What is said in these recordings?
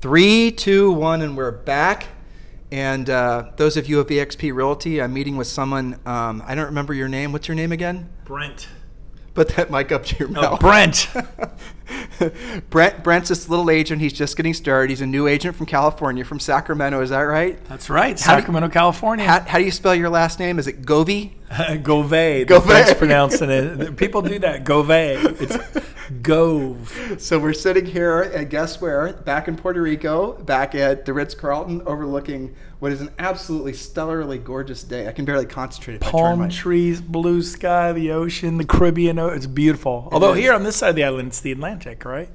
Three, two, one, and we're back. And uh, those of you of EXP Realty, I'm meeting with someone. Um, I don't remember your name. What's your name again? Brent. Put that mic up to your mouth. Oh. Brent. Brent. Brent's this little agent. He's just getting started. He's a new agent from California, from Sacramento. Is that right? That's right. How Sacramento, California. How, how do you spell your last name? Is it Govey? Gove. The Gove. French pronouncing it. People do that. Gove. It's Gove. So we're sitting here at guess where? Back in Puerto Rico, back at the Ritz Carlton, overlooking what is an absolutely stellarly gorgeous day. I can barely concentrate if I turn Palm my trees, blue sky, the ocean, the Caribbean. Oh, It's beautiful. Although is. here on this side of the island, it's the Atlantic, right?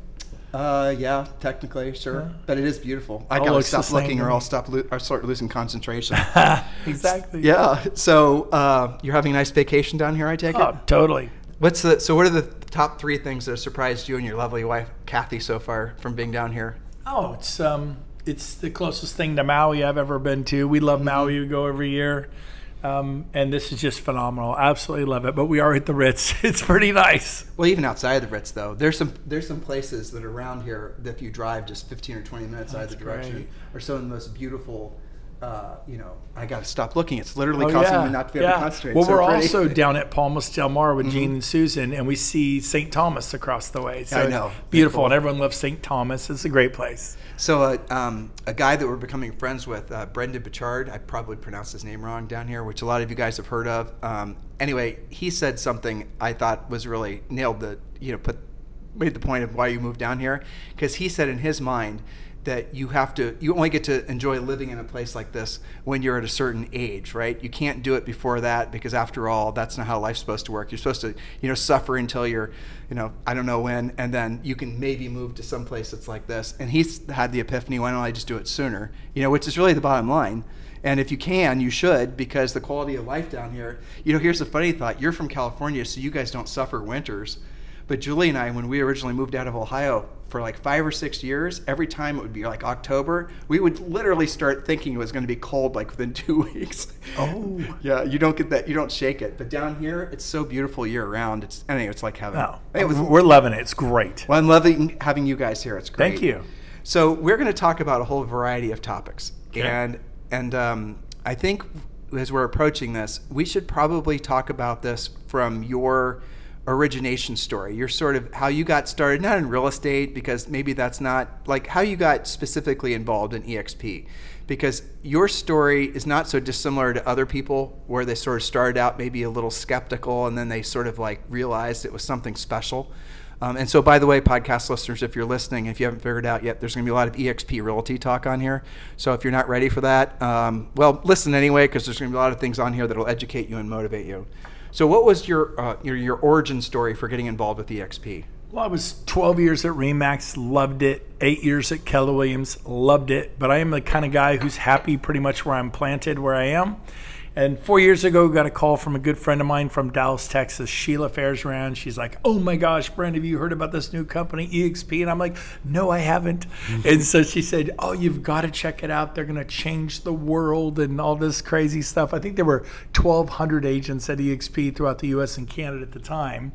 Uh, yeah, technically, sure, but it is beautiful. I All gotta stop looking, or. I'll stop lo- or start losing concentration. Exactly. yeah. So uh, you're having a nice vacation down here, I take it. Oh, totally. What's the so? What are the top three things that have surprised you and your lovely wife Kathy so far from being down here? Oh, it's um, it's the closest thing to Maui I've ever been to. We love Maui. We go every year, um, and this is just phenomenal. Absolutely love it. But we are at the Ritz. It's pretty nice. Well, even outside of the Ritz, though, there's some there's some places that are around here that if you drive just 15 or 20 minutes either direction, great. are some of the most beautiful. Uh, you know, I got to stop looking. It's literally Oh, causing yeah, me not to be able yeah. to concentrate. Well, So we're pretty. also down at Palmas Del Mar with Gene and Susan, and we see St. Thomas across the way. So I know. beautiful, Cool. and everyone loves St. Thomas. It's a great place. So, uh, um, a guy that we're becoming friends with, uh, Brendan Bichard, I probably pronounced his name wrong down here, which a lot of you guys have heard of. Um, anyway, he said something I thought was really nailed the, you know, put made the point of why you moved down here, because he said in his mind that you have to, you only get to enjoy living in a place like this when you're at a certain age, right? You can't do it before that because after all, that's not how life's supposed to work. You're supposed to, you know, suffer until you're, you know, I don't know when, and then you can maybe move to some place that's like this. And he's had the epiphany, why don't I just do it sooner? You know, which is really the bottom line. And if you can, you should, because the quality of life down here, you know, here's the funny thought. You're from California, so you guys don't suffer winters. But Julie and I, when we originally moved out of Ohio for like five or six years, every time it would be like October, we would literally start thinking it was going to be cold like within two weeks. Oh. yeah, you don't get that, you don't shake it. But down here, it's so beautiful year round. It's anyway, it's like heaven. No, it was, we're loving it. It's great. well, I'm loving having you guys here. It's great. Thank you. So we're going to talk about a whole variety of topics, and and um, I think as we're approaching this, we should probably talk about this from your origination story. Your sort of how you got started, not in real estate because maybe that's not like how you got specifically involved in EXP. Because your story is not so dissimilar to other people where they sort of started out maybe a little skeptical and then they sort of like realized it was something special. Um, and so, by the way, podcast listeners, if you're listening, if you haven't figured it out yet, there's going to be a lot of EXP Realty talk on here. So, if you're not ready for that, um, well, listen anyway, because there's going to be a lot of things on here that will educate you and motivate you. So, what was your, uh, your your origin story for getting involved with EXP? Well, I was 12 years at Remax, loved it. Eight years at Keller Williams, loved it. But I am the kind of guy who's happy pretty much where I'm planted, where I am. And four years ago, we got a call from a good friend of mine from Dallas, Texas, Sheila Fair's She's like, "Oh my gosh, Brent, have you heard about this new company, EXP?" And I'm like, "No, I haven't." Mm-hmm. and so she said, "Oh, you've got to check it out. They're going to change the world and all this crazy stuff." I think there were 1,200 agents at EXP throughout the U.S. and Canada at the time,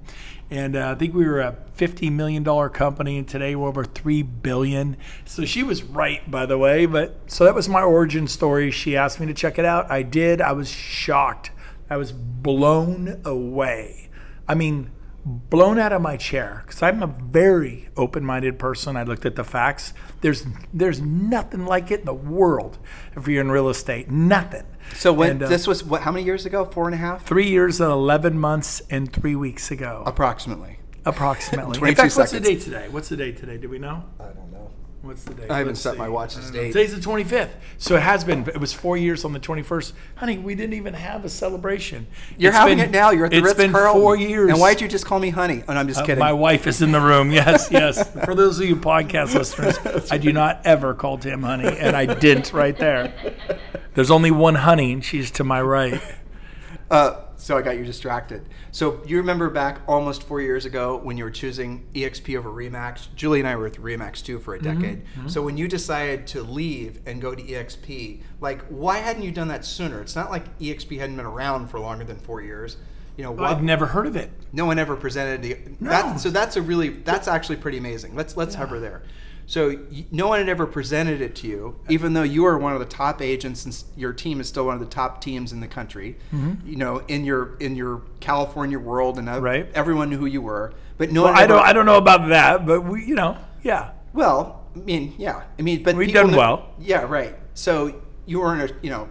and uh, I think we were a 50 million dollar company, and today we're over three billion. So she was right, by the way. But so that was my origin story. She asked me to check it out. I did. I was shocked. I was blown away. I mean, blown out of my chair because I'm a very open-minded person. I looked at the facts. There's there's nothing like it in the world if you're in real estate. Nothing. So, when And, uh, this was what? How many years ago? Four and a half, three years and 11 months and three weeks ago. approximately. Approximately. In fact, what's the date today? What's the date today? Do we know? I don't know. What's the date? I haven't Let's set my see. watch's Uh, date. Today's the 25th. So it has been. It was four years on the 21st. Honey, we didn't even have a celebration. You're It's having been- it now. You're at the Ritz It's been Carlton. four years. And why'd you just call me honey? And I'm just Uh, kidding. My wife is in the room. Yes, yes. For those of you podcast listeners, I do not ever call Tim honey, and I didn't right there. There's only one honey, and she's to my right. Uh, so I got you distracted. So you remember back almost four years ago when you were choosing EXP over Remax? Julie and I were with Remax too for a Mm-hmm, decade. So when you decided to leave and go to EXP, like why hadn't you done that sooner? It's not like EXP hadn't been around for longer than four years. You know, what, I've never heard of it. no one ever presented the, No. that. So that's a really that's actually pretty amazing. Let's let's hover there. So no one had ever presented it to you, even though you are one of the top agents and your team is still one of the top teams in the country. Mm-hmm. You know, in your in your California world, and Right. everyone knew who you were. But no Well, one. I ever, don't. I don't know about that, but we, you know, yeah. Well, I mean, yeah. I mean, but We've done know- well. Yeah, right. So you weren't a you know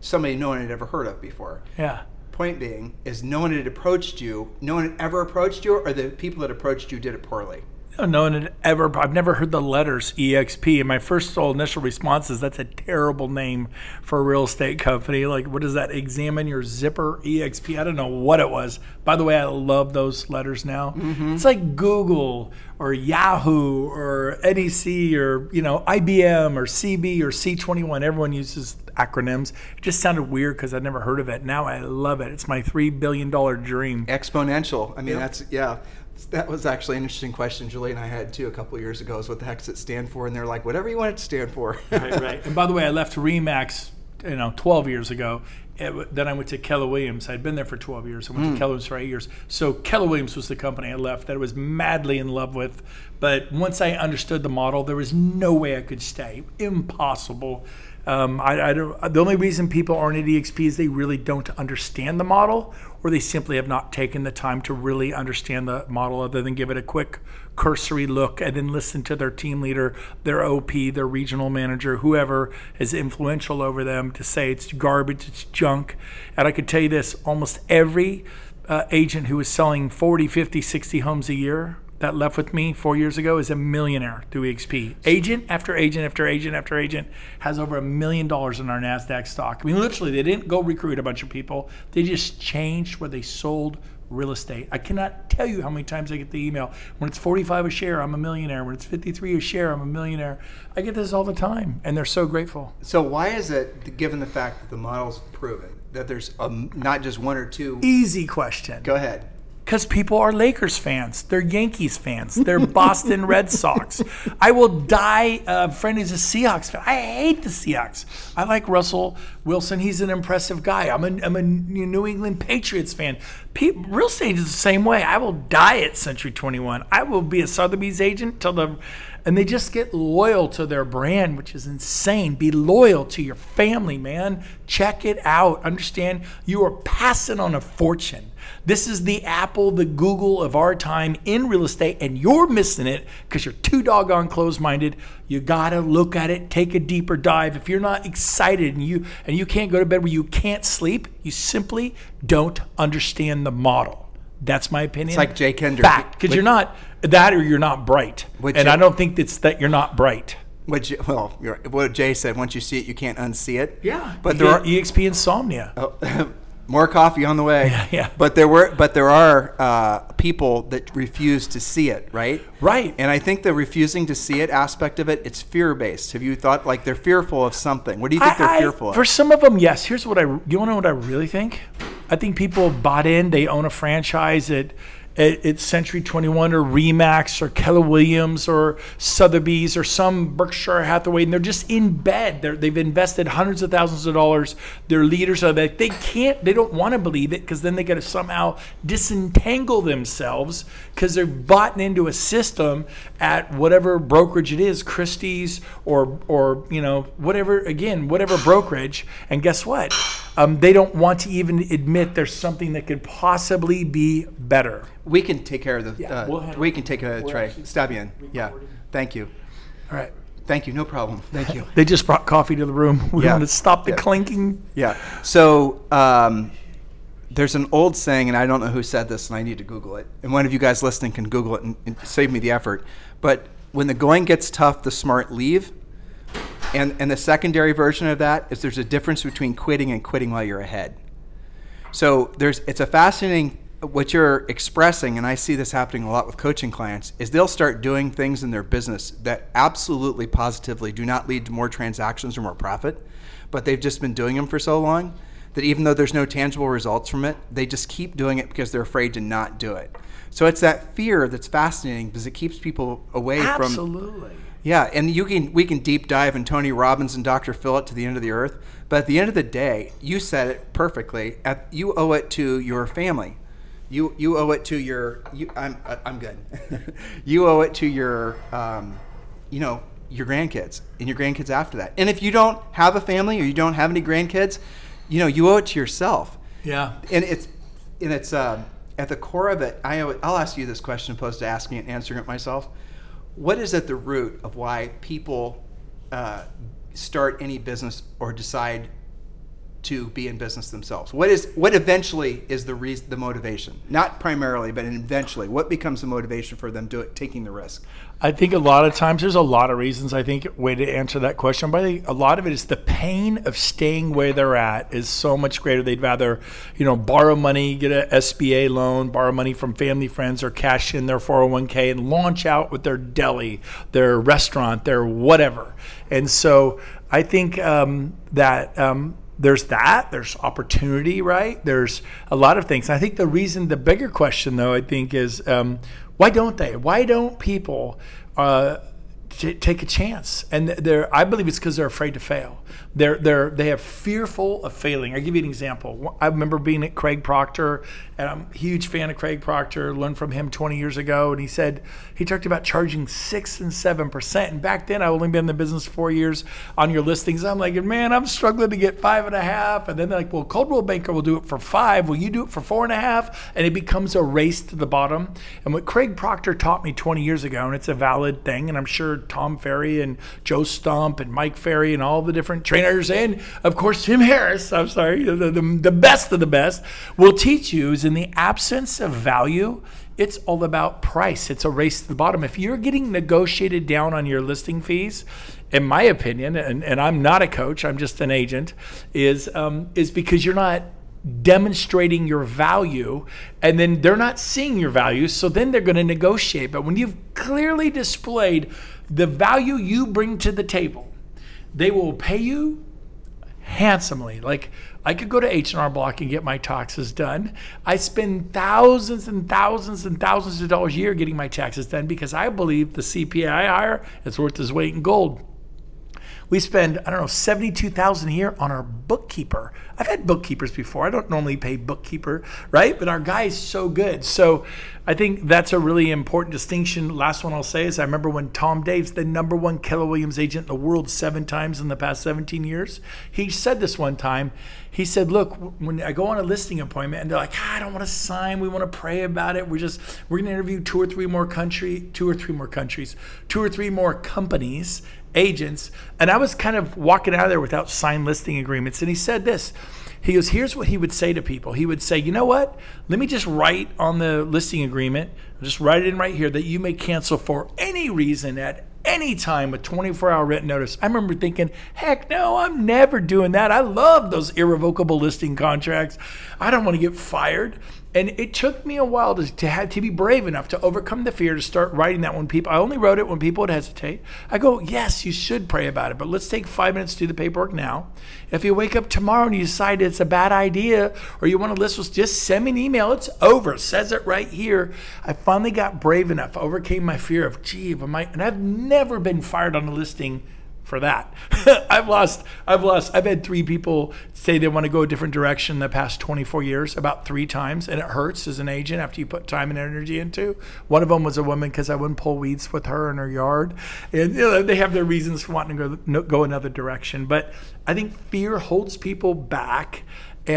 somebody no one had ever heard of before. Yeah. Point being is no one had approached you. No one had ever approached you, or the people that approached you did it poorly. No, one had ever. I've never heard the letters EXP. And my first initial response is that's a terrible name for a real estate company. Like, what is that? Examine your zipper EXP. I don't know what it was. By the way, I love those letters now. Mm-hmm. It's like Google or Yahoo or NEC or you know IBM or CB or C21. Everyone uses acronyms. It just sounded weird because I'd never heard of it. Now I love it. It's my three billion dollar dream. Exponential. I mean, that's yeah. That was actually an interesting question Julie and I had too a couple of years ago. Is what the heck does it stand for? And they're like, whatever you want it to stand for. right, right. And by the way, I left Remax, you know, 12 years ago. It, then I went to Keller Williams. I'd been there for 12 years. I went to hmm. Keller Williams for eight years. So Keller Williams was the company I left that I was madly in love with. But once I understood the model, there was no way I could stay. Impossible. Um, I, I don't, the only reason people aren't at EXP is they really don't understand the model, or they simply have not taken the time to really understand the model, other than give it a quick cursory look and then listen to their team leader, their OP, their regional manager, whoever is influential over them to say it's garbage, it's junk. And I could tell you this almost every uh, agent who is selling 40, 50, 60 homes a year that left with me four years ago is a millionaire through EXP. Agent after agent after agent after agent has over a million dollars in our NASDAQ stock. I mean, literally, they didn't go recruit a bunch of people, they just changed where they sold real estate. I cannot tell you how many times I get the email when it's 45 a share, I'm a millionaire. When it's 53 a share, I'm a millionaire. I get this all the time, and they're so grateful. so why is it, given the fact that the model's proven that there's um, not just one or two? Easy question. Go ahead. Because people are Lakers fans, they're Yankees fans, they're Boston Red Sox. I will die a friend who's a Seahawks fan. I hate the Seahawks. I like Russell Wilson. He's an impressive guy. I'm a, I'm a New England Patriots fan. Pe- real estate is the same way. I will die at Century 21. I will be a Sotheby's agent till the and they just get loyal to their brand, which is insane. Be loyal to your family, man. Check it out. Understand you are passing on a fortune. This is the Apple, the Google of our time in real estate, and you're missing it because you're too doggone closed-minded. You gotta look at it, take a deeper dive. If you're not excited and you and you can't go to bed where you can't sleep, you simply don't understand the model. That's my opinion. It's like Jay Kendrick. Fact, because you're not that or you're not bright. And I don't think it's that you're not bright. What well, you're, what Jay said. Once you see it, you can't unsee it. Yeah, but there are EXP insomnia. Oh, more coffee on the way. Yeah, yeah. But there were, but there are uh, people that refuse to see it, right? Right. And I think the refusing to see it aspect of it, it's fear based. Have you thought like they're fearful of something? What do you think they're I- I- fearful For some of them, yes. Here's what I. You want to know what I really think? I think people bought in. They own a franchise at at, at Century 21 or Remax or Keller Williams or Sotheby's or some Berkshire Hathaway, and they're just in bed. They're, they've invested hundreds of thousands of dollars. They're leaders of it. They can't. They don't want to believe it because then they got to somehow disentangle themselves because they're bought into a system at whatever brokerage it is, Christie's or or you know whatever again whatever brokerage. And guess what? Um, they don't want to even admit there's something that could possibly be better. We can take care of the. Yeah, uh, we'll handle we it. can take care of the We're tray. actually Stab in. Yeah. recording. Thank you. All right. Thank you. No problem. Thank you. They just brought coffee to the room. We Yeah. want to stop the Yeah. clinking. Yeah. So um, there's an old saying, and I don't know who said this, and I need to Google it. And one of you guys listening can Google it and, and save me the effort. But when the going gets tough, the smart leave. And, and the secondary version of that is there's a difference between quitting and quitting while you're ahead. So there's it's a fascinating what you're expressing, and I see this happening a lot with coaching clients, is they'll start doing things in their business that absolutely positively do not lead to more transactions or more profit, but they've just been doing them for so long that even though there's no tangible results from it, they just keep doing it because they're afraid to not do it. So it's that fear that's fascinating because it keeps people away Absolutely. from Absolutely. yeah, and you can we can deep dive in Tony Robbins and Dr. Phil to the end of the earth, but at the end of the day, you said it perfectly. At, you owe it to your family. You you owe it to your you, I'm I'm good. you owe it to your um, you know your grandkids and your grandkids after that. And if you don't have a family or you don't have any grandkids, you know you owe it to yourself. Yeah. And it's and it's um, at the core of it. I I'll ask you this question opposed to asking it and answering it myself. What is at the root of why people uh, start any business or decide to be in business themselves? What is what eventually is the reason, the motivation? Not primarily, but eventually, what becomes the motivation for them do it, taking the risk? I think a lot of times there's a lot of reasons. I think way to answer that question, but I think a lot of it is the pain of staying where they're at is so much greater. They'd rather, you know, borrow money, get a SBA loan, borrow money from family friends, or cash in their 401k and launch out with their deli, their restaurant, their whatever. And so I think um, that. Um, there's that there's opportunity right? There's a lot of things. I think the reason the bigger question though i think is um, why don't they? Why don't people uh, take a chance? And they're i believe it's because they're afraid to fail they're they're they have fearful of failing. I'll give you an example. I remember being at craig proctor and i'm a huge fan of craig proctor. Learned from him 20 years ago and he said he talked about charging six and seven percent. And back then i only been in the business four years on your listings. I'm like man i'm struggling to get five and a half. And then they're like well coldwell banker will do it for five. Will you do it for four and a half? And it becomes a race to the bottom. And what craig proctor taught me 20 years ago and it's a valid thing and i'm sure tom ferry and joe Stumpf and mike ferry and all the different trainers and of course tim harris i'm sorry the, the, the best of the best will teach you is in the absence of value it's all about price. It's a race to the bottom. If you're getting negotiated down on your listing fees, in my opinion, and, and I'm not a coach, I'm just an agent, is um, is because you're not demonstrating your value and then they're not seeing your value so then they're going to negotiate but when you've clearly displayed the value you bring to the table they will pay you handsomely like I could go to H&R Block and get my taxes done. I spend thousands and thousands and thousands of dollars a year getting my taxes done because I believe the CPA I hire is worth its weight in gold. We spend, I don't know, 72,000 a year on our bookkeeper. I've had bookkeepers before. I don't normally pay bookkeeper, right? But our guy is so good. So I think that's a really important distinction. Last one I'll say is I remember when Tom Daves, the number one Keller Williams agent in the world seven times in the past 17 years, he said this one time. He said, Look, when I go on a listing appointment and they're like, ah, I don't want to sign, we want to pray about it. We're just, we're going to interview two or three more country, two or three more countries, two or three more companies agents. And I was kind of walking out of there without signed listing agreements. And he said this. He goes, here's what he would say to people. He would say, you know what? Let me just write on the listing agreement, just write it in right here that you may cancel for any reason at any time with 24 hour written notice. I remember thinking, heck no, I'm never doing that. I love those irrevocable listing contracts. I don't want to get fired. And it took me a while to, to have to be brave enough to overcome the fear to start writing that when people I only wrote it when people would hesitate. I go, yes, you should pray about it, but let's take five minutes to do the paperwork now. If you wake up tomorrow and you decide it's a bad idea or you want to list, just send me an email. It's over. It says it right here. I finally got brave enough, overcame my fear of, gee, I and I've never been fired on a listing for that. I've lost, I've lost, I've had three people say they want to go a different direction in the past 24 years, about three times, and it hurts as an agent after you put time and energy into. One of them was a woman because I wouldn't pull weeds with her in her yard, and you know, they have their reasons for wanting to go go another direction. But I think fear holds people back,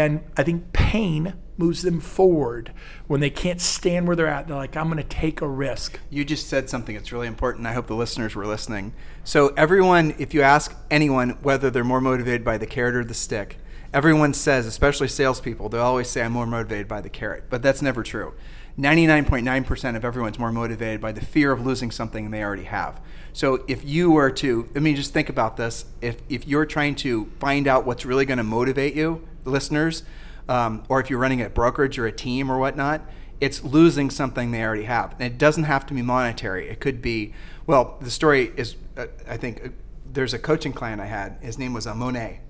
and I think pain moves them forward when they can't stand where they're at. They're like, I'm going to take a risk. You just said something that's really important. I hope the listeners were listening. So, everyone, if you ask anyone whether they're more motivated by the carrot or the stick, everyone says, especially salespeople, they always say, I'm more motivated by the carrot. But that's never true. 99.9% of everyone's more motivated by the fear of losing something they already have. So if you were to, I mean, just think about this. If, if you're trying to find out what's really going to motivate you, listeners, um, or if you're running a brokerage or a team or whatnot, it's losing something they already have. And it doesn't have to be monetary. It could be, well, the story is, uh, I think, uh, there's a coaching client I had. His name was uh, Monet,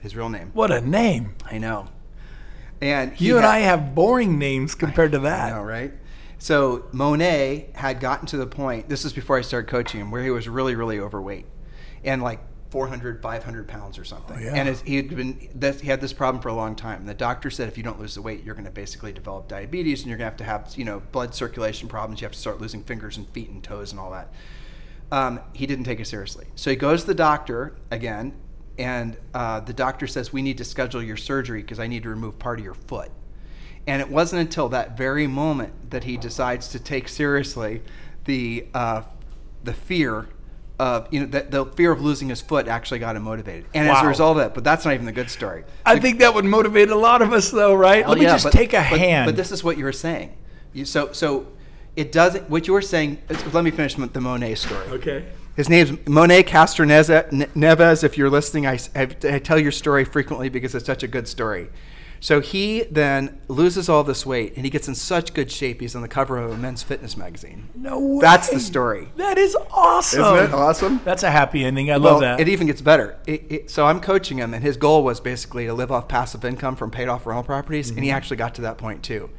his real name. What a name. I know. And You and had- I have boring names compared to that. I know, right? So Monet had gotten to the point, this is before I started coaching him, where he was really, really overweight and like 400, 500 pounds or something. Oh, yeah. And he had been, this, he had this problem for a long time. The doctor said if you don't lose the weight, you're going to basically develop diabetes and you're going to have to have, you know, blood circulation problems. You have to start losing fingers and feet and toes and all that. Um, he didn't take it seriously. So he goes to the doctor again, and uh, the doctor says, We need to schedule your surgery because I need to remove part of your foot. And it wasn't until that very moment that he decides to take seriously the uh, the fear you know that the fear of losing his foot actually got him motivated. And as a result of that, but that's not even the good story. I think that would motivate a lot of us, though, right? Oh, Let me yeah, just but- take a but- hand. But this is what you were saying. You, so so it doesn't. What you were saying. Let me finish the Monet story. okay. His name's Monet Castro Neves. If you're listening, I, I, I tell your story frequently because it's such a good story. So he then loses all this weight and he gets in such good shape. He's on the cover of a men's fitness magazine. No way. That's the story. That is awesome. Isn't it awesome? That's a happy ending. I Well, love that. it even gets better. It, it, so I'm coaching him, and his goal was basically to live off passive income from paid off rental properties, and he Mm-hmm. actually got to that point too.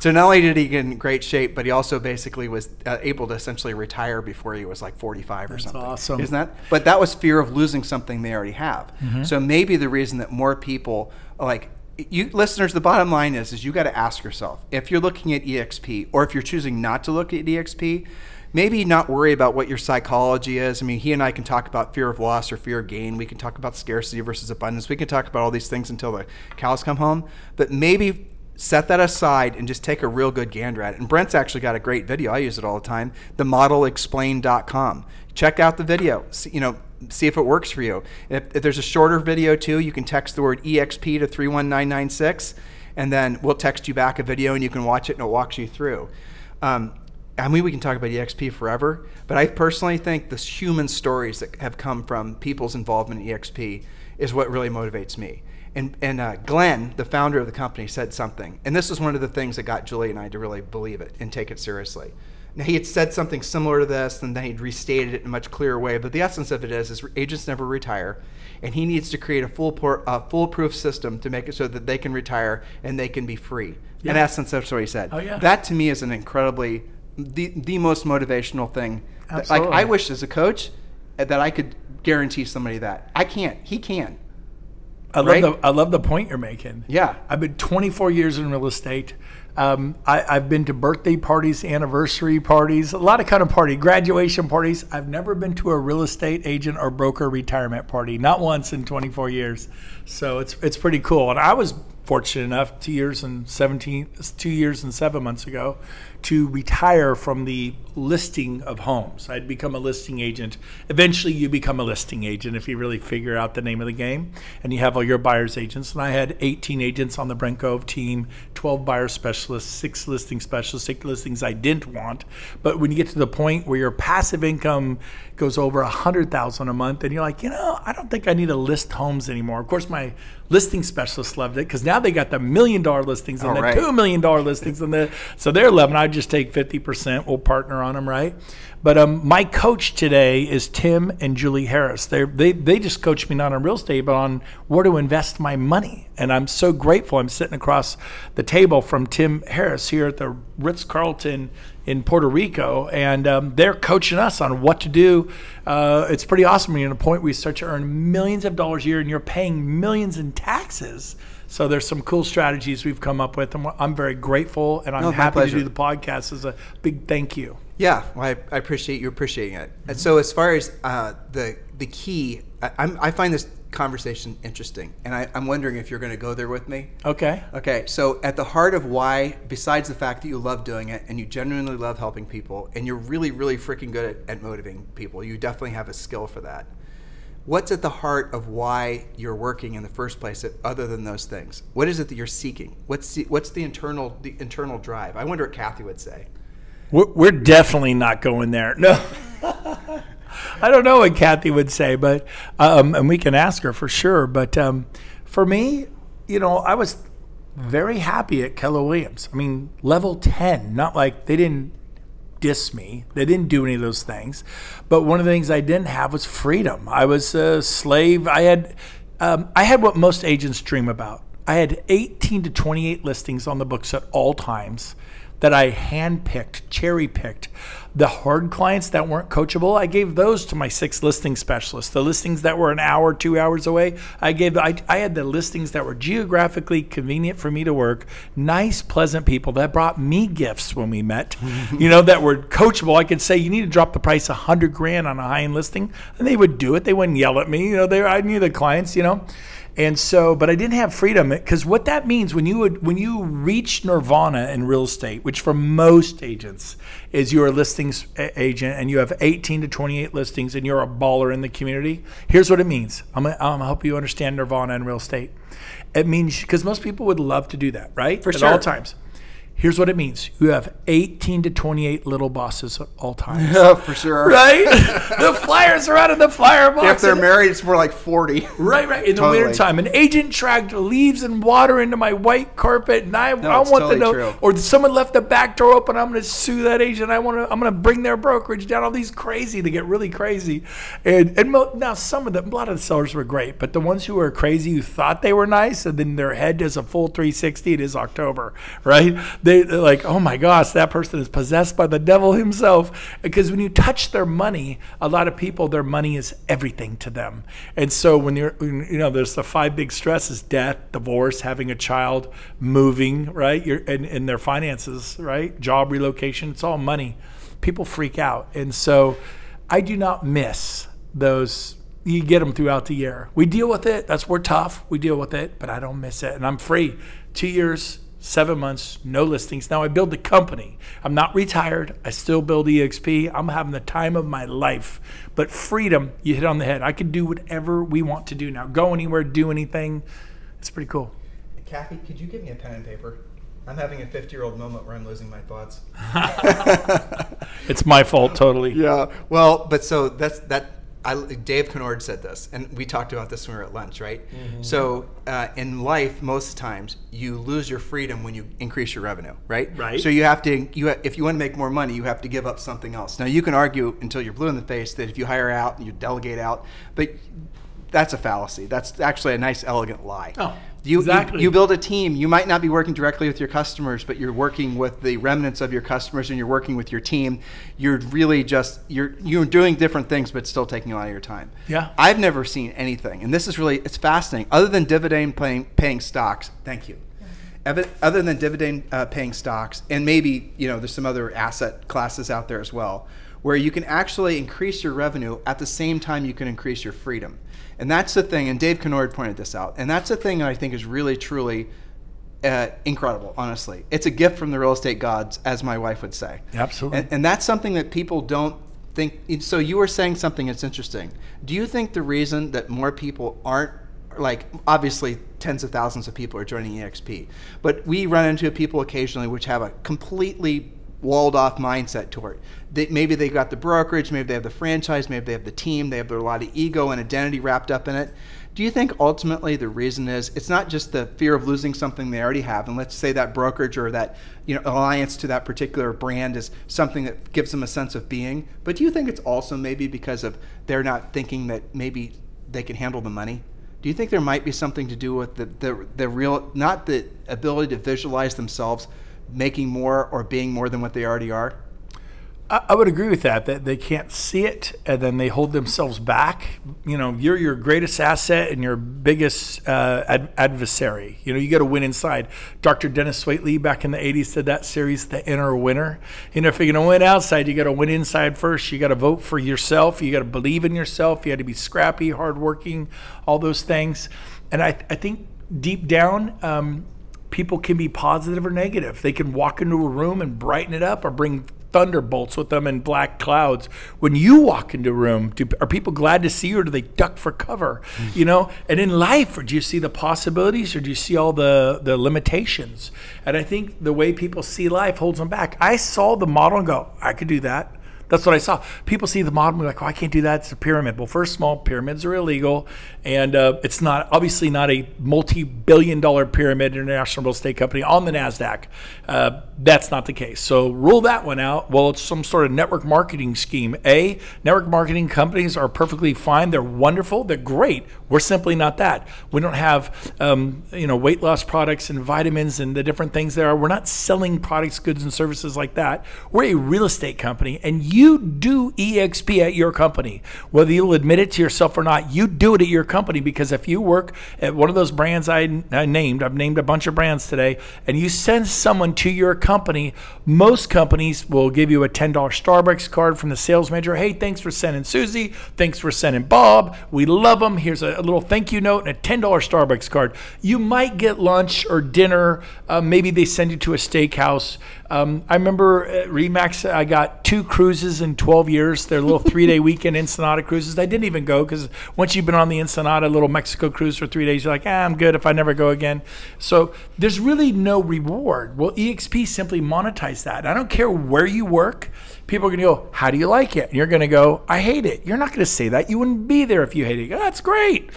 So not only did he get in great shape, but he also basically was uh, able to essentially retire before he was like 45 or That's something. awesome. Isn't that? But that was fear of losing something they already have. Mm-hmm. So maybe the reason that more people like you listeners, the bottom line is is you got to ask yourself if you're looking at EXP or if you're choosing not to look at EXP, maybe not worry about what your psychology is. I mean, he and I can talk about fear of loss or fear of gain. We can talk about scarcity versus abundance. We can talk about all these things until the cows come home. But maybe set that aside and just take a real good gander at it. And Brent's actually got a great video. I use it all the time. TheModelExplained.com. Check out the video. See, you know, see if it works for you. If, if there's a shorter video too, you can text the word EXP to 31996 and then we'll text you back a video and you can watch it and it walks you through. Um, I mean, we can talk about EXP forever, but I personally think the human stories that have come from people's involvement in EXP is what really motivates me. And, and uh, Glenn, the founder of the company, said something, and this is one of the things that got Julie and I to really believe it and take it seriously. Now he had said something similar to this, and then he'd restated it in a much clearer way. But the essence of it is, is agents never retire, and he needs to create a full por- a foolproof system to make it so that they can retire and they can be free. In essence, that's what he said. Oh, yeah. That to me is an incredibly the the most motivational thing. That- Like I wish as a coach that I could guarantee somebody that. I can't. He can. I love right? the I love the point you're making. Yeah. I've been 24 years in real estate. Um, I, I've been to birthday parties, anniversary parties, a lot of kind of party, graduation parties. I've never been to a real estate agent or broker retirement party, not once in 24 years. So it's it's pretty cool. And I was fortunate enough two years and 17, two years and seven months ago, to retire from the listing of homes. I'd become a listing agent. Eventually, you become a listing agent if you really figure out the name of the game, and you have all your buyers agents. And I had 18 agents on the Brent Gove team, 12 buyer specialists, six listing specialists, six listings I didn't want. But when you get to the point where your passive income goes over a hundred thousand a month, and you're like, you know, I don't think I need to list homes anymore. Of course, my listing specialists loved it because now they got the million dollar listings and All the right. two million dollar listings, and the so they're loving. I just take 50 percent. We'll partner on them, right? But um, my coach today is Tim and Julie Harris. They they they just coach me not on real estate, but on where to invest my money. And I'm so grateful. I'm sitting across the table from Tim Harris here at the Ritz Carlton in Puerto Rico, and um, they're coaching us on what to do. Uh, it's pretty awesome. You're at a point where you start to earn millions of dollars a year, and you're paying millions in taxes. So there's some cool strategies we've come up with, and I'm very grateful, and I'm No, happy to do the podcast as a big thank you. Yeah, well, I, I appreciate you appreciating it. And so, as far as uh, the the key, I, I'm, I find this conversation interesting, and I, I'm wondering if you're going to go there with me. Okay. Okay, so at the heart of why, besides the fact that you love doing it and you genuinely love helping people, and you're really, really freaking good at, at motivating people, you definitely have a skill for that. What's at the heart of why you're working in the first place other than those things? What is it that you're seeking? What's the, what's the internal the internal drive? I wonder what kathy would say. We're, we're definitely not going there. No. I don't know what kathy would say but um, and we can ask her for sure but um, for me you know i was very happy at keller williams. I mean level 10 not like they didn't diss me. They didn't do any of those things. But one of the things I didn't have was freedom. I was a slave. I had um, I had what most agents dream about. I had 18 to 28 listings on the books at all times that I handpicked, cherry picked. The hard clients that weren't coachable, I gave those to my six listing specialists. The listings that were an hour, two hours away, I gave. I, I had the listings that were geographically convenient for me to work. Nice, pleasant people that brought me gifts when we met. you know that were coachable. I could say you need to drop the price a hundred grand on a high end listing, and they would do it. They wouldn't yell at me. You know, they I knew the clients. You know. And so, but I didn't have freedom because what that means when you would, when you reach nirvana in real estate, which for most agents is you're a listings agent and you have 18 to 28 listings and you're a baller in the community. Here's what it means. I'm gonna, I'm gonna help you understand nirvana in real estate. It means because most people would love to do that, right? For At sure. all times. Here's what it means. You have 18 to 28 little bosses at all times. Yeah, for sure. Right? the flyers are out of the flyer box. If they're married, it's more like 40. Right, right. In the Totally. wintertime, an agent dragged leaves and water into my white carpet, and I, I want totally to know. true. Or someone left the back door open. I'm going to sue that agent. I want to. I'm going to bring their brokerage down. All these crazy. They get really crazy, and and mo- now some of them, a lot of the sellers were great, but the ones who were crazy, who thought they were nice, and then their head does a full 360. It is October, right? They, they're like, oh my gosh, that person is possessed by the devil himself. Because when you touch their money, a lot of people, their money is everything to them. And so when you're, you know, there's the five big stresses: death, divorce, having a child, moving, right? You're, and, and their finances, right? Job relocation. It's all money. People freak out, and so I do not miss those you get them throughout the year. We deal with it. That's we're tough. We deal with it, but I don't miss it, and I'm free. Two years, seven months, no listings. Now I build the company. I'm not retired. I still build EXP. I'm having the time of my life. But freedom, you hit on the head. I can do whatever we want to do now. Go anywhere, do anything. It's pretty cool. Kathy, could you give me a pen and paper? I'm having a 50 year old moment where I'm losing my thoughts. It's my fault totally. Yeah. Well, but so that's that. I, Dave Kennard said this, and we talked about this when we were at lunch, right? So uh, in life, most times you lose your freedom when you increase your revenue, right? Right. So you have to, you ha- if you want to make more money, you have to give up something else. Now you can argue until you're blue in the face that if you hire out, and you delegate out, but that's a fallacy. That's actually a nice, elegant lie. Oh, you, exactly. you, you build a team. You might not be working directly with your customers, but you're working with the remnants of your customers, and you're working with your team. You're really just you're you're doing different things, but still taking a lot of your time. Yeah. I've never seen anything, and this is really it's fascinating. Other than dividend paying paying stocks, thank you. Other than dividend uh, paying stocks, and maybe you know there's some other asset classes out there as well, where you can actually increase your revenue at the same time you can increase your freedom. And that's the thing, and Dave Kennard pointed this out, and that's the thing that I think is really, truly uh, incredible, honestly. It's a gift from the real estate gods, as my wife would say. Absolutely. And, and that's something that people don't think. So you were saying something that's interesting. Do you think the reason that more people aren't like obviously tens of thousands of people are joining EXP, but we run into people occasionally which have a completely walled off mindset toward. They, maybe they got the brokerage, maybe they have the franchise, maybe they have the team, they have a lot of ego and identity wrapped up in it. Do you think ultimately the reason is it's not just the fear of losing something they already have, and let's say that brokerage or that you know alliance to that particular brand is something that gives them a sense of being, but do you think it's also maybe because of they're not thinking that maybe they can handle the money? Do you think there might be something to do with the, the, the real, not the ability to visualize themselves making more or being more than what they already are? I, would agree with that. That they can't see it, and then they hold themselves back. You know, you're your greatest asset and your biggest uh, ad- adversary. You know, you got to win inside. Dr. Dennis Waitley back in the '80s said that series, The Inner Winner. You know, if you're going to win outside, you got to win inside first. You got to vote for yourself. You got to believe in yourself. You got to be scrappy, hardworking, all those things. And I, I think deep down. Um, people can be positive or negative. They can walk into a room and brighten it up or bring thunderbolts with them and black clouds. When you walk into a room, do, are people glad to see you, or do they duck for cover? Mm. You know, and in life, or do you see the possibilities, or do you see all the the limitations? And I think the way people see life holds them back. I saw the model and go, I could do that. That's what I saw. People see the model and like, oh, I can't do that. It's a pyramid. Well, first of all, pyramids are illegal. And uh, it's not, obviously, not a multi billion dollar pyramid international real estate company on the NASDAQ. Uh, that's not the case. So rule that one out. Well, it's some sort of network marketing scheme. A, network marketing companies are perfectly fine. They're wonderful. They're great. We're simply not that. We don't have, um, you know, weight loss products and vitamins and the different things there are. We're not selling products, goods, and services like that. We're a real estate company, and you do EXP at your company. Whether you'll admit it to yourself or not, you do it at your company because if you work at one of those brands I, I named, I've named a bunch of brands today, and you send someone to your company, most companies will give you a $10 Starbucks card from the sales manager. Hey, thanks for sending Susie. Thanks for sending Bob. We love them. Here's a, a little thank you note and a $10 Starbucks card. You might get lunch or dinner. Uh, maybe they send you to a steakhouse. Um, I remember at Remax, I got two cruises in 12 years. They're little three day weekend Ensenada cruises. I didn't even go because once you've been on the Ensenada little Mexico cruise for three days, you're like, ah, I'm good if I never go again. So there's really no reward. Well, EXP simply monetize that. I don't care where you work. People are going to go, How do you like it? And you're going to go, I hate it. You're not going to say that. You wouldn't be there if you hated it. That's great.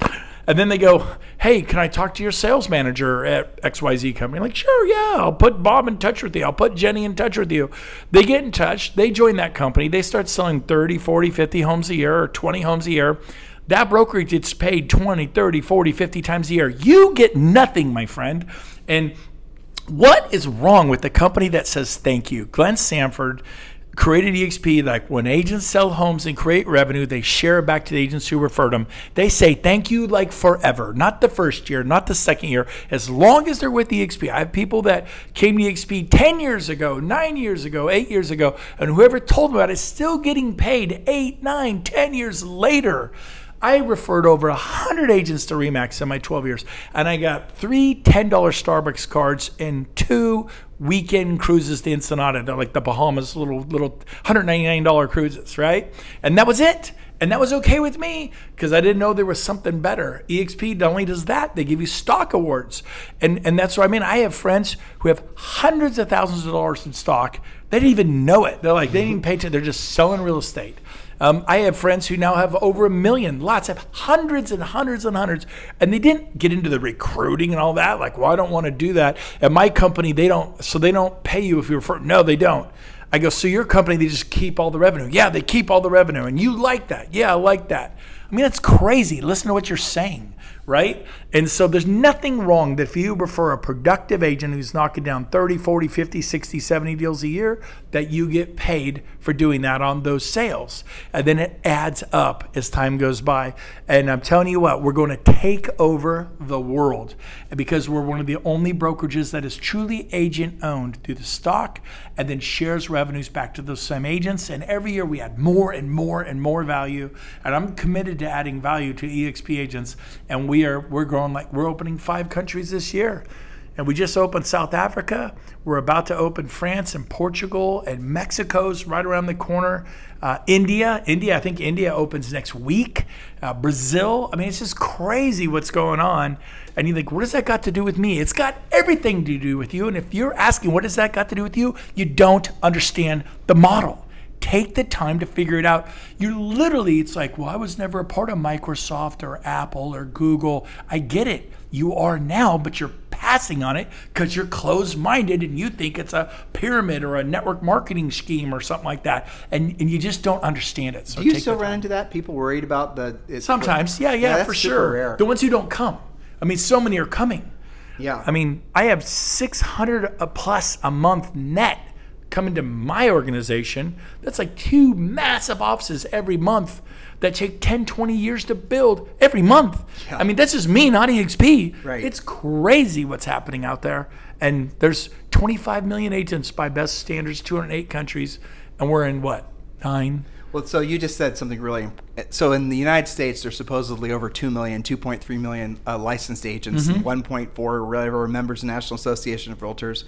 And then they go, hey, can I talk to your sales manager at XYZ company? Like, sure, yeah, I'll put Bob in touch with you. I'll put Jenny in touch with you. They get in touch. They join that company. They start selling 30, 40, 50 homes a year or 20 homes a year. That brokerage gets paid 20, 30, 40, 50 times a year. You get nothing, my friend. And what is wrong with the company that says thank you? Glenn Sanford created EXP like when agents sell homes and create revenue, they share it back to the agents who referred them. They say thank you like forever, not the first year, not the second year, as long as they're with EXP. I have people that came to EXP 10 years ago, nine years ago, eight years ago, and whoever told them about it is still getting paid eight, nine, ten years later. I referred over 100 agents to Remax in my 12 years, and I got three $10 Starbucks cards and two weekend cruises to Ensenada, They're like the Bahamas, little little $199 cruises, right? And that was it. And that was okay with me because I didn't know there was something better. EXP not only does that, they give you stock awards. And, and that's what I mean. I have friends who have hundreds of thousands of dollars in stock. They didn't even know it. They're like, they didn't pay attention. They're just selling real estate. Um, I have friends who now have over a million, lots, have hundreds and hundreds and hundreds, and they didn't get into the recruiting and all that. Like, well, I don't want to do that. At my company, they don't, so they don't pay you if you refer. No, they don't. I go, so your company, they just keep all the revenue. Yeah, they keep all the revenue, and you like that. Yeah, I like that. I mean, that's crazy. Listen to what you're saying right? And so there's nothing wrong that if you refer a productive agent who's knocking down 30, 40, 50, 60, 70 deals a year, that you get paid for doing that on those sales. And then it adds up as time goes by. And I'm telling you what, we're going to take over the world because we're one of the only brokerages that is truly agent owned through the stock and then shares revenues back to those same agents. And every year we add more and more and more value. And I'm committed to adding value to EXP agents. And we are we're growing like we're opening five countries this year. And we just opened South Africa. We're about to open France and Portugal and Mexico's right around the corner. Uh, India, India, I think India opens next week. Uh, Brazil. I mean, it's just crazy what's going on. And you think, what does that got to do with me? It's got everything to do with you. And if you're asking, what does that got to do with you? You don't understand the model. Take the time to figure it out. You literally, it's like, well, I was never a part of Microsoft or Apple or Google. I get it. You are now, but you're passing on it because you're closed minded and you think it's a pyramid or a network marketing scheme or something like that. And, and you just don't understand it. So Do you still run into that? People worried about the. Sometimes. Yeah, yeah, yeah for sure. Rare. The ones who don't come. I mean, so many are coming. Yeah. I mean, I have 600 plus a month net coming into my organization. That's like two massive offices every month that take 10, 20 years to build every month. Yeah. I mean, that's just me, not EXP. Right. It's crazy what's happening out there. And there's 25 million agents by best standards, 208 countries, and we're in what, nine? Well, so you just said something really. So in the United States, there's supposedly over 2 million, 2.3 million uh, licensed agents, mm-hmm. 1.4 whatever members of the National Association of Realtors.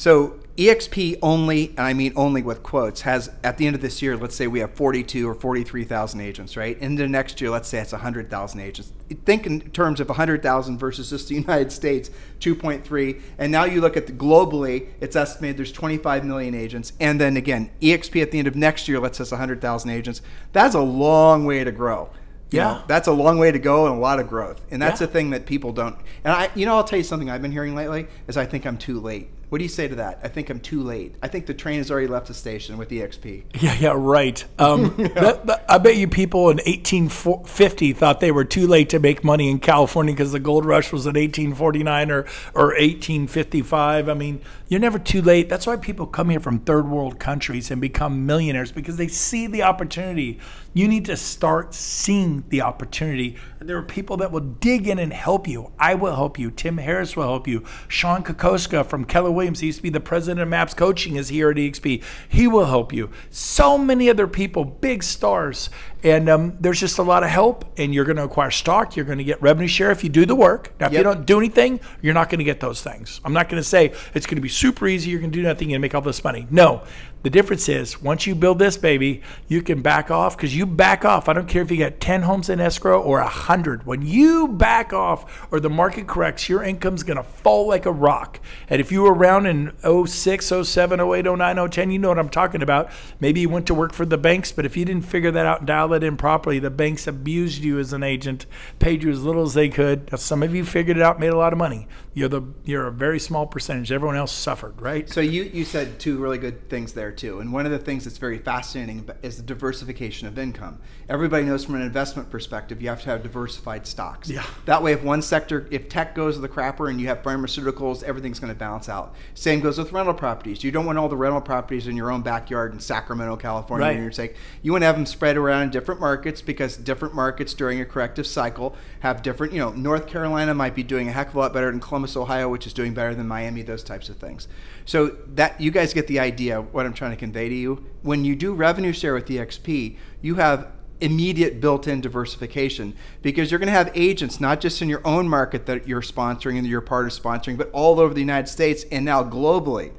So EXP only, and I mean only with quotes, has at the end of this year, let's say we have 42 or 43,000 agents, right? Into next year, let's say it's 100,000 agents. Think in terms of 100,000 versus just the United States, 2.3. And now you look at the globally, it's estimated there's 25 million agents. And then again, EXP at the end of next year, let's say it's 100,000 agents. That's a long way to grow. You Yeah. know, that's a long way to go and a lot of growth. And that's Yeah. the thing that people don't. And I, you know, I'll tell you something I've been hearing lately is I think I'm too late. What do you say to that? I think I'm too late. I think the train has already left the station with EXP. Yeah, yeah, right. Um, that- that- I bet you people in 1850 thought they were too late to make money in California because the gold rush was in 1849 or, or 1855. I mean, you're never too late. That's why people come here from third world countries and become millionaires because they see the opportunity. You need to start seeing the opportunity. And there are people that will dig in and help you. I will help you. Tim Harris will help you. Sean Kokoszka from Keller Williams, he used to be the president of MAPS Coaching, is here at EXP. He will help you. So many other people, big stars. And um, there's just a lot of help, and you're going to acquire stock. You're going to get revenue share if you do the work. Now, if you don't do anything, you're not going to get those things. I'm not going to say it's going to be super easy. You're going to do nothing and make all this money. No. The difference is once you build this baby, you can back off because you back off. I don't care if you got 10 homes in escrow or 100. When you back off or the market corrects, your income's going to fall like a rock. And if you were around in 06, 07, 08, 09, 010, you know what I'm talking about. Maybe you went to work for the banks, but if you didn't figure that out and dial it in properly, the banks abused you as an agent, paid you as little as they could. Now, some of you figured it out, made a lot of money. You're the you're a very small percentage. Everyone else suffered, right? So you, you said two really good things there too. And one of the things that's very fascinating is the diversification of income. Everybody knows from an investment perspective, you have to have diversified stocks. Yeah. That way, if one sector, if tech goes to the crapper and you have pharmaceuticals, everything's going to balance out. Same goes with rental properties. You don't want all the rental properties in your own backyard in Sacramento, California. Right. for your sake. You want to have them spread around in different markets because different markets during a corrective cycle have different, you know, North Carolina might be doing a heck of a lot better than Columbus, Ohio, which is doing better than Miami, those types of things. So that you guys get the idea what I'm trying to convey to you. When you do revenue share with EXP, you have immediate built-in diversification because you're going to have agents not just in your own market that you're sponsoring and you're part of sponsoring, but all over the United States and now globally.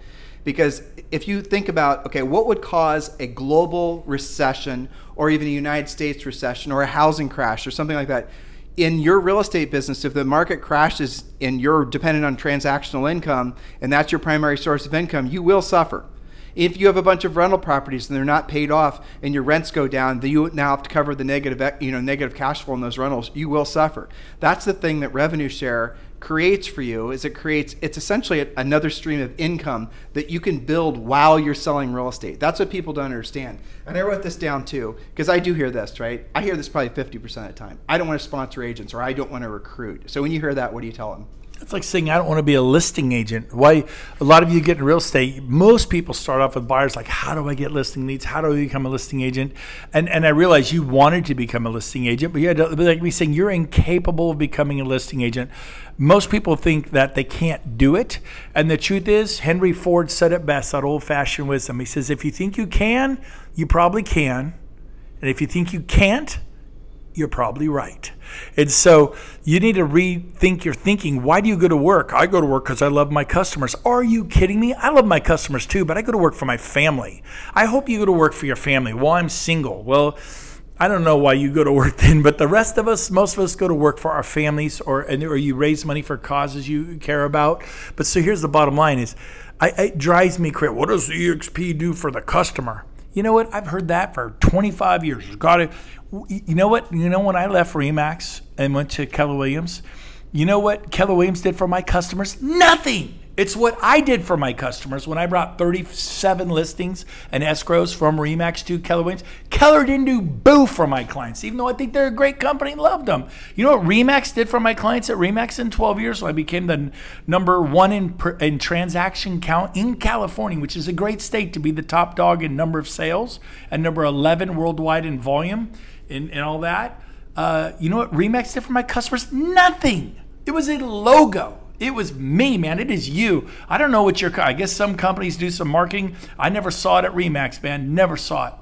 Because if you think about, okay, what would cause a global recession or even a United States recession or a housing crash or something like that? In your real estate business, if the market crashes and you're dependent on transactional income and that's your primary source of income, you will suffer. If you have a bunch of rental properties and they're not paid off and your rents go down, then you now have to cover the negative, you know, negative cash flow in those rentals. You will suffer. That's the thing that revenue share creates for you is it creates it's essentially another stream of income that you can build while you're selling real estate. That's what people don't understand. And i wrote this down too because i do hear this right? I hear this probably 50% of the time. I don't want to sponsor agents or i don't want to recruit. So when you hear that what do you tell them It's like saying I don't want to be a listing agent. Why a lot of you get in real estate, most people start off with buyers like, how do I get listing leads? How do I become a listing agent? And and I realized you wanted to become a listing agent, but you had to be like me saying you're incapable of becoming a listing agent. Most people think that they can't do it. And the truth is, Henry Ford said it best, that old fashioned wisdom. He says, if you think you can, you probably can. And if you think you can't, you're probably right. And so you need to rethink your thinking. Why do you go to work? I go to work because I love my customers. Are you kidding me? I love my customers too, but I go to work for my family. I hope you go to work for your family. Well, I'm single. Well, I don't know why you go to work then, but the rest of us, most of us go to work for our families or or you raise money for causes you care about. But so here's the bottom line is I, it drives me crazy. What does EXP do for the customer? You know what? I've heard that for 25 years. Got it. You know what? You know when I left Remax and went to Keller Williams, you know what Keller Williams did for my customers? Nothing. It's what I did for my customers when I brought 37 listings and escrows from Remax to Keller Williams. Keller didn't do boo for my clients, even though I think they're a great company loved them. You know what Remax did for my clients at Remax in 12 years? So I became the number one in, in transaction count in California, which is a great state to be the top dog in number of sales and number 11 worldwide in volume and, and all that. Uh, you know what Remax did for my customers? Nothing. It was a logo. It was me, man. It is you. I don't know what your. I guess some companies do some marketing. I never saw it at Remax, man. Never saw it.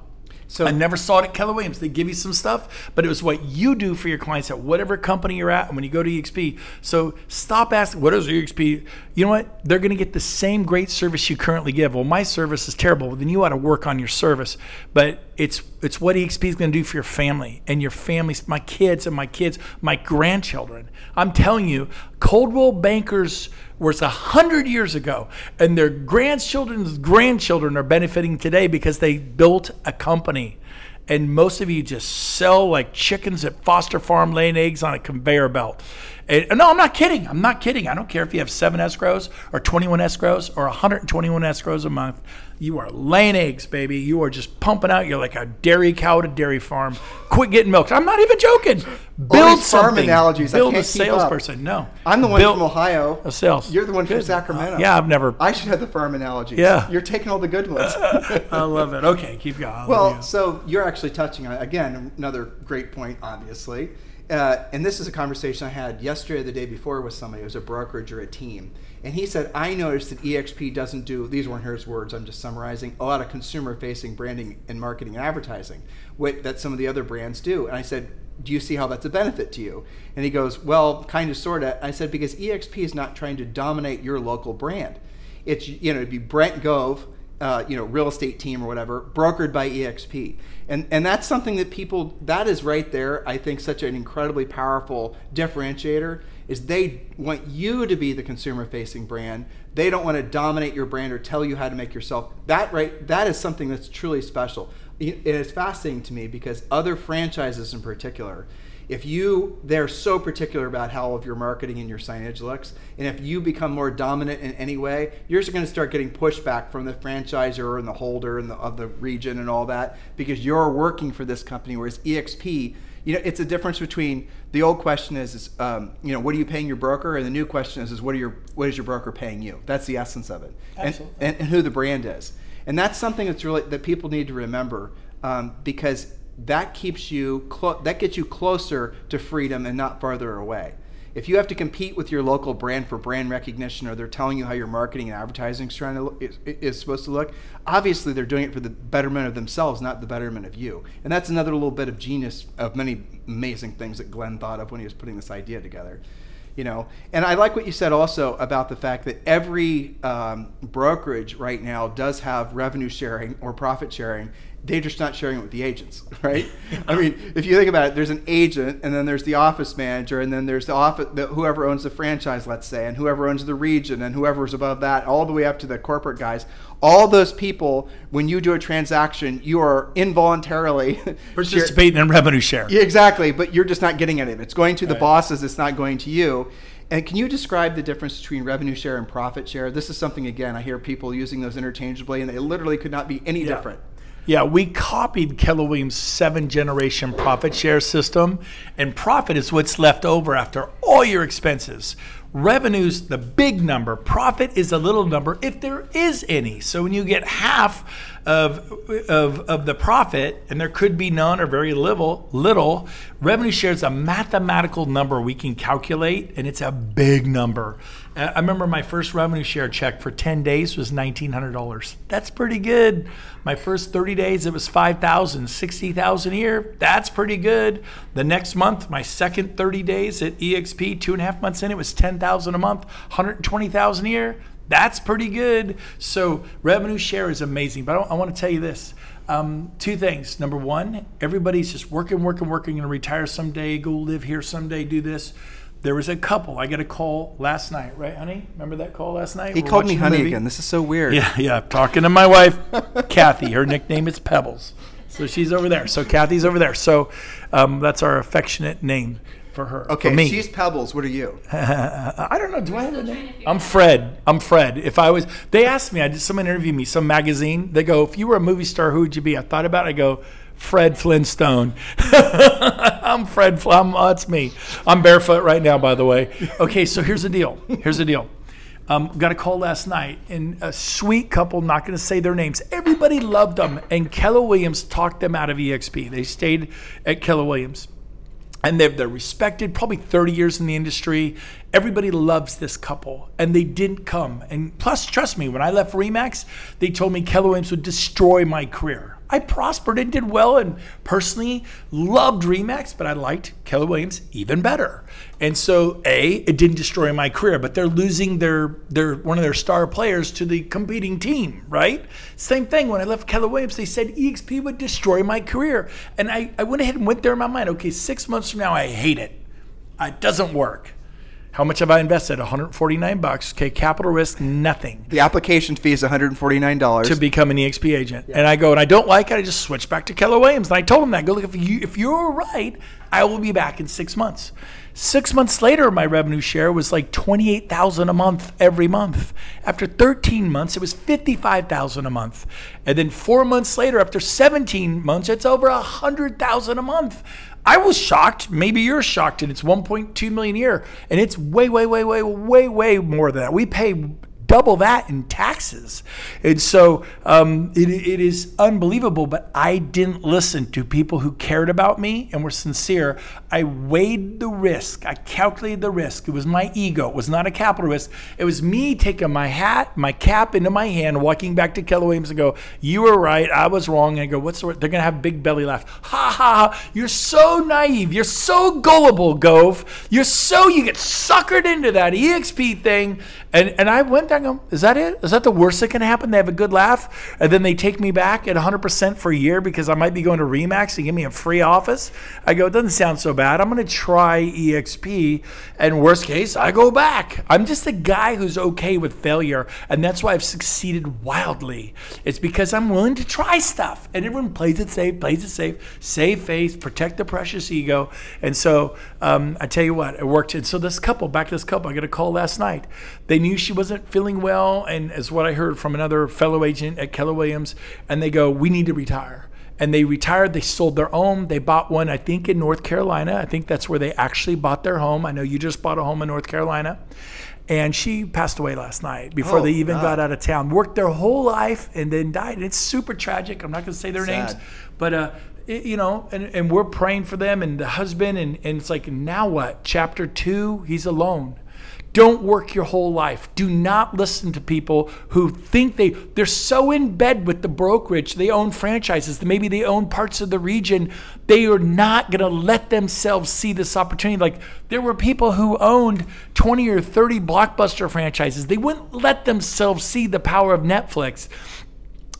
So- I never saw it at Keller Williams. They give you some stuff, but it was what you do for your clients at whatever company you're at and when you go to EXP. So stop asking, what is EXP? You know what? They're going to get the same great service you currently give. Well, my service is terrible. Well, then you ought to work on your service. But it's it's what EXP is going to do for your family and your families, my kids and my kids, my grandchildren. I'm telling you, Coldwell Bankers was a hundred years ago, and their grandchildren's grandchildren are benefiting today because they built a company. And most of you just sell like chickens at Foster Farm laying eggs on a conveyor belt. And, no, I'm not kidding. I'm not kidding. I don't care if you have seven escrows or 21 escrows or 121 escrows a month. You are laying eggs, baby. You are just pumping out. You're like a dairy cow at a dairy farm. Quit getting milked. I'm not even joking. Build farm analogies, Build a salesperson. No, I'm the one Build- from Ohio. A sales. You're the one from Good. Sacramento. Yeah, I've never. I should have the farm analogies. Yeah. You're taking all the good ones. I love it. Okay, keep going. Well, so you're actually touching on again another great point, obviously, uh, and this is a conversation I had yesterday, or the day before, with somebody. It was a brokerage or a team, and he said, "I noticed that EXP doesn't do these weren't his words. I'm just summarizing a lot of consumer-facing branding and marketing and advertising, that some of the other brands do." And I said. Do you see how that's a benefit to you? And he goes, Well, kind of, sort of. I said, Because EXP is not trying to dominate your local brand. It's, you know, it'd be Brent Gove, uh, you know, real estate team or whatever, brokered by EXP. And, and that's something that people, that is right there, I think, such an incredibly powerful differentiator is they want you to be the consumer facing brand. They don't want to dominate your brand or tell you how to make yourself. That right, that is something that's truly special. It is fascinating to me because other franchises in particular, if you they're so particular about how of your marketing and your signage looks and if you become more dominant in any way you're going to start getting pushback from the franchisor and the holder and the, of the region and all that because you're working for this company whereas exp you know it's a difference between the old question is, is um, you know what are you paying your broker? And the new question is, is what are your what is your broker paying you? That's the essence of it. And, and, and who the brand is. And that's something that's really that people need to remember um, because that keeps you clo- that gets you closer to freedom and not farther away. If you have to compete with your local brand for brand recognition, or they're telling you how your marketing and advertising is trying to look, is, is supposed to look, obviously they're doing it for the betterment of themselves, not the betterment of you. And that's another little bit of genius of many amazing things that Glenn thought of when he was putting this idea together. You know, and I like what you said also about the fact that every um, brokerage right now does have revenue sharing or profit sharing they're just not sharing it with the agents, right? I mean, if you think about it, there's an agent, and then there's the office manager, and then there's the office, the, whoever owns the franchise, let's say, and whoever owns the region, and whoever's above that, all the way up to the corporate guys. All those people, when you do a transaction, you are involuntarily Participating in revenue share. Yeah, exactly, but you're just not getting any of it. It's going to the bosses. It's not going to you. And can you describe the difference between revenue share and profit share? This is something again I hear people using those interchangeably, and they literally could not be any different. Yeah, we copied Keller Williams' seven generation profit share system, and profit is what's left over after all your expenses. Revenue's the big number, profit is a little number if there is any. So when you get half of, of, of the profit, and there could be none or very little, little, revenue share is a mathematical number we can calculate, and it's a big number. Uh, I remember my first revenue share check for 10 days was $1,900. That's pretty good. My first 30 days, it was 5,000, 60,000 a year. That's pretty good. The next month, my second 30 days at EXP, two and a half months in, it was 10,000 a month, 120,000 a year. That's pretty good. So revenue share is amazing. But I, I want to tell you this. Um, two things. Number one, everybody's just working, working, working, and retire someday, go live here someday, do this. There was a couple. I got a call last night, right, honey? Remember that call last night? He We're called me honey again. This is so weird. Yeah, yeah. Talking to my wife, Kathy. Her nickname is Pebbles. So she's over there. So Kathy's over there. So um, that's our affectionate name for her. Okay, for me. she's Pebbles. What are you? I don't know. Do I have a name? I'm Fred. I'm Fred. If I was, they asked me. I did someone interviewed me, some magazine. They go, if you were a movie star, who would you be? I thought about. it. I go, Fred Flintstone. I'm Fred. I'm, oh, that's me. I'm barefoot right now, by the way. Okay, so here's the deal. Here's the deal. Um, got a call last night, and a sweet couple, not going to say their names. Everybody loved them, and Keller Williams talked them out of EXP. They stayed at Keller Williams and they're, they're respected probably 30 years in the industry everybody loves this couple and they didn't come and plus trust me when i left remax they told me keller williams would destroy my career I prospered and did well and personally loved Remax, but I liked Keller Williams even better. And so, A, it didn't destroy my career, but they're losing their, their one of their star players to the competing team, right? Same thing when I left Keller Williams, they said EXP would destroy my career. And I, I went ahead and went there in my mind, okay, six months from now, I hate it. It doesn't work. How much have I invested? 149 bucks. Okay, capital risk, nothing. The application fee is 149 dollars to become an EXP agent. Yeah. And I go and I don't like it. I just switch back to Keller Williams. And I told him that. I go look if you if you're right, I will be back in six months. Six months later, my revenue share was like 28,000 a month every month. After 13 months, it was 55,000 a month. And then four months later, after 17 months, it's over 100,000 a month. I was shocked. Maybe you're shocked, and it's 1.2 million a year, and it's way, way, way, way, way, way more than that. We pay double that in taxes. And so um, it, it is unbelievable, but I didn't listen to people who cared about me and were sincere. I weighed the risk, I calculated the risk. It was my ego, it was not a capital risk. It was me taking my hat, my cap into my hand, walking back to Keller Williams and go, You were right, I was wrong. And I go, What's the word? They're going to have big belly laugh. Ha ha ha. You're so naive. You're so gullible, Gove. You're so, you get suckered into that EXP thing. And, and I went there go, is that it? Is that the worst that can happen? They have a good laugh and then they take me back at 100% for a year because I might be going to Remax and give me a free office? I go, it doesn't sound so bad. I'm going to try EXP. And worst case, I go back. I'm just a guy who's okay with failure. And that's why I've succeeded wildly. It's because I'm willing to try stuff. And everyone plays it safe, plays it safe, save face, protect the precious ego. And so um, I tell you what, it worked. And so this couple, back to this couple, I got a call last night. They knew she wasn't feeling well, and as what I heard from another fellow agent at Keller Williams, and they go, "We need to retire." And they retired. They sold their home. They bought one, I think, in North Carolina. I think that's where they actually bought their home. I know you just bought a home in North Carolina. And she passed away last night before oh, they even God. got out of town. Worked their whole life and then died. And it's super tragic. I'm not going to say their Sad. names, but uh, it, you know, and, and we're praying for them and the husband. And, and it's like, now what? Chapter two, he's alone don't work your whole life. Do not listen to people who think they they're so in bed with the brokerage. They own franchises. Maybe they own parts of the region. They are not going to let themselves see this opportunity. Like there were people who owned 20 or 30 blockbuster franchises. They wouldn't let themselves see the power of Netflix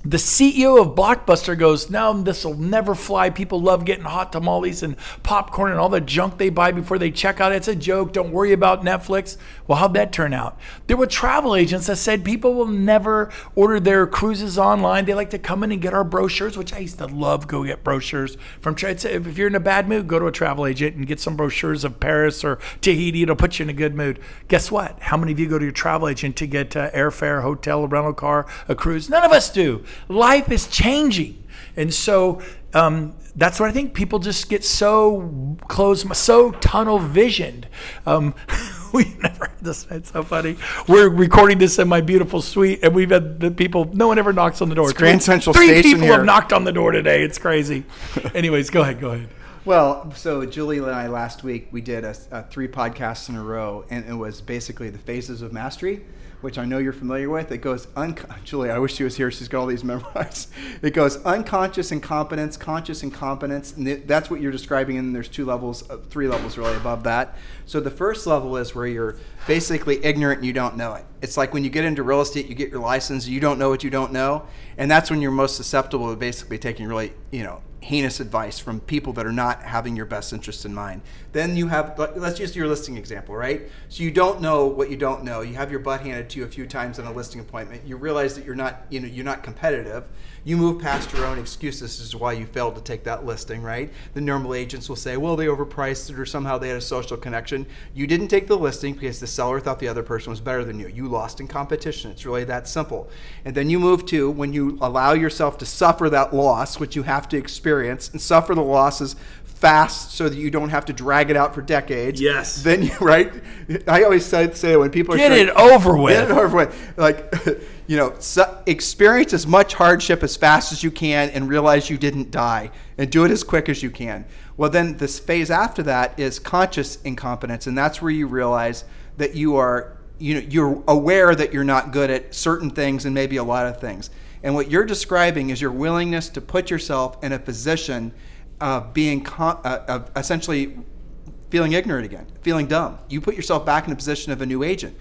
the CEO of Blockbuster goes, No, this will never fly. People love getting hot tamales and popcorn and all the junk they buy before they check out. It's a joke. Don't worry about Netflix. Well, how'd that turn out? There were travel agents that said people will never order their cruises online. They like to come in and get our brochures, which I used to love. Go get brochures from. If you're in a bad mood, go to a travel agent and get some brochures of Paris or Tahiti. It'll put you in a good mood. Guess what? How many of you go to your travel agent to get uh, airfare, hotel, a rental car, a cruise? None of us do. Life is changing. And so um, that's what I think. People just get so close, so tunnel visioned. Um, we never had this. It's so funny. We're recording this in my beautiful suite, and we've had the people. No one ever knocks on the door. It's Grand Central Three Station people here. have knocked on the door today. It's crazy. Anyways, go ahead. Go ahead. Well, so Julie and I last week we did a, a three podcasts in a row, and it was basically the phases of mastery which I know you're familiar with. It goes, un- Julie, I wish she was here. She's got all these memorized. It goes unconscious incompetence, conscious incompetence. And that's what you're describing. And there's two levels, uh, three levels really above that. So the first level is where you're basically ignorant and you don't know it. It's like when you get into real estate, you get your license, you don't know what you don't know. And that's when you're most susceptible to basically taking really, you know, heinous advice from people that are not having your best interest in mind. Then you have, let's use your listing example, right? So you don't know what you don't know. You have your butt handed to you a few times in a listing appointment. You realize that you're not, you know, you're not competitive. You move past your own excuses as to why you failed to take that listing, right? The normal agents will say, well, they overpriced it or somehow they had a social connection. You didn't take the listing because the seller thought the other person was better than you. You lost in competition. It's really that simple. And then you move to when you allow yourself to suffer that loss, which you have to experience, and suffer the losses fast so that you don't have to drag it out for decades. Yes. Then you right. I always say, say when people are get it over with. Get it over with. Like you know, experience as much hardship as fast as you can and realize you didn't die and do it as quick as you can. Well, then this phase after that is conscious incompetence, and that's where you realize that you are, you know, you're aware that you're not good at certain things and maybe a lot of things. And what you're describing is your willingness to put yourself in a position of being con- uh, of essentially feeling ignorant again, feeling dumb. You put yourself back in a position of a new agent.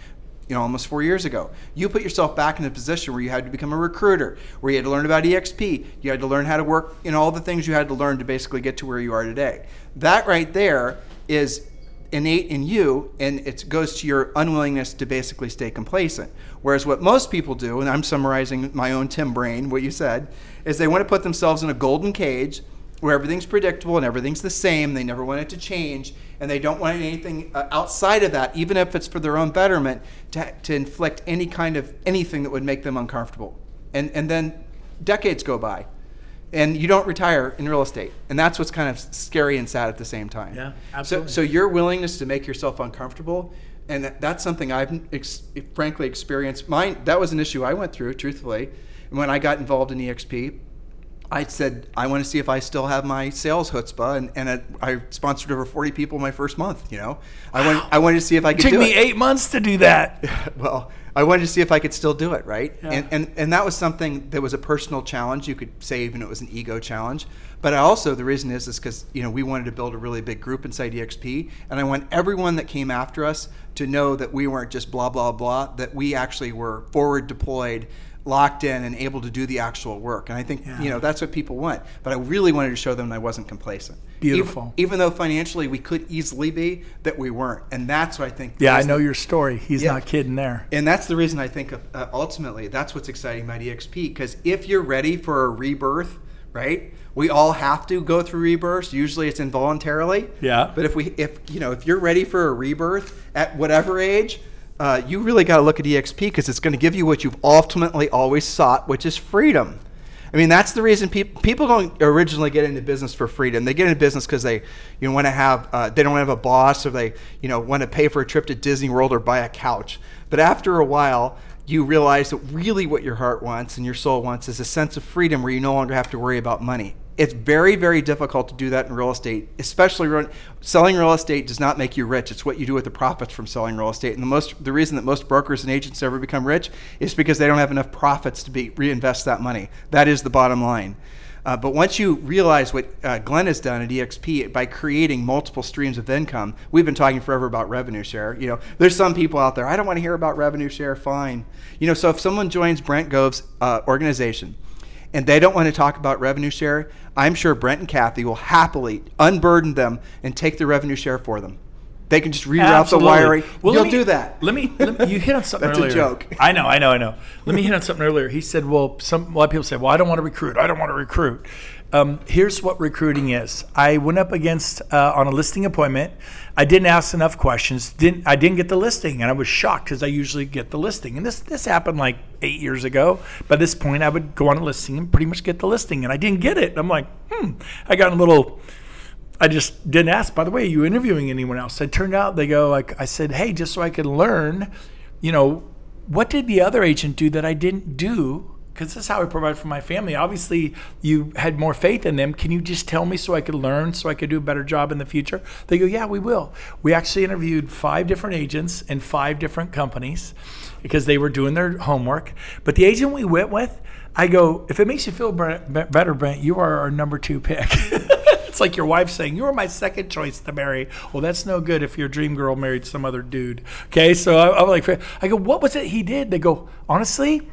You know, almost four years ago, you put yourself back in a position where you had to become a recruiter, where you had to learn about EXP, you had to learn how to work, you know, all the things you had to learn to basically get to where you are today. That right there is innate in you and it goes to your unwillingness to basically stay complacent. Whereas what most people do, and I'm summarizing my own Tim brain, what you said, is they want to put themselves in a golden cage where everything's predictable and everything's the same. They never want it to change, and they don't want anything uh, outside of that, even if it's for their own betterment, to, to inflict any kind of anything that would make them uncomfortable. And and then decades go by, and you don't retire in real estate, and that's what's kind of scary and sad at the same time. Yeah, absolutely. So so your willingness to make yourself uncomfortable. And that's something I've ex- frankly experienced. Mine, that was an issue I went through, truthfully. When I got involved in EXP, I said, I want to see if I still have my sales chutzpah, and, and it, I sponsored over 40 people my first month. You know, I wanted, I wanted to see if I It could took do me it. eight months to do that. well, I wanted to see if I could still do it, right? Yeah. And, and and that was something that was a personal challenge. You could say even it was an ego challenge. But I also the reason is is because you know we wanted to build a really big group inside EXP, and I want everyone that came after us to know that we weren't just blah blah blah. That we actually were forward deployed. Locked in and able to do the actual work, and I think Yeah. you know that's what people want. But I really wanted to show them that I wasn't complacent. Beautiful. Even, even though financially we could easily be, that we weren't, and that's what I think. Yeah, I know your story. He's Yeah. not kidding there. and that's the reason I think uh, ultimately that's what's exciting about EXP because if you're ready for a rebirth, right? We all have to go through rebirths. Usually it's involuntarily. Yeah. But if we, if you know, if you're ready for a rebirth at whatever age, uh, you really got to look at EXP because it's going to give you what you've ultimately always sought, which is freedom. I mean, that's the reason people people don't originally get into business for freedom. They get into business because they, you know, want to have uh, they don't have a boss or they, you know, want to pay for a trip to Disney World or buy a couch. But after a while, you realize that really what your heart wants and your soul wants is a sense of freedom where you no longer have to worry about money. It's very, very difficult to do that in real estate, especially real, selling real estate does not make you rich. It's what you do with the profits from selling real estate. And the most, the reason that most brokers and agents ever become rich is because they don't have enough profits to be reinvest that money. That is the bottom line. Uh, but once you realize what uh, Glenn has done at EXP by creating multiple streams of income, we've been talking forever about revenue share. You know, there's some people out there I don't want to hear about revenue share. Fine, you know. So if someone joins Brent Gove's uh, organization and they don't want to talk about revenue share, I'm sure Brent and Kathy will happily unburden them and take the revenue share for them. They can just reroute Absolutely. the wiring. Well, You'll me- do that. Let me, let me- You hit on something That's a joke. I know. I know. I know. Let me hit on something earlier. He said, "Well, some a lot of people say, well, I don't want to recruit. I don't want to recruit." Um, here's what recruiting is. I went up against uh, on a listing appointment. I didn't ask enough questions. Didn't I didn't get the listing, and I was shocked because I usually get the listing. And this this happened like eight years ago. By this point, I would go on a listing and pretty much get the listing, and I didn't get it. I'm like, hmm. I got a little. I just didn't ask. By the way, are you interviewing anyone else? It turned out they go like I said, hey, just so I could learn, you know, what did the other agent do that I didn't do? Because this is how I provide for my family. Obviously, you had more faith in them. Can you just tell me so I could learn, so I could do a better job in the future? They go, yeah, we will. We actually interviewed five different agents in five different companies because they were doing their homework. But the agent we went with, I go, if it makes you feel better, Brent, you are our number two pick. it's like your wife saying, You were my second choice to marry. Well, that's no good if your dream girl married some other dude. Okay, so I'm like, I go, What was it he did? They go, Honestly,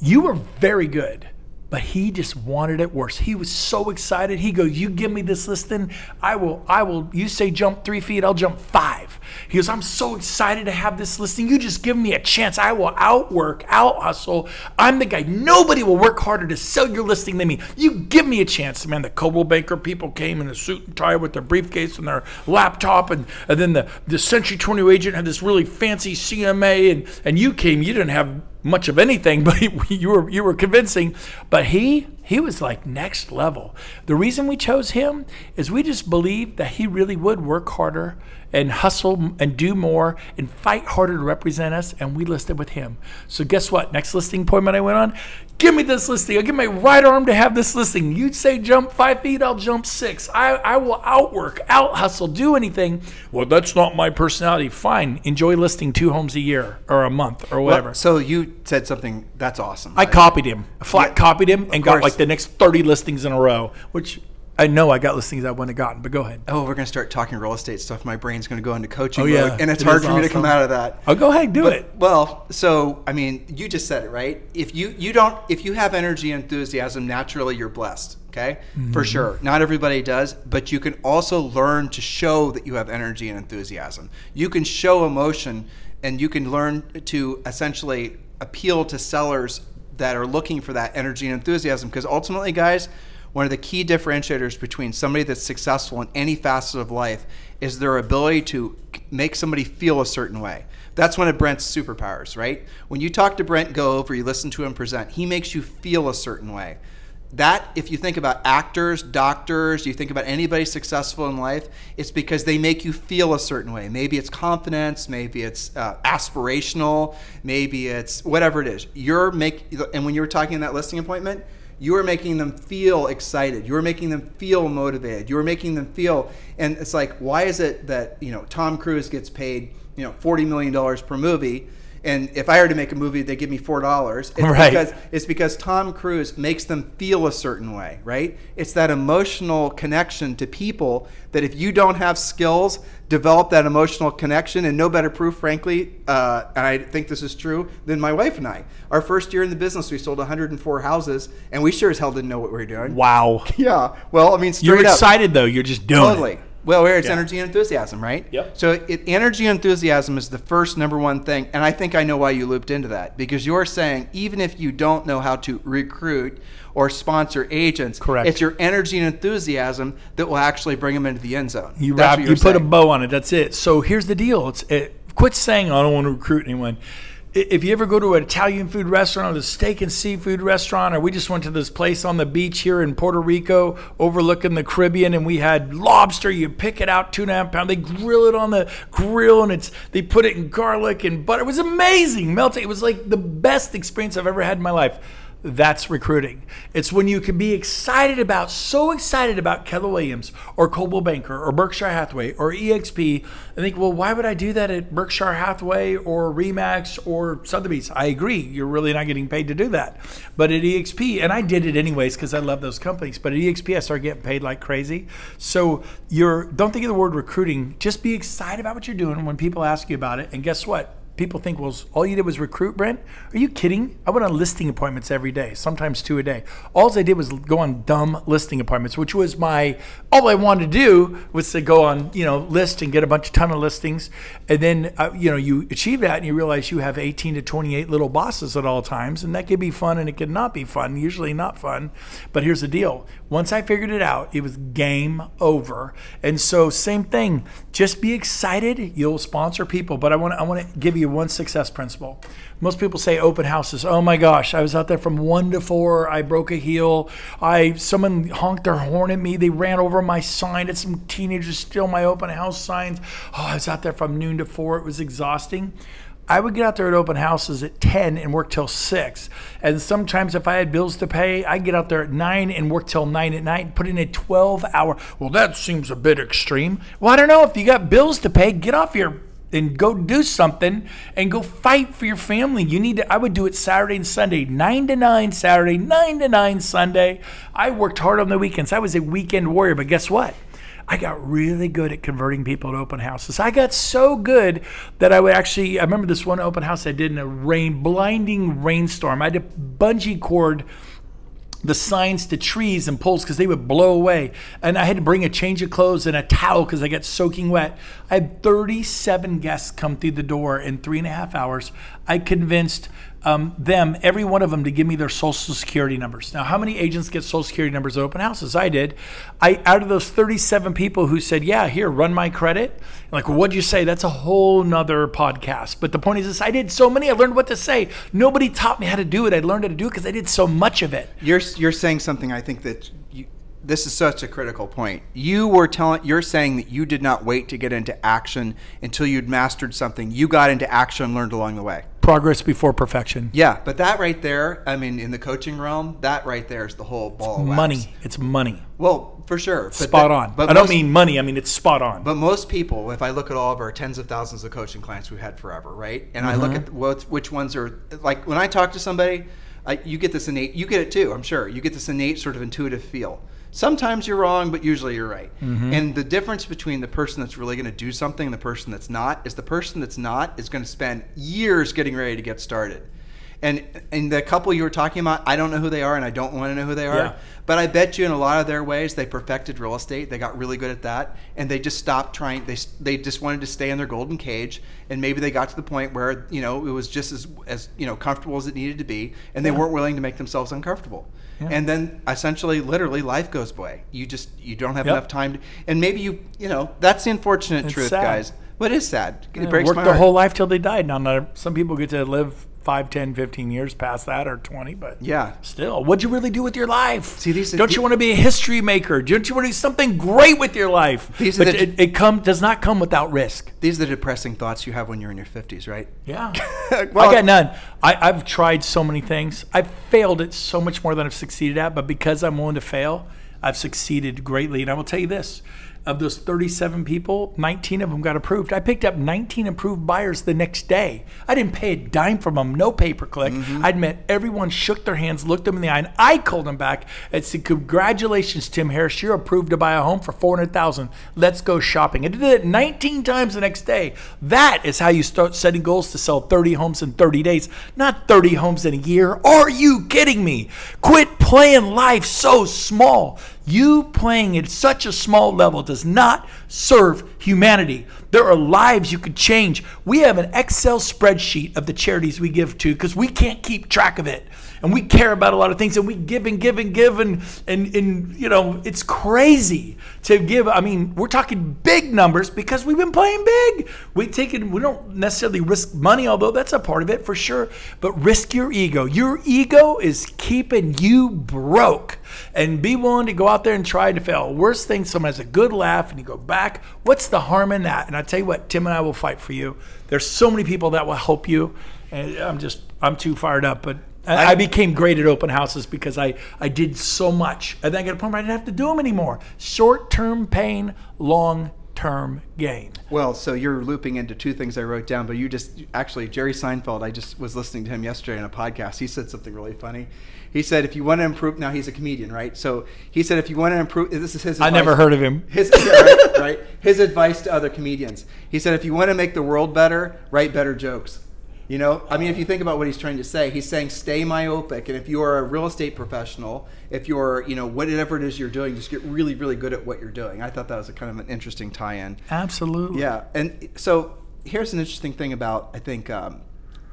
you were very good. But he just wanted it worse. He was so excited. He goes, "You give me this listing, I will. I will. You say jump three feet, I'll jump five. He goes, "I'm so excited to have this listing. You just give me a chance. I will outwork, out hustle. I'm the guy. Nobody will work harder to sell your listing than me. You give me a chance." Man, the Coldwell Banker people came in a suit and tie with their briefcase and their laptop, and, and then the the Century 20 agent had this really fancy CMA, and and you came. You didn't have much of anything, but you were you were convincing. But he he was like next level. The reason we chose him is we just believed that he really would work harder and hustle and do more and fight harder to represent us, and we listed with him. So guess what? Next listing appointment I went on, give me this listing. I'll give my right arm to have this listing. You'd say jump five feet, I'll jump six. I, I will outwork, out hustle, do anything. Well, that's not my personality. Fine. Enjoy listing two homes a year or a month or whatever. Well, so you said something that's awesome. I copied him, flat Yeah, copied him, and got like the next 30 listings in a row, which I know I got listings I wouldn't have gotten, but go ahead. oh, we're gonna start talking real estate stuff. My brain's gonna go into coaching. Oh, yeah. mode, and it's It hard for me to come out of that. Oh, go ahead, do But- it. Well, so I mean, you just said it right. If you you don't if you have energy and enthusiasm, naturally you're blessed. Okay, Mm-hmm. for sure. Not everybody does, but you can also learn to show that you have energy and enthusiasm. You can show emotion, and you can learn to essentially appeal to sellers that are looking for that energy and enthusiasm. Because ultimately, guys. One of the key differentiators between somebody that's successful in any facet of life is their ability to make somebody feel a certain way. That's one of Brent's superpowers, right? When you talk to Brent Gove or you listen to him present, he makes you feel a certain way. That, if you think about actors, doctors, you think about anybody successful in life, it's because they make you feel a certain way. Maybe it's confidence, maybe it's uh, aspirational, maybe it's whatever it is. You're make, and when you were talking in that listing appointment, you are making them feel excited. You are making them feel motivated. You are making them feel, and it's like, why is it that you know Tom Cruise gets paid you know forty million dollars per movie, and if I were to make a movie, they give me four dollars. It's Right. because it's because Tom Cruise makes them feel a certain way, right? It's that emotional connection to people that if you don't have skills, develop that emotional connection, and no better proof, frankly, uh, and I think this is true, than my wife and I. Our first year in the business, we sold 104 houses, and we sure as hell didn't know what we were doing. Wow. Yeah. Well, I mean, straight You're up. excited though. You're just doing Totally. it. Well, where it's Yeah. energy and enthusiasm, right? Yep. So it, energy and enthusiasm is the first number one thing, and I think I know why you looped into that because you're saying even if you don't know how to recruit or sponsor agents, Correct. It's your energy and enthusiasm that will actually bring them into the end zone. You wrap, you put a bow on it. That's it. So here's the deal. It's it, quit saying I don't want to recruit anyone. If you ever go to an Italian food restaurant or the steak and seafood restaurant, or we just went to this place on the beach here in Puerto Rico overlooking the Caribbean, and we had lobster. You pick it out, two and a half pound. They grill it on the grill, and it's they put it in garlic and butter. It was amazing, melting. It was like the best experience I've ever had in my life. That's recruiting. It's when you can be excited about, so excited about Keller Williams or Coldwell Banker or Berkshire Hathaway or EXP and think, well, why would I do that at Berkshire Hathaway or Remax or Sotheby's? I agree. You're really not getting paid to do that. But at EXP, and I did it anyways because I love those companies, but at EXP, I started getting paid like crazy. So you're, don't think of the word recruiting. Just be excited about what you're doing when people ask you about it. And guess what? People think, well, all you did was recruit, Brent? Are you kidding? I went on listing appointments every day, sometimes two a day. All I did was go on dumb listing appointments, which was my, all I wanted to do was to go on, you know, list and get a bunch of ton of listings. And then, uh, you know, you achieve that and you realize you have 18 to 28 little bosses at all times. And that could be fun and it could not be fun, usually not fun. But here's the deal. Once I figured it out, it was game over. And so same thing, just be excited. You'll sponsor people. But I want to, I want to give you one success principle. Most people say open houses. Oh my gosh, I was out there from one to four. I broke a heel. I someone honked their horn at me. They ran over my sign. It's some teenagers steal my open house signs. Oh, I was out there from noon to four. It was exhausting. I would get out there at open houses at 10 and work till 6. And sometimes if I had bills to pay, I'd get out there at 9 and work till 9 at night put in a 12 hour. Well, that seems a bit extreme. Well, I don't know. If you got bills to pay, get off your and go do something and go fight for your family. You need to I would do it Saturday and Sunday, 9 to 9 Saturday, 9 to 9 Sunday. I worked hard on the weekends. I was a weekend warrior, but guess what? I got really good at converting people to open houses. I got so good that I would actually, I remember this one open house I did in a rain, blinding rainstorm. I had to bungee cord the signs to trees and poles because they would blow away. And I had to bring a change of clothes and a towel because I got soaking wet. I had 37 guests come through the door in three and a half hours. I convinced um, them, every one of them, to give me their social security numbers. Now, how many agents get social security numbers at open houses? I did. I out of those 37 people who said, "Yeah, here, run my credit." I'm like, well, what'd you say? That's a whole nother podcast. But the point is, this: I did so many. I learned what to say. Nobody taught me how to do it. I learned how to do it because I did so much of it. You're you're saying something. I think that you, this is such a critical point. You were telling. You're saying that you did not wait to get into action until you'd mastered something. You got into action and learned along the way. Progress before perfection. Yeah, but that right there, I mean, in the coaching realm, that right there is the whole ball. Money. It's money. Well, for sure. But Spot the- on. But I don't mean money. I mean it's spot on. But most people, if I look at all of our tens of thousands of coaching clients we've had forever, right? And I Mm-hmm. look at what, which ones are like when I talk to somebody, I, you get this innate, you get it too, I'm sure. You get this innate sort of intuitive feel. Sometimes you're wrong, but usually you're right. Mm-hmm. And the difference between the person that's really going to do something and the person that's not is the person that's not is going to spend years getting ready to get started. And and the couple you were talking about, I don't know who they are, and I don't want to know who they are. Yeah. But I bet you in a lot of their ways, they perfected real estate. They got really good at that, and they just stopped trying. They they just wanted to stay in their golden cage, and maybe they got to the point where you know it was just as as you know comfortable as it needed to be, and they weren't willing to make themselves uncomfortable. And then essentially, literally, life goes by. You just you don't have Yep. enough time, to, and maybe you you know that's the unfortunate It's truth, sad. guys. But it is sad. It Yeah, breaks worked my their heart. whole life till they died. Now, some people get to live 5, 10, 15 years past that or 20, but Yeah. still, what'd you really do with your life? See, these Don't you want to be a history maker? Don't you want to do something great with your life? These but the- it, it come, does not come without risk. These are the depressing thoughts you have when you're in your 50s, right? Yeah. Well- I got none. I, I've tried so many things. I've failed at so much more than I've succeeded at, but because I'm willing to fail, I've succeeded greatly. And I will tell you this of those 37 people, 19 of them got approved. I picked up 19 approved buyers the next day. I didn't pay a dime from them, no pay per click. Mm-hmm. I'd met everyone, shook their hands, looked them in the eye, and I called them back and said, Congratulations, Tim Harris. You're approved to buy a home for 400000 Let's go shopping. I did it 19 times the next day. That is how you start setting goals to sell 30 homes in 30 days, not 30 homes in a year. Are you kidding me? Quit playing life so small. You playing at such a small level does not serve humanity. There are lives you could change. We have an Excel spreadsheet of the charities we give to because we can't keep track of it. And we care about a lot of things and we give and give and give and, and, and you know, it's crazy to give. I mean, we're talking big numbers because we've been playing big. We take it, we don't necessarily risk money, although that's a part of it for sure, but risk your ego. Your ego is keeping you broke and be willing to go out there and try to fail. Worst thing, someone has a good laugh and you go back. What's the harm in that? And I tell you what, Tim and I will fight for you. There's so many people that will help you. And I'm just, I'm too fired up, but I, I became great at open houses because I, I did so much. And then I got a point where I didn't have to do them anymore. Short term pain, long term gain. Well, so you're looping into two things I wrote down, but you just actually Jerry Seinfeld. I just was listening to him yesterday on a podcast. He said something really funny. He said, "If you want to improve, now he's a comedian, right? So he said, if you want to improve, this is his. I never heard of him. His yeah, right, right. His advice to other comedians. He said, if you want to make the world better, write better jokes. You know, I mean, if you think about what he's trying to say, he's saying stay myopic, and if you are a real estate professional, if you're, you know, whatever it is you're doing, just get really, really good at what you're doing. I thought that was a kind of an interesting tie-in. Absolutely. Yeah, and so here's an interesting thing about I think um,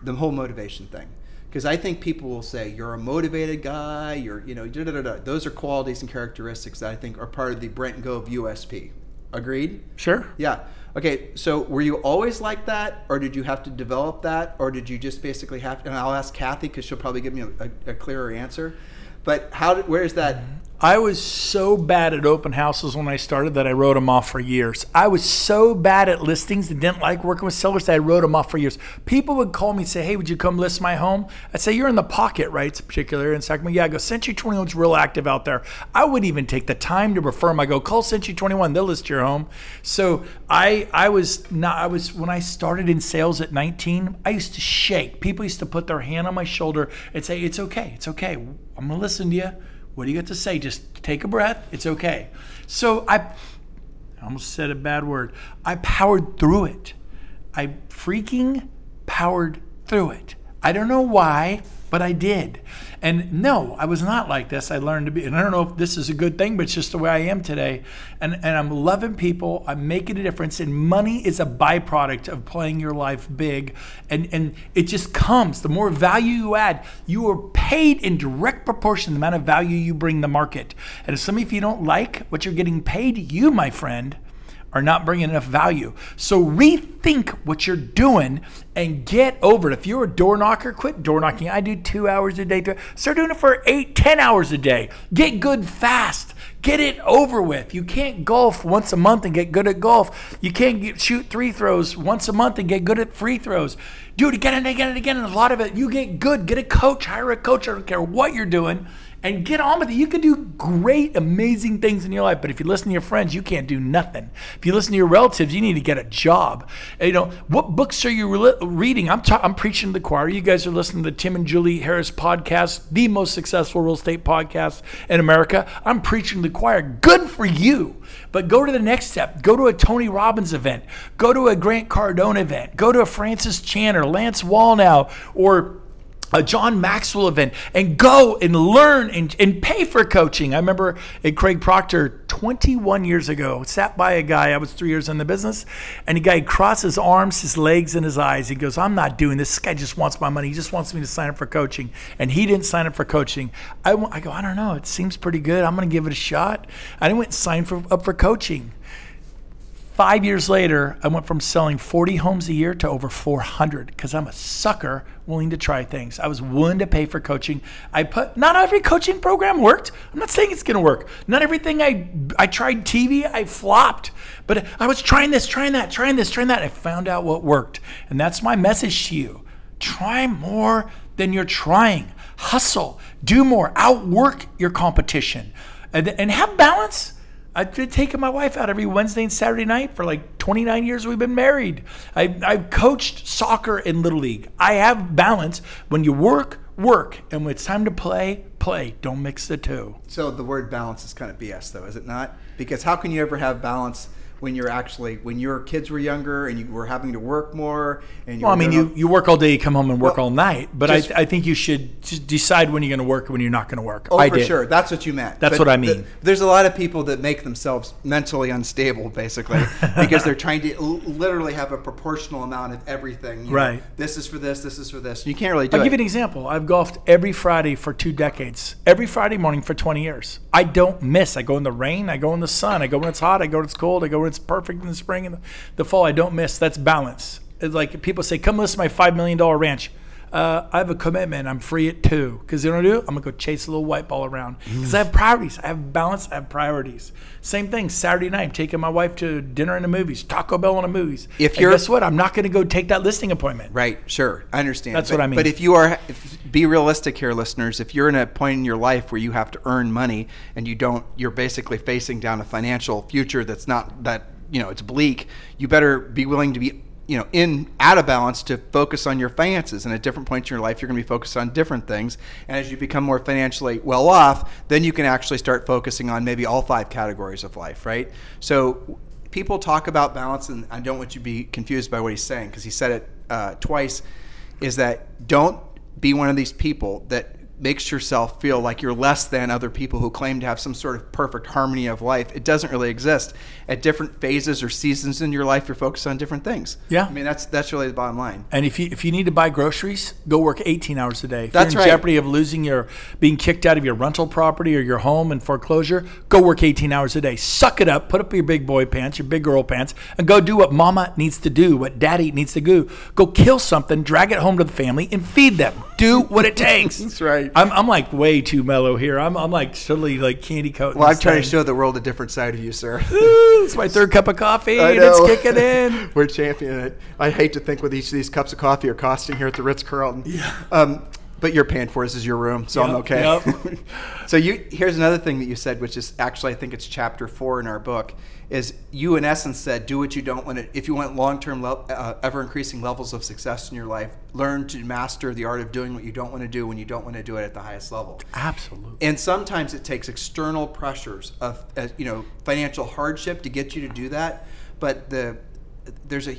the whole motivation thing, because I think people will say you're a motivated guy, you're you know da da da da. Those are qualities and characteristics that I think are part of the Brent Gove USP. Agreed? Sure. Yeah. Okay. So were you always like that, or did you have to develop that, or did you just basically have? And I'll ask Kathy because she'll probably give me a, a, clearer answer. But how? Where is that? Mm-hmm. I was so bad at open houses when I started that I wrote them off for years. I was so bad at listings and didn't like working with sellers that I wrote them off for years. People would call me and say, Hey, would you come list my home? I'd say, You're in the pocket, right? It's particular in Sacramento. Yeah, I go, Century 21's real active out there. I wouldn't even take the time to refer them. I go, Call Century 21, they'll list your home. So I, I was not, I was, when I started in sales at 19, I used to shake. People used to put their hand on my shoulder and say, It's okay, it's okay. I'm to listen to you. What do you got to say? Just take a breath. It's okay. So I, I almost said a bad word. I powered through it. I freaking powered through it. I don't know why, but I did. And no, I was not like this. I learned to be, and I don't know if this is a good thing, but it's just the way I am today. And, and I'm loving people. I'm making a difference. And money is a byproduct of playing your life big. And, and it just comes. The more value you add, you are paid in direct proportion to the amount of value you bring the market. And if some of you don't like what you're getting paid, you, my friend, are not bringing enough value. So rethink what you're doing and get over it. If you're a door knocker, quit door knocking. I do two hours a day. Start doing it for eight, ten hours a day. Get good fast. Get it over with. You can't golf once a month and get good at golf. You can't get, shoot three throws once a month and get good at free throws. Do it again and again and again. And a lot of it, you get good. Get a coach. Hire a coach. I don't care what you're doing and get on with it. You can do great, amazing things in your life, but if you listen to your friends, you can't do nothing. If you listen to your relatives, you need to get a job. You know, what books are you re- reading? I'm ta- I'm preaching to the choir. You guys are listening to the Tim and Julie Harris podcast, the most successful real estate podcast in America. I'm preaching to the choir. Good for you. But go to the next step. Go to a Tony Robbins event. Go to a Grant Cardone event. Go to a Francis Chan or Lance Wallnau or a John Maxwell event and go and learn and, and pay for coaching. I remember at Craig Proctor 21 years ago, sat by a guy, I was three years in the business, and the guy crossed his arms, his legs, and his eyes. He goes, I'm not doing this. This guy just wants my money. He just wants me to sign up for coaching. And he didn't sign up for coaching. I, I go, I don't know. It seems pretty good. I'm going to give it a shot. I went and signed for, up for coaching. Five years later, I went from selling 40 homes a year to over 400 because I'm a sucker willing to try things. I was willing to pay for coaching. I put not every coaching program worked. I'm not saying it's going to work. Not everything I I tried TV, I flopped. But I was trying this, trying that, trying this, trying that. I found out what worked. And that's my message to you. Try more than you're trying. Hustle, do more, outwork your competition. And, and have balance I've been taking my wife out every Wednesday and Saturday night for like 29 years we've been married. I, I've coached soccer in Little League. I have balance. When you work, work. And when it's time to play, play. Don't mix the two. So the word balance is kind of BS, though, is it not? Because how can you ever have balance when you're actually when your kids were younger and you were having to work more and you well, I mean, you, you work all day, you come home and work well, all night. But just, I, I think you should just decide when you're going to work and when you're not going to work. Oh, I for did. sure. That's what you meant. That's but what I mean. The, there's a lot of people that make themselves mentally unstable, basically, because they're trying to l- literally have a proportional amount of everything. You right. Know, this is for this. This is for this. You can't really do I'll it. give you an example. I've golfed every Friday for two decades. Every Friday morning for 20 years. I don't miss. I go in the rain. I go in the sun. I go when it's hot. I go when it's cold. I go when it's perfect in the spring and the, the fall. I don't miss. That's balance. It's like people say, come listen to my $5 million ranch. Uh, I have a commitment. I'm free at two. Because you know what I do? I'm going to go chase a little white ball around. Because I have priorities. I have balance. I have priorities. Same thing. Saturday night, I'm taking my wife to dinner and the movies, Taco Bell and the movies. If you're- guess what? I'm not going to go take that listing appointment. Right, sure, I understand. That's but, what I mean. But if you are, if, be realistic here, listeners. If you're in a point in your life where you have to earn money and you don't, you're basically facing down a financial future that's not that you know it's bleak. You better be willing to be you know in out of balance to focus on your finances. And at different points in your life, you're going to be focused on different things. And as you become more financially well off, then you can actually start focusing on maybe all five categories of life. Right. So people talk about balance, and I don't want you to be confused by what he's saying because he said it uh, twice. Is that don't be one of these people that makes yourself feel like you're less than other people who claim to have some sort of perfect harmony of life. It doesn't really exist. At different phases or seasons in your life, you're focused on different things. Yeah. I mean that's that's really the bottom line. And if you if you need to buy groceries, go work 18 hours a day. If That's you're in right. jeopardy of losing your being kicked out of your rental property or your home in foreclosure, go work 18 hours a day. Suck it up, put up your big boy pants, your big girl pants, and go do what mama needs to do, what daddy needs to do. Go kill something, drag it home to the family, and feed them. Do what it takes. That's right. I'm, I'm like way too mellow here. I'm, I'm like totally like candy coat. Well, I'm trying to show the world a different side of you, sir. It's my third cup of coffee, and it's kicking in. We're championing it. I hate to think what each of these cups of coffee are costing here at the Ritz Carlton. Yeah. Um, but you're paying for this is your room, so I'm okay. yep. so you here's another thing that you said, which is actually I think it's chapter four in our book, is you in essence said do what you don't want to. If you want long term, uh, ever increasing levels of success in your life, learn to master the art of doing what you don't want to do when you don't want to do it at the highest level. Absolutely. And sometimes it takes external pressures of uh, you know financial hardship to get you to do that. But the there's a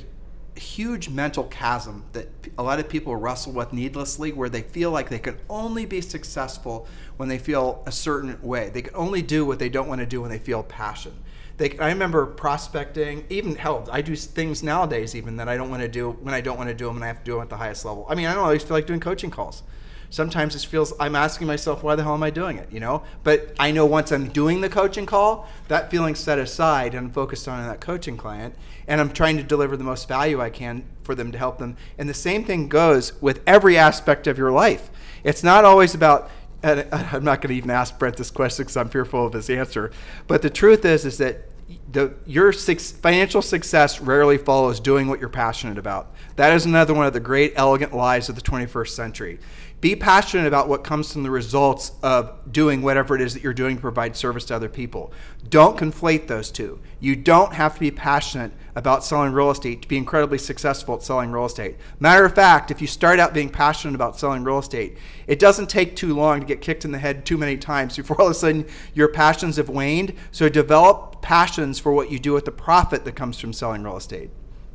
huge mental chasm that a lot of people wrestle with needlessly, where they feel like they can only be successful when they feel a certain way. They can only do what they don't want to do when they feel passion. They, I remember prospecting, even hell, I do things nowadays even that I don't want to do when I don't want to do them and I have to do them at the highest level. I mean, I don't always feel like doing coaching calls. Sometimes it feels I'm asking myself, why the hell am I doing it? You know. But I know once I'm doing the coaching call, that feeling's set aside and I'm focused on that coaching client, and I'm trying to deliver the most value I can for them to help them. And the same thing goes with every aspect of your life. It's not always about and I'm not going to even ask Brent this question because I'm fearful of his answer. But the truth is, is that the, your six, financial success rarely follows doing what you're passionate about. That is another one of the great, elegant lies of the 21st century. Be passionate about what comes from the results of doing whatever it is that you're doing to provide service to other people. Don't conflate those two. You don't have to be passionate about selling real estate to be incredibly successful at selling real estate. Matter of fact, if you start out being passionate about selling real estate, it doesn't take too long to get kicked in the head too many times before all of a sudden your passions have waned. So develop passions for what you do with the profit that comes from selling real estate.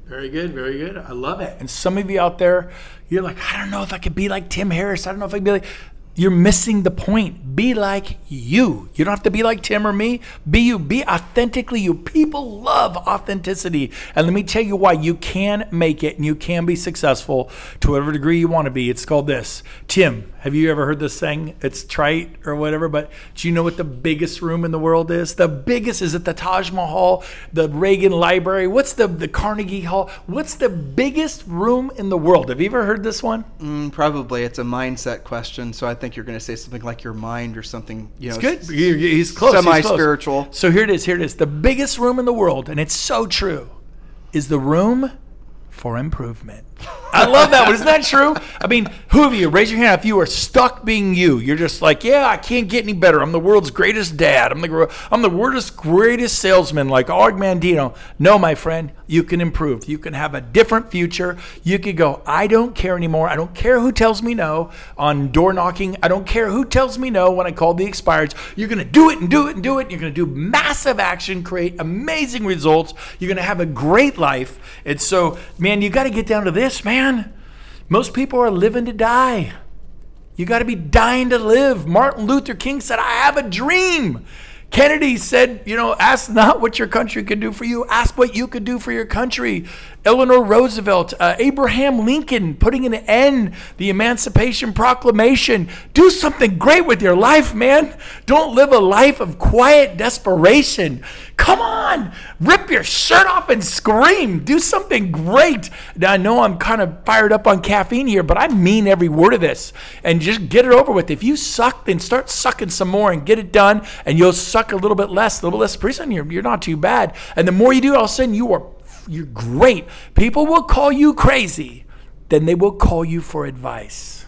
Very good, very good. I love it. And some of you out there, you're like, I don't know if I could be like Tim Harris. I don't know if I could be like. You're missing the point. Be like you. You don't have to be like Tim or me. Be you. Be authentically you. People love authenticity. And let me tell you why you can make it and you can be successful to whatever degree you want to be. It's called this. Tim, have you ever heard this saying? It's trite or whatever, but do you know what the biggest room in the world is? The biggest is at the Taj Mahal, the Reagan Library. What's the, the Carnegie Hall? What's the biggest room in the world? Have you ever heard this one? Mm, probably. It's a mindset question. So I think you're going to say something like your mind or something. You know, it's good. He's close. Semi spiritual. So here it is. Here it is. The biggest room in the world, and it's so true, is the room for improvement. I love that one. Isn't that true? I mean, who of you, raise your hand if you are stuck being you. You're just like, yeah, I can't get any better. I'm the world's greatest dad. I'm the, I'm the world's greatest salesman like Og Mandino. No, my friend, you can improve. You can have a different future. You could go, I don't care anymore. I don't care who tells me no on door knocking. I don't care who tells me no when I call the expireds. You're going to do it and do it and do it. You're going to do massive action, create amazing results. You're going to have a great life. And so, man, you got to get down to this, man man. Most people are living to die. You got to be dying to live. Martin Luther King said, I have a dream. Kennedy said, you know, ask not what your country can do for you, ask what you could do for your country. Eleanor Roosevelt, uh, Abraham Lincoln putting an end the Emancipation Proclamation. Do something great with your life, man. Don't live a life of quiet desperation. Come on, rip your shirt off and scream. Do something great. Now, I know I'm kind of fired up on caffeine here, but I mean every word of this. And just get it over with. If you suck, then start sucking some more and get it done, and you'll suck a little bit less, a little less. Pretty soon, you're, you're not too bad. And the more you do, all of a sudden, you are you're great. People will call you crazy, then they will call you for advice.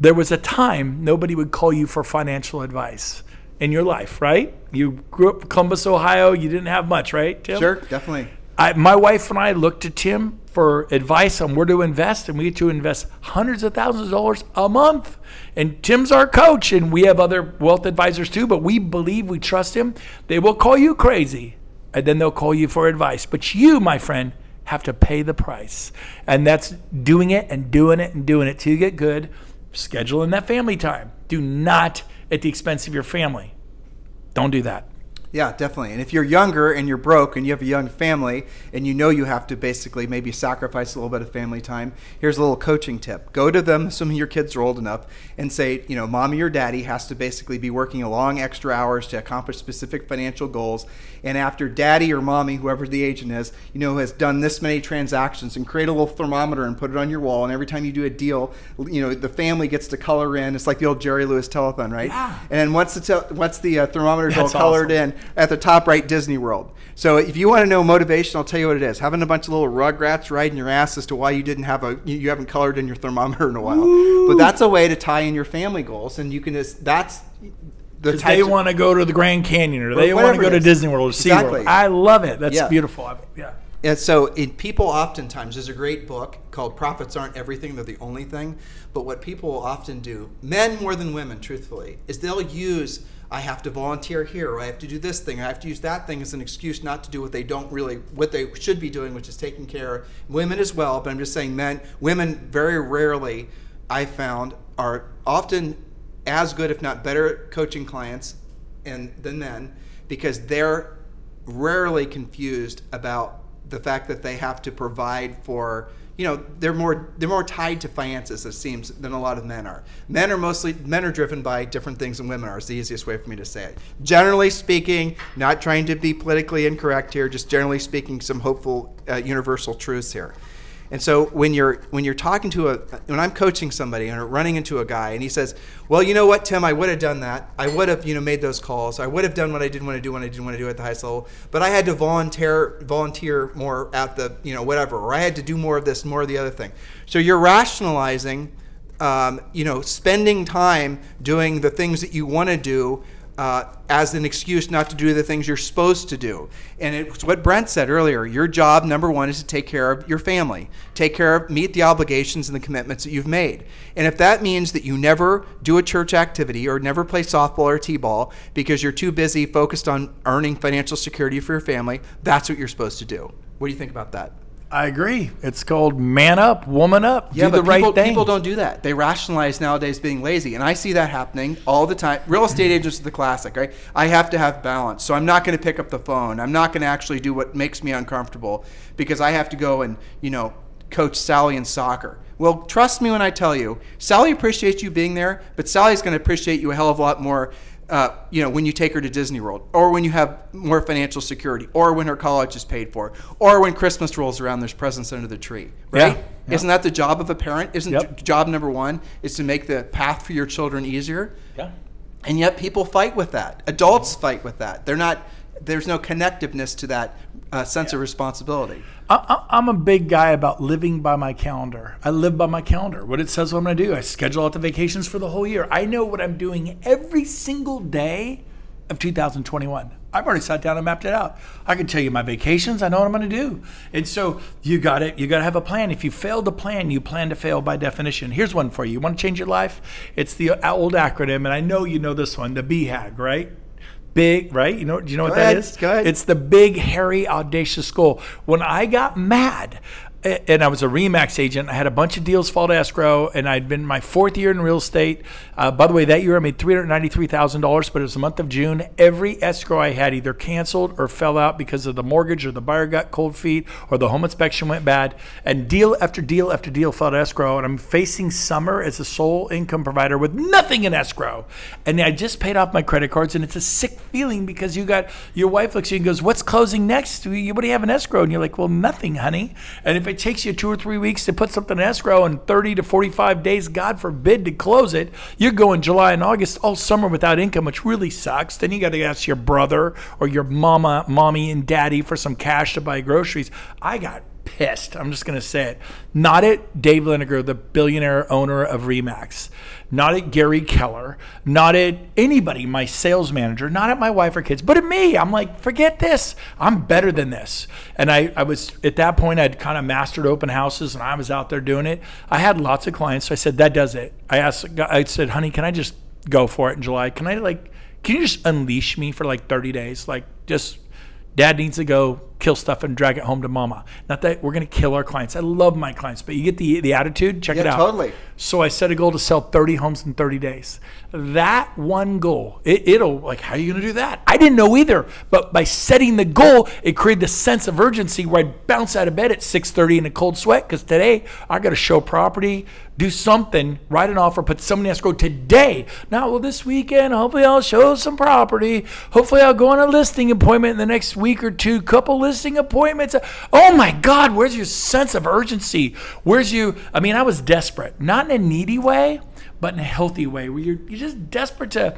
There was a time nobody would call you for financial advice in your life, right? You grew up in Columbus, Ohio. You didn't have much, right, Tim? Sure, definitely. I, my wife and I looked to Tim for advice on where to invest, and we get to invest hundreds of thousands of dollars a month. And Tim's our coach, and we have other wealth advisors too, but we believe we trust him. They will call you crazy and then they'll call you for advice. But you, my friend, have to pay the price. And that's doing it and doing it and doing it till you get good. Scheduling that family time. Do not at the expense of your family. Don't do that. Yeah, definitely. And if you're younger and you're broke and you have a young family and you know you have to basically maybe sacrifice a little bit of family time, here's a little coaching tip. Go to them, assuming your kids are old enough, and say, you know, mommy or daddy has to basically be working a long extra hours to accomplish specific financial goals. And after daddy or mommy, whoever the agent is, you know, has done this many transactions and create a little thermometer and put it on your wall. And every time you do a deal, you know, the family gets to color in. It's like the old Jerry Lewis telethon, right? Yeah. And once the, te- once the uh, thermometer's all colored awesome. in, at the top right Disney World. So if you want to know motivation, I'll tell you what it is. Having a bunch of little rugrats riding your ass as to why you didn't have a you, you haven't colored in your thermometer in a while. But that's a way to tie in your family goals, and you can just that's the they of- want to go to the Grand Canyon or they want to go to. Disney World or Exactly. SeaWorld. I love it. That's Yeah. beautiful. I- Yeah. And so, in people oftentimes, there's a great book called "Profits Aren't Everything; They're the Only Thing." But what people will often do, men more than women, truthfully, is they'll use "I have to volunteer here," or "I have to do this thing," or "I have to use that thing" as an excuse not to do what they don't really, what they should be doing, which is taking care of women as well. But I'm just saying, men, women very rarely, I found, are often as good, if not better, at coaching clients and than men because they're rarely confused about the fact that they have to provide for you know they're more they're more tied to finances it seems than a lot of men are. Men are mostly men are driven by different things than women are is the easiest way for me to say it. Generally speaking not trying to be politically incorrect here just generally speaking some hopeful uh, universal truths here and so when you're when you're talking to a when I'm coaching somebody and running into a guy and he says, "Well, you know what, Tim, I would have done that. I would have, you know, made those calls. I would have done what I didn't want to do when I didn't want to do at the highest level, but I had to volunteer volunteer more at the, you know, whatever, or I had to do more of this, more of the other thing." So you're rationalizing um, you know, spending time doing the things that you want to do uh, as an excuse not to do the things you're supposed to do. And it's what Brent said earlier. Your job, number one, is to take care of your family, take care of, meet the obligations and the commitments that you've made. And if that means that you never do a church activity or never play softball or t-ball because you're too busy focused on earning financial security for your family, that's what you're supposed to do. What do you think about that? I agree. It's called man up, woman up. Yeah, do but the right people, thing. people don't do that. They rationalize nowadays being lazy, and I see that happening all the time. Real estate agents are the classic, right? I have to have balance, so I'm not going to pick up the phone. I'm not going to actually do what makes me uncomfortable because I have to go and you know coach Sally in soccer. Well, trust me when I tell you, Sally appreciates you being there, but Sally's going to appreciate you a hell of a lot more uh, you know, when you take her to Disney World, or when you have more financial security, or when her college is paid for, or when Christmas rolls around, there's presents under the tree, right? Yeah, yeah. Isn't that the job of a parent? Isn't Yep. j- job number one is to make the path for your children easier? Yeah. And yet people fight with that. Adults fight with that. They're not. There's no connectiveness to that uh, sense of responsibility. I, I'm a big guy about living by my calendar. I live by my calendar. What it says what I'm going to do. I schedule out the vacations for the whole year. I know what I'm doing every single day of 2021. I've already sat down and mapped it out. I can tell you my vacations. I know what I'm going to do. And so you got it. You got to have a plan. If you fail to plan, you plan to fail by definition. Here's one for you. You want to change your life? It's the old acronym, and I know you know this one, the BHAG, right? Big, right? You know, do you know what Go that ahead, is? go ahead. It's the big, hairy, audacious goal. When I got mad, and I was a Remax agent, I had a bunch of deals fall to escrow, and I'd been my fourth year in real estate. Uh, by the way, that year I made three hundred ninety-three thousand dollars, but it was the month of June. Every escrow I had either canceled or fell out because of the mortgage, or the buyer got cold feet, or the home inspection went bad. And deal after deal after deal fell to escrow, and I'm facing summer as a sole income provider with nothing in escrow. And I just paid off my credit cards, and it's a sick feeling because you got your wife looks at you and goes, "What's closing next? What do you have in escrow?" And you're like, "Well, nothing, honey." And if it takes you two or three weeks to put something in escrow and 30 to 45 days, God forbid, to close it, you're going July and August all summer without income, which really sucks. Then you got to ask your brother or your mama, mommy, and daddy for some cash to buy groceries. I got pissed. I'm just going to say it. Not at Dave Liniger, the billionaire owner of Remax. Not at Gary Keller. Not at anybody, my sales manager. Not at my wife or kids, but at me. I'm like, forget this. I'm better than this. And I, I was, at that point, I'd kind of mastered open houses and I was out there doing it. I had lots of clients. So I said, that does it. I asked, I said, honey, can I just go for it in July? Can I like, can you just unleash me for like 30 days? Like, just Dad needs to go kill stuff and drag it home to mama. Not that we're going to kill our clients. I love my clients, but you get the the attitude. Check it Yeah, out. totally. So I set a goal to sell 30 homes in 30 days. That one goal, it, it'll like, how are you going to do that? I didn't know either. But by setting the goal, it created the sense of urgency where I'd bounce out of bed at 6:30 in a cold sweat because today I got to show property, do something, write an offer, put in escrow today. Now, well, this weekend, hopefully I'll show some property. Hopefully I'll go on a listing appointment in the next week or two. Couple listing appointments. Oh my God, where's your sense of urgency? Where's you? I mean, I was desperate, not in a needy way, but in a healthy way, where you're you're just desperate to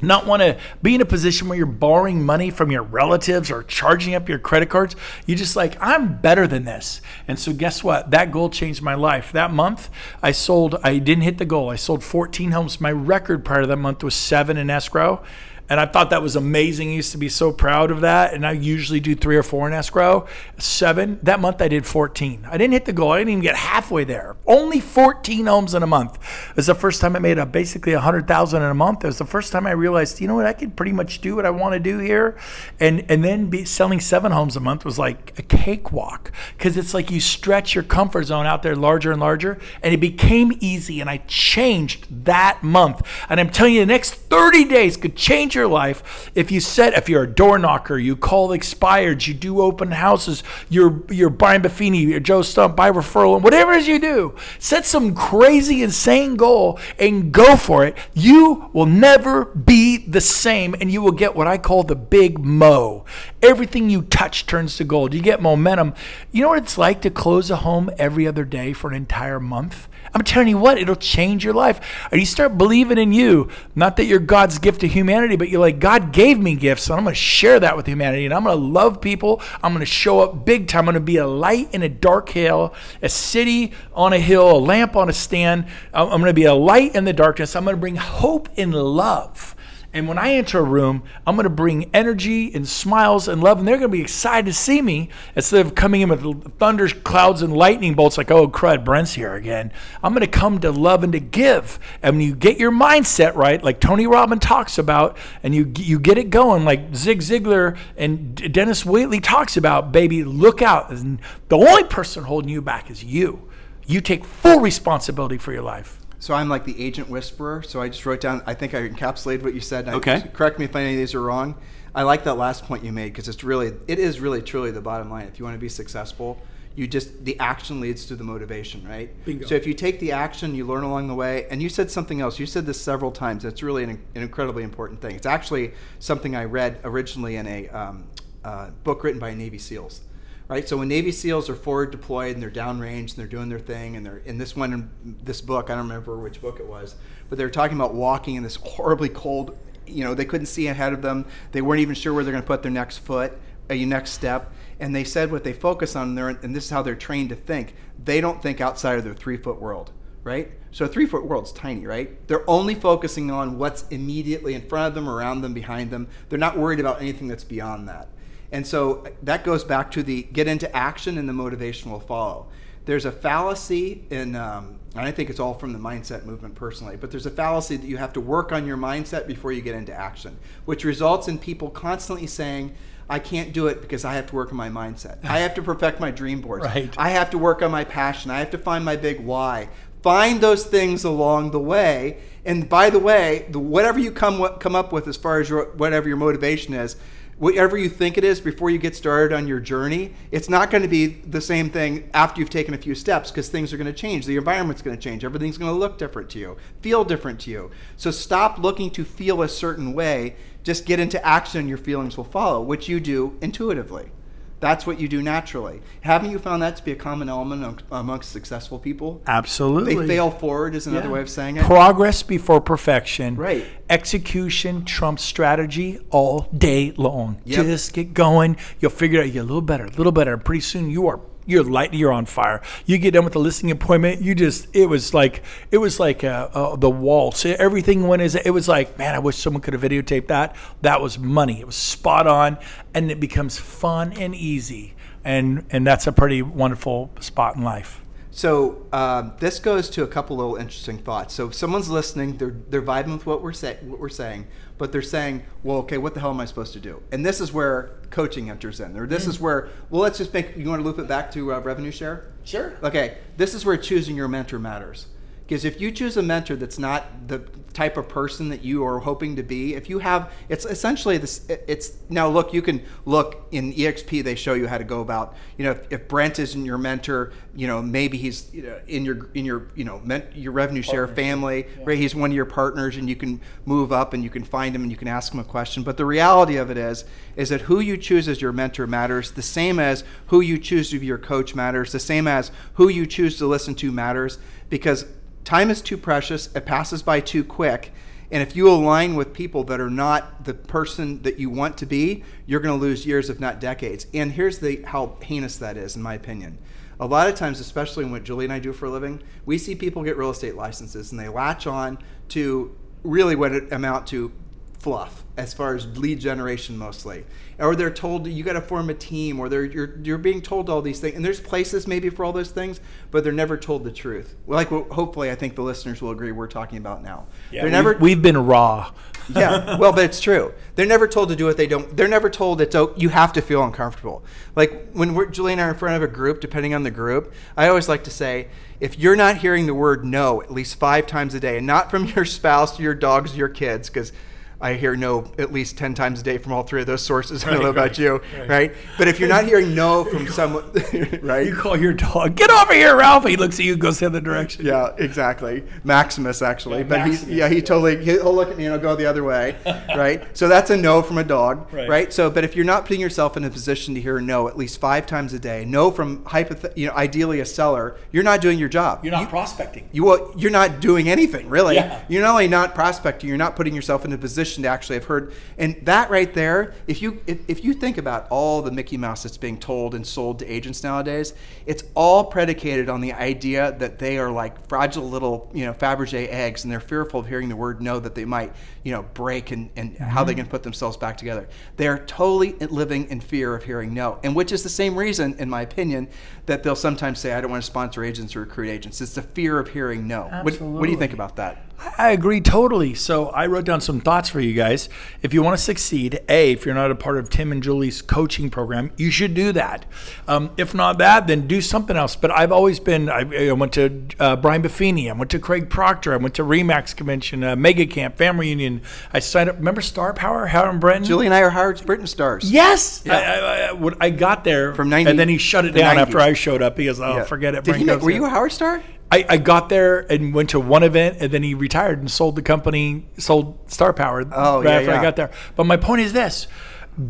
not want to be in a position where you're borrowing money from your relatives or charging up your credit cards. You're just like, I'm better than this. And so, guess what? That goal changed my life. That month, I sold, I didn't hit the goal. I sold 14 homes. My record prior to that month was seven in escrow. And I thought that was amazing. I used to be so proud of that. And I usually do three or four in escrow. Seven. That month I did 14. I didn't hit the goal. I didn't even get halfway there. Only 14 homes in a month. It was the first time I made a, basically 100,000 in a month. It was the first time I realized, you know what, I could pretty much do what I want to do here. And and then be, selling seven homes a month was like a cakewalk because it's like you stretch your comfort zone out there larger and larger. And it became easy. And I changed that month. And I'm telling you, the next 30 days could change your life if you set if you're a door knocker, you call expireds, you do open houses, you're you're Brian Buffini, you're Joe Stumpf, by referral, and whatever it is you do, set some crazy, insane goal and go for it. You will never be the same, and you will get what I call the big mo. Everything you touch turns to gold. You get momentum. You know what it's like to close a home every other day for an entire month? I'm telling you what, it'll change your life. And you start believing in you. Not that you're God's gift to humanity, but you're like, God gave me gifts, so I'm going to share that with humanity. And I'm going to love people. I'm going to show up big time. I'm going to be a light in a dark hill, a city on a hill, a lamp on a stand. I'm going to be a light in the darkness. I'm going to bring hope and love. And when I enter a room, I'm going to bring energy and smiles and love, and they're going to be excited to see me instead of coming in with thunder clouds and lightning bolts like, oh, crud, Brent's here again. I'm going to come to love and to give. And when you get your mindset right, like Tony Robbins talks about, and you, you get it going, like Zig Ziglar and Dennis Waitley talks about, baby, look out. The only person holding you back is you. You take full responsibility for your life. So I'm like the agent whisperer. So I just wrote down. I think I encapsulated what you said. I- Okay. correct me if any of these are wrong. I like that last point you made because it's really, it is really truly the bottom line. If you want to be successful, you just the action leads to the motivation, right? Bingo. So if you take the action, you learn along the way. And you said something else. You said this several times. That's really an, an incredibly important thing. It's actually something I read originally in a um, uh, book written by Navy SEALs right? So when Navy SEAls are forward deployed and they're downrange and they're doing their thing, and they're in this one, in this book, I don't remember which book it was, but they were talking about walking in this horribly cold. You know, they couldn't see ahead of them. They weren't even sure where they're going to put their next foot, uh, your next step. And they said what they focus on there, and this is how they're trained to think. They don't think outside of their three foot world, right? So a three foot world's tiny, right? They're only focusing on what's immediately in front of them, around them, behind them. They're not worried about anything that's beyond that. And so that goes back to the get into action and the motivation will follow. There's a fallacy in, um, and I think it's all from the mindset movement personally, but there's a fallacy that you have to work on your mindset before you get into action, which results in people constantly saying, I can't do it because I have to work on my mindset. I have to perfect my dream boards. Right. I have to work on my passion. I have to find my big why. Find those things along the way. And by the way, the, whatever you come come up with as far as your whatever your motivation is, whatever you think it is before you get started on your journey, it's not going to be the same thing after you've taken a few steps because things are going to change. The environment's going to change. Everything's going to look different to you, feel different to you. So stop looking to feel a certain way. Just get into action and your feelings will follow, which you do intuitively. That's what you do naturally. Haven't you found that to be a common element amongst successful people? Absolutely. They fail forward is another Yeah. way of saying it. Progress before perfection. Right. Execution trumps strategy all day long. Yep. Just get going. You'll figure it out. You're a little better, a little better. Pretty soon you are you're light. You're on fire. You get done with the listing appointment. You just it was like it was like uh, uh, the waltz. Everything went as it was like man. I wish someone could have videotaped that. That was money. It was spot on, and it becomes fun and easy. And and that's a pretty wonderful spot in life. So um, this goes to a couple little interesting thoughts. So if someone's listening, they're they're vibing with what we're say, what we're saying, but they're saying, "Well, okay, what the hell am I supposed to do?" And this is where coaching enters in. Or this is where, well, let's just make. You want to loop it back to uh, revenue share? Sure. Okay, this is where choosing your mentor matters. Because if you choose a mentor that's not the type of person that you are hoping to be, if you have, it's essentially this. It's now look, you can look in EXP. They show you how to go about. You know, if, if Brent isn't your mentor, you know maybe he's you know, in your in your you know ment, your revenue share family, right? He's one of your partners, and you can move up and you can find him and you can ask him a question. But the reality of it is, is that who you choose as your mentor matters. The same as who you choose to be your coach matters. The same as who you choose to listen to matters. Because time is too precious it passes by too quick and if you align with people that are not the person that you want to be you're going to lose years if not decades. And here's the how heinous that is in my opinion. A lot of times especially in what julie and i do for a living we see people get real estate licenses and they latch on to really what it amount to fluff as far as lead generation mostly. Or they're told you got to form a team or they're you're, you're being told all these things. And there's places maybe for all those things but they're never told the truth. Like what hopefully i think the listeners will agree we're talking about now. Yeah, they're never We've, we've been raw. yeah well but it's true. They're never told to do what they don't they're never told it's oh, you have to feel uncomfortable. Like when we're julie and i are in front of a group depending on the group i always like to say if you're not hearing the word no at least five times a day and not from your spouse your dogs your kids because I hear no at least 10 times a day from all three of those sources. I don't Right, know about you, right. right. But if you're not hearing no from someone, right? You call your dog, get over here, Ralph. He looks at you, and goes the other direction. Yeah, exactly. Maximus, actually, Yeah, but he's Maximus. yeah, he totally he'll look at me and he'll go the other way, right? So that's a no from a dog, Right. right. So, but if you're not putting yourself in a position to hear no at least five times a day, no from hypoth- you know, ideally a seller, you're not doing your job. You're not You- prospecting. you well, you're not doing anything really. Yeah. You're not only not prospecting, you're not putting yourself in a position to actually have heard. And that right there, if you if, if you think about all the Mickey Mouse that's being told and sold to agents nowadays, it's all predicated on the idea that they are like fragile little you know Fabergé eggs, and they're fearful of hearing the word no that they might you know break and and how they mm-hmm. can put themselves back together. They're totally living in fear of hearing no, and which is the same reason, in my opinion, that they'll sometimes say I don't want to sponsor agents or recruit agents. It's the fear of hearing no. What, what do you think about that? I agree totally. So I wrote down some thoughts for you guys. If you want to succeed, A, if you're not a part of Tim and Julie's coaching program, you should do that. Um, if not that, then do something else. But I've always been, I, I went to uh, Brian Buffini, I went to Craig Proctor, I went to Remax Convention, uh, Mega Camp, Family Union. I signed up, remember Star Power, Howard Brinton? Julie and I are Howard Brinton stars. Yes, Yeah. I, I, I, got there From 90 and then he shut it down 90s. after I showed up. He goes, "Oh, Yeah. forget it." Did he make, were you a Howard star? I, I got there and went to one event, and then he retired and sold the company, sold Star Power Oh, right yeah, after I got there. But my point is this.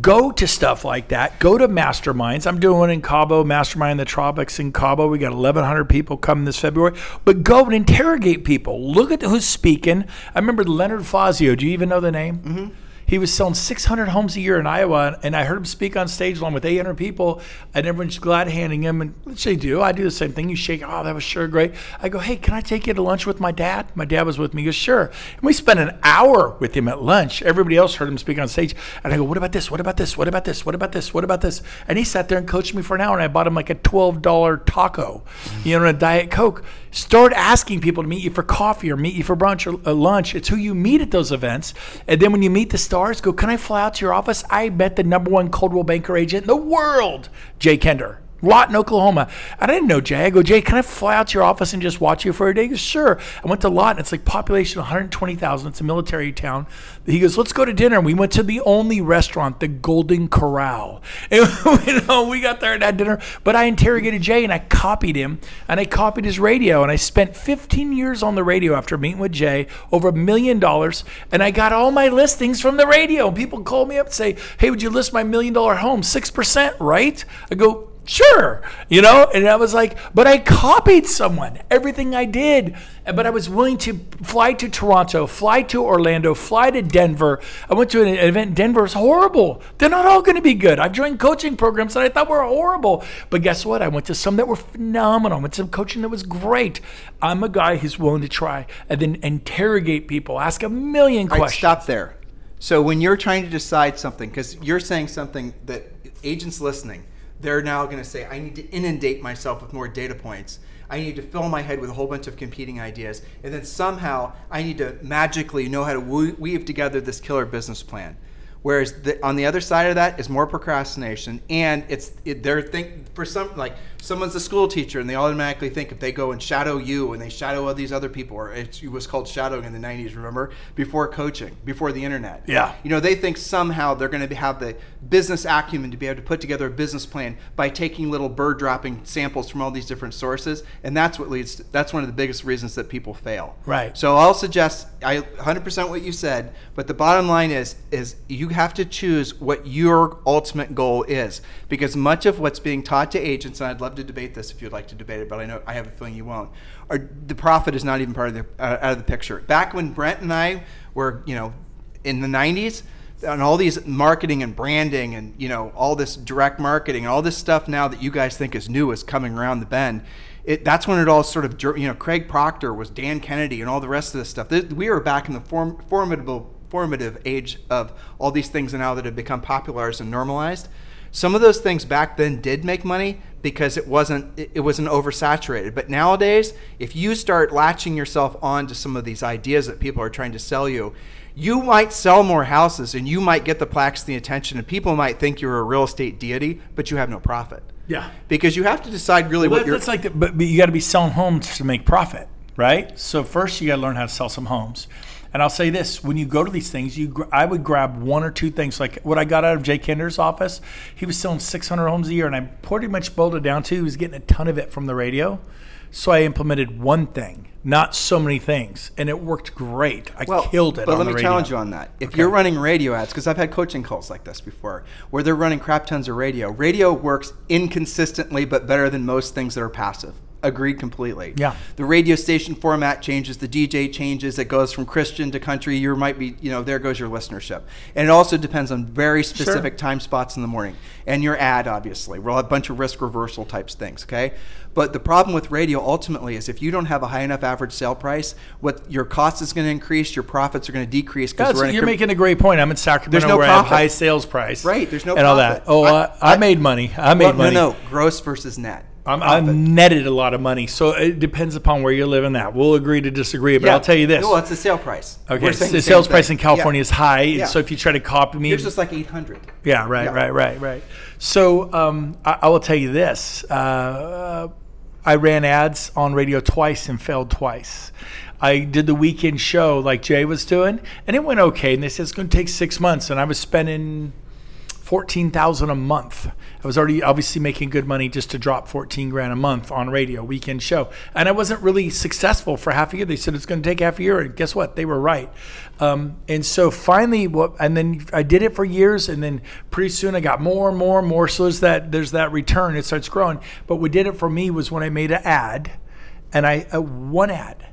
Go to stuff like that. Go to masterminds. I'm doing one in Cabo, mastermind in the tropics in Cabo. We got 1,100 people coming this February. But go and interrogate people. Look at who's speaking. I remember Leonard Fazio. Do you even know the name? Mm-hmm. He was selling 600 homes a year in Iowa, and I heard him speak on stage along with 800 people, and everyone's glad handing him. And which they do. I do the same thing. You shake, oh, that was sure great. I go, hey, can I take you to lunch with my dad? My dad was with me. He goes, sure. And we spent an hour with him at lunch. Everybody else heard him speak on stage, and I go, what about this? What about this? What about this? What about this? What about this? And he sat there and coached me for an hour, and I bought him like a $12 taco, you know, and a diet coke. Start asking people to meet you for coffee or meet you for brunch or uh, lunch. It's who you meet at those events. And then when you meet the stars, go, can I fly out to your office? I met the number one Coldwell Banker agent in the world, Jay Kinder. Lawton, Oklahoma. I didn't know Jay. I go, Jay, can I fly out to your office and just watch you for a day? He goes, sure. I went to Lawton. It's like population 120,000. It's a military town. He goes, let's go to dinner. And we went to the only restaurant, the Golden Corral. And you know, we got there and had dinner. But I interrogated Jay and I copied him and I copied his radio. And I spent 15 years on the radio after meeting with Jay, over a million dollars. And I got all my listings from the radio. And people call me up and say, hey, would you list my million dollar home? 6%, right? I go, sure you know? And i was like but i copied someone everything i did. But i was willing to fly to toronto fly to orlando fly to denver. I went to an event in denver it's horrible. They're not all going to be good. I've joined coaching programs that i thought were horrible. But guess what? I went to some that were phenomenal. I went to some coaching that was great. I'm a guy who's willing to try and then interrogate people ask a million All right, questions. stop there. So when you're trying to decide something, because you're saying something that agents listening, they're now going to say, I need to inundate myself with more data points. I need to fill my head with a whole bunch of competing ideas, and then somehow I need to magically know how to weave together this killer business plan. Whereas the, on the other side of that is more procrastination, and it's it, they're think for some like someone's a school teacher and they automatically think if they go and shadow you and they shadow all these other people, or it was called shadowing in the '90s, remember before coaching, before the internet. Yeah. you know they think somehow they're going to have the business acumen to be able to put together a business plan by taking little bird dropping samples from all these different sources, and that's what leads. To, that's one of the biggest reasons that people fail. Right. So I'll suggest I 100% what you said, but the bottom line is is you have to choose what your ultimate goal is because much of what's being taught to agents, and I'd love to debate this if you'd like to debate it, but I know I have a feeling you won't. The profit is not even part of the uh, out of the picture. Back when Brent and I were, you know, in the 90s. And all these marketing and branding and you know all this direct marketing all this stuff now that you guys think is new is coming around the bend it, that's when it all sort of you know Craig Proctor was Dan Kennedy and all the rest of this stuff. We were back in the form, formidable formative age of all these things now that have become popularized and normalized. Some of those things back then did make money because it wasn't it, it wasn't oversaturated. But nowadays, if you start latching yourself on to some of these ideas that people are trying to sell you, you might sell more houses and you might get the plaques the attention and people might think you're a real estate deity, but you have no profit. Yeah. Because you have to decide really Well, what you're that's like, the, but, but you got to be selling homes to make profit, right? So first you got to learn how to sell some homes. And I'll say this: when you go to these things, you gr- I would grab one or two things. Like what I got out of Jay Kinder's office, he was selling 600 homes a year, and I pretty much boiled it down to he was getting a ton of it from the radio. So I implemented one thing, not so many things, and it worked great. I Well, killed it. But let me radio. challenge you on that. If you're running radio ads, because I've had coaching calls like this before, where they're running crap tons of radio. Radio works inconsistently, but better than most things that are passive. Agreed completely. Yeah. The radio station format changes, the DJ changes. It goes from Christian to country. You might be, you know, there goes your listenership, and it also depends on very specific time spots in the morning and your ad. Obviously, we'll have a bunch of risk reversal types things. Okay. But the problem with radio ultimately is if you don't have a high enough average sale price, what your cost is going to increase, your profits are going to decrease because we're a you're making a great point. I'm in Sacramento there's no where I have high sales price. Right, there's no and all that. Oh, I- I, I, I- made money. I made Well, money. No, no, gross versus net. I'm, I Profit. netted a lot of money, so it depends upon where you live in that. We'll agree to disagree, but I'll tell you this. Well, it's the sale price. okay, We're the sales price in. California Yeah. is high, Yeah. so if you try to copy me, it's just like 800. yeah, right, Yeah. right, right, right. So um, I, I will tell you this: uh, I ran ads on radio twice and failed twice. I did the weekend show like Jay was doing, and it went okay. And they said it's going to take six months, and I was spending fourteen thousand a month. I was already obviously making good money just to drop fourteen grand a month on radio weekend show, and I wasn't really successful for half a year. They said it's going to take half a year, and guess what? They were right. Um, and so finally, what? And then I did it for years, and then pretty soon I got more and more and more. So there's that there's that return. It starts growing. But what did it for me was when I made an ad, and I uh, one ad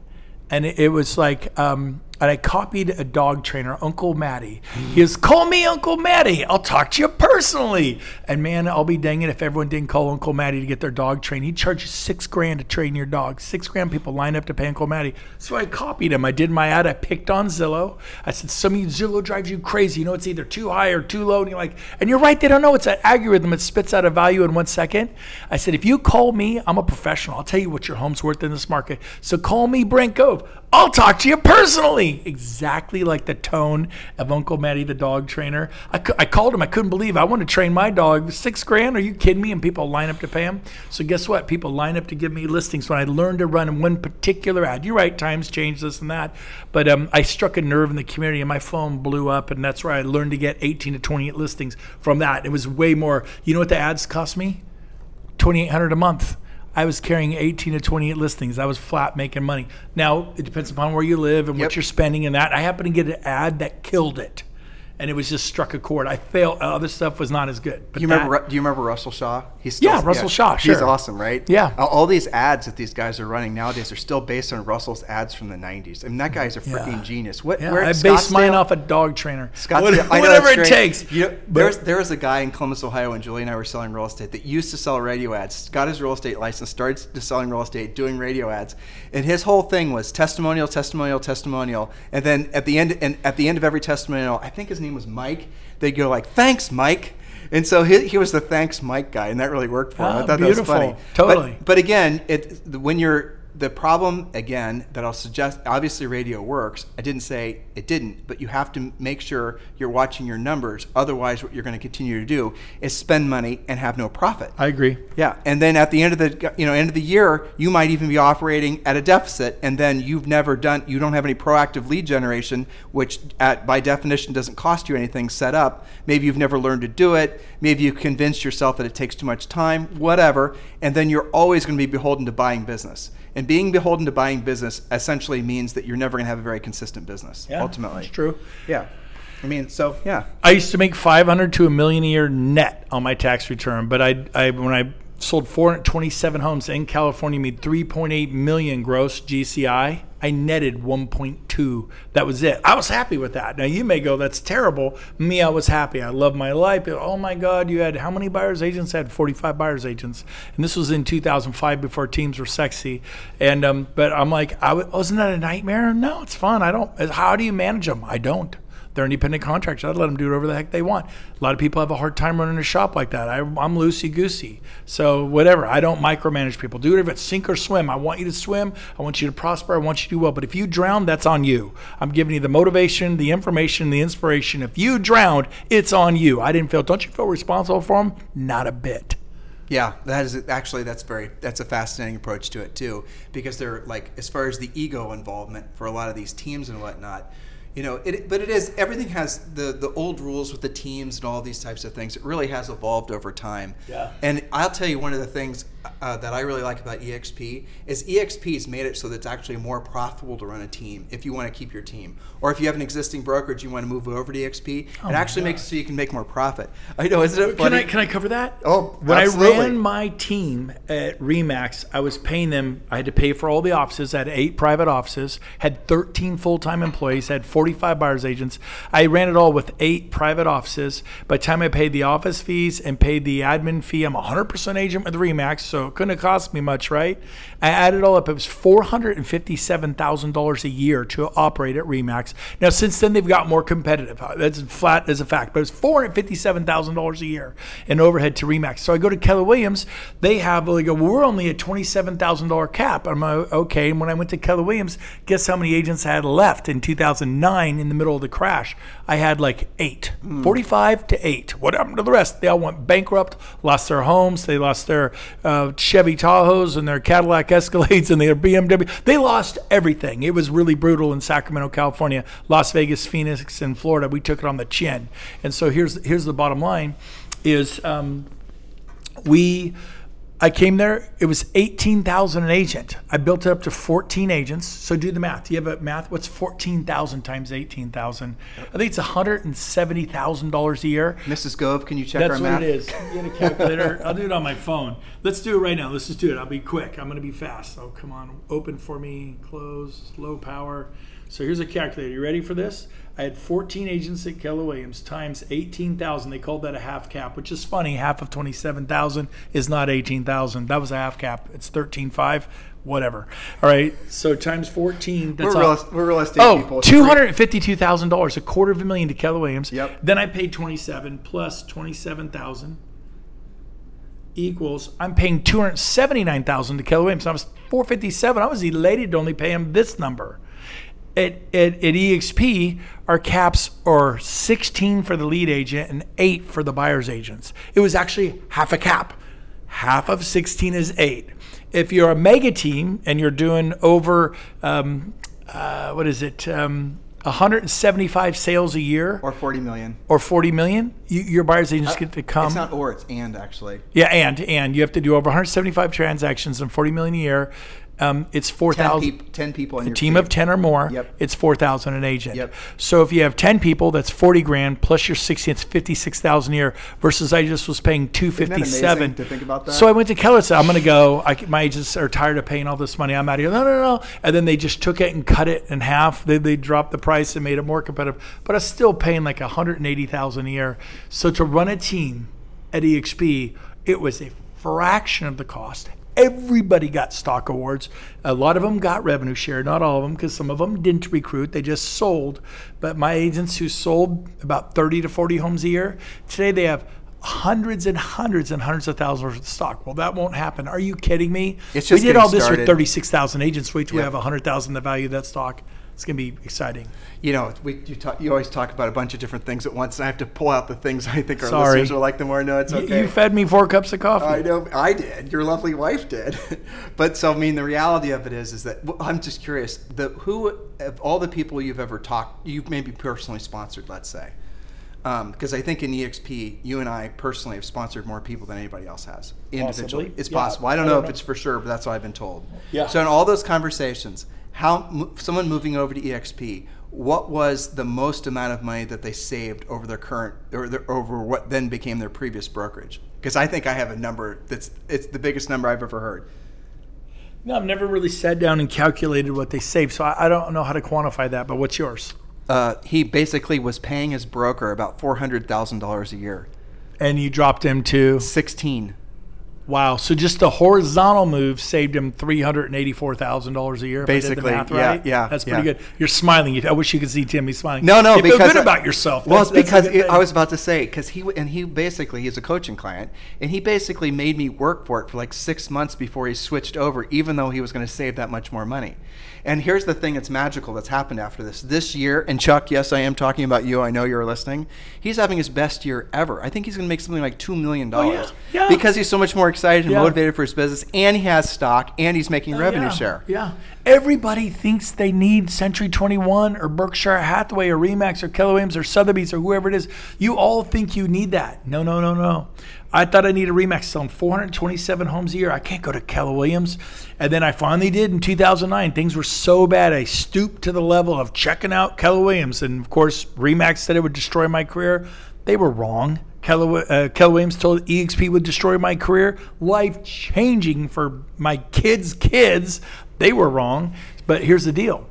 and it, it was like um, and I copied a dog trainer, Uncle Matty. He goes, "Call me Uncle Matty. I'll talk to you personally." And man, I'll be dang it if everyone didn't call Uncle Matty to get their dog trained. He charges six grand to train your dog. Six grand people line up to pay Uncle Matty. So I copied him. I did my ad. I picked on Zillow. I said, "Some of you Zillow drives you crazy. You know, it's either too high or too low." And you're like, and you're right. They don't know. It's an algorithm. It spits out a value in one second. I said, if you call me, I'm a professional. I'll tell you what your home's worth in this market. So call me, Brent Gove. I'll talk to you personally. Exactly like the tone of Uncle Matty, the dog trainer. I, cou- I called him. I couldn't believe I want to train my dog. Six grand? Are you kidding me? And people line up to pay him. So guess what? People line up to give me listings when I learned to run one particular ad. You're right. Times change this and that. But um, I struck a nerve in the community and my phone blew up. And that's where I learned to get 18 to 28 listings from that. It was way more. You know what the ads cost me? 2800 a month. I was carrying 18 to 28 listings. I was flat making money. Now, it depends upon where you live and Yep. what you're spending and that. I happened to get an ad that killed it. And it was just struck a chord. I failed. Uh, other stuff was not as good. But You remember? that- Ru- do you remember Russell Shaw? He's still, Yeah, Russell Shaw, He's awesome, right? Yeah. All, these ads that these guys are running nowadays are still based on Russell's ads from the '90s. I mean, that guy's a freaking Yeah. genius. What? yeah, where I based mine off a dog trainer. Scottsdale, What- whatever it takes. You know, there's there was a guy in Columbus, Ohio, when Julie and I were selling real estate that used to sell radio ads. Got his real estate license, started to selling real estate, doing radio ads, and his whole thing was testimonial, testimonial, testimonial. And then at the end, and at the end of every testimonial, I think his name was Mike. They'd go like, "Thanks, Mike." And so he, he was the thanks Mike guy, and that really worked for him. Ah, I thought beautiful. that was funny. Totally. But, but again, it when you're the problem again that I'll suggest obviously radio works. I didn't say it didn't, but you have to make sure you're watching your numbers. Otherwise, what you're going to continue to do is spend money and have no profit. I agree. Yeah, and then at the end of the you know end of the year, you might even be operating at a deficit, and then you've never done you don't have any proactive lead generation, which at by definition doesn't cost you anything set up. Maybe you've never learned to do it. Maybe you convinced yourself that it takes too much time, whatever, and then you're always going to be beholden to buying business. And being beholden to buying business essentially means that you're never going to have a very consistent business. Yeah, ultimately, it's true. Yeah, I mean, so yeah. I used to make 500 to a million a year net on my tax return, but I, I when I sold 427 homes in California, made 3.8 million gross GCI. I netted 1.2. That was it. I was happy with that. Now you may go, that's terrible. Me, I was happy. I love my life. Oh my God, you had how many buyers agents? I had 45 buyers agents, and this was in 2005 before teams were sexy. And um, but I'm like, I w- wasn't that a nightmare? No, it's fun. I don't. How do you manage them? I don't. They're independent contractors. I'd let them do whatever the heck they want. A lot of people have a hard time running a shop like that. I, I'm loosey goosey. So, whatever. I don't micromanage people. Do whatever. It's sink or swim. I want you to swim. I want you to prosper. I want you to do well. But if you drown, that's on you. I'm giving you the motivation, the information, the inspiration. If you drowned, it's on you. I didn't feel, don't you feel responsible for them? Not a bit. Yeah, that is actually that's very that's a fascinating approach to it too, because they're like as far as the ego involvement for a lot of these teams and whatnot, you know. It but it is everything has the the old rules with the teams and all these types of things. It really has evolved over time. Yeah. And I'll tell you one of the things uh, that I really like about EXP is EXP's made it so that it's actually more profitable to run a team if you want to keep your team, or if you have an existing brokerage you want to move over to EXP. Oh it actually makes it so you can make more profit. I know, isn't it Can funny? I can I cover that? Oh, when absolutely. I ran my team at Remax, I was paying them. I had to pay for all the offices. I had eight private offices, had 13 full time employees, had 45 buyers agents. I ran it all with eight private offices. By the time I paid the office fees and paid the admin fee, I'm a 100% agent with Remax, so it couldn't have cost me much, right? I added it all up. It was $457,000 a year to operate at Remax. Now, since then, they've got more competitive. Uh, that's flat as a fact, but it's $457,000 a year in overhead to Remax. So I go to Keller Williams. They have, they go, well, we're only at $27,000 cap. I'm like, okay. And when I went to Keller Williams, guess how many agents I had left in 2009 in the middle of the crash? I had like eight, hmm. 45 to eight. What happened to the rest? They all went bankrupt, lost their homes, they lost their uh, Chevy Tahoes and their Cadillac Escalades and their BMW. They lost everything. It was really brutal in Sacramento, California, Las Vegas, Phoenix, and Florida. We took it on the chin. And so here's here's the bottom line: is um, we I came there, it was 18,000 an agent. I built it up to 14 agents. So do the math. Do you have a math? What's 14,000 times 18,000? I think it's $170,000 a year. Mrs. Gove, can you check That's our what math? it is. Get a calculator. I'll do it on my phone. Let's do it right now. Let's just do it. I'll be quick. I'm going to be fast. Oh, come on. Open for me. Close. Low power. So here's a calculator. You ready for this? I had 14 agents at Keller Williams times 18,000. They called that a half cap, which is funny. Half of 27,000 is not 18,000. That was a half cap. It's 13.5. Whatever. All right. So times 14. That's We're all. real, we're real estate Oh, people. two hundred and fifty-two thousand dollars, a quarter of a million to Keller Williams. Yep. Then I paid twenty-seven plus twenty-seven thousand equals I'm paying two hundred seventy-nine thousand to Keller Williams. I was four fifty-seven. I was elated to only pay him this number. At, at, at EXP, our caps are 16 for the lead agent and 8 for the buyer's agents. It was actually half a cap. Half of 16 is 8. If you're a mega team and you're doing over, um, uh, what is it, um, 175 sales a year Or 40 million. or 40 million, you, your buyer's agents get to come. Uh, It's not or, it's and actually. yeah, and and you have to do over 175 transactions and 40 million a year. Um, it's 10, 4,000 peop- 10 people in a your team of 10 or more, Yep. it's 4,000 an agent. Yep. So if you have 10 people, that's 40 grand plus your 60, it's 56,000 a year versus I just was paying 257. to think about that? So I went to Keller and said, I'm going to go. I, my agents are tired of paying all this money. I'm out of here. No, no, no. And then they just took it and cut it in half. They, they dropped the price and made it more competitive. But I am still paying like 180,000 a year. So to run a team at EXP, it was a fraction of the cost. Everybody got stock awards. A lot of them got revenue share, not all of them, because some of them didn't recruit. They just sold. But my agents who sold about 30 to 40 homes a year, today they have hundreds and hundreds and hundreds of thousands worth of stock. Well, that won't happen. Are you kidding me? We did all this started. with 36,000 agents. Wait till we have 100,000 the value of that stock. It's going to be exciting. You know, we, you, talk, you always talk about a bunch of different things at once, and I have to pull out the things I think our Sorry. listeners will like the more. No, it's okay. You fed me four cups of coffee. I know I did. Your lovely wife did. but so I mean, the reality of it is, is that well, I'm just curious. The who of all the people you've ever talked, you've maybe personally sponsored, let's say, um, because I think in EXP, you and I personally have sponsored more people than anybody else has individually. Possibly. It's Yeah, possible. I don't I know don't if know. it's for sure, but that's what I've been told. Yeah. So in all those conversations, how someone moving over to EXP, what was the most amount of money that they saved over their current or their, over what then became their previous brokerage? Because I think I have a number that's it's the biggest number I've ever heard. No, I've never really sat down and calculated what they saved so I, I don't know how to quantify that. But what's yours? Uh, he basically was paying his broker about four hundred thousand dollars a year. And you dropped him to Sixteen. Wow. So just the horizontal move saved him three hundred and eighty-four thousand dollars a year. if I did the Basically, math yeah, right. yeah, That's pretty yeah. good. You're smiling. I wish you could see Timmy smiling. No, no, you because feel good I- about yourself. Well, That's- it's that's because it, I was about to say because he and he basically he's a coaching client and he basically made me work for it for like six months before he switched over, even though he was going to save that much more money. And here's the thing that's magical that's happened after this. This year, and Chuck, yes, I am talking about you. I know you're listening. He's having his best year ever. I think he's going to make something like two million dollars Oh, yeah. Yeah. because he's so much more excited and Yeah. motivated for his business, and he has stock, and he's making oh, revenue yeah, share. Yeah. Everybody thinks they need Century 21 or Berkshire Hathaway or Remax or Keller Williams or Sotheby's or whoever it is. You all think you need that. No, no, no, no. I thought I needed Remax selling 427 homes a year. I can't go to Keller Williams. And then I finally did in 2009. Things were so bad. I stooped to the level of checking out Keller Williams. And of course, Remax said it would destroy my career. They were wrong. Keller, uh, Keller Williams told EXP would destroy my career. Life changing for my kids' kids. They were wrong. But here's the deal.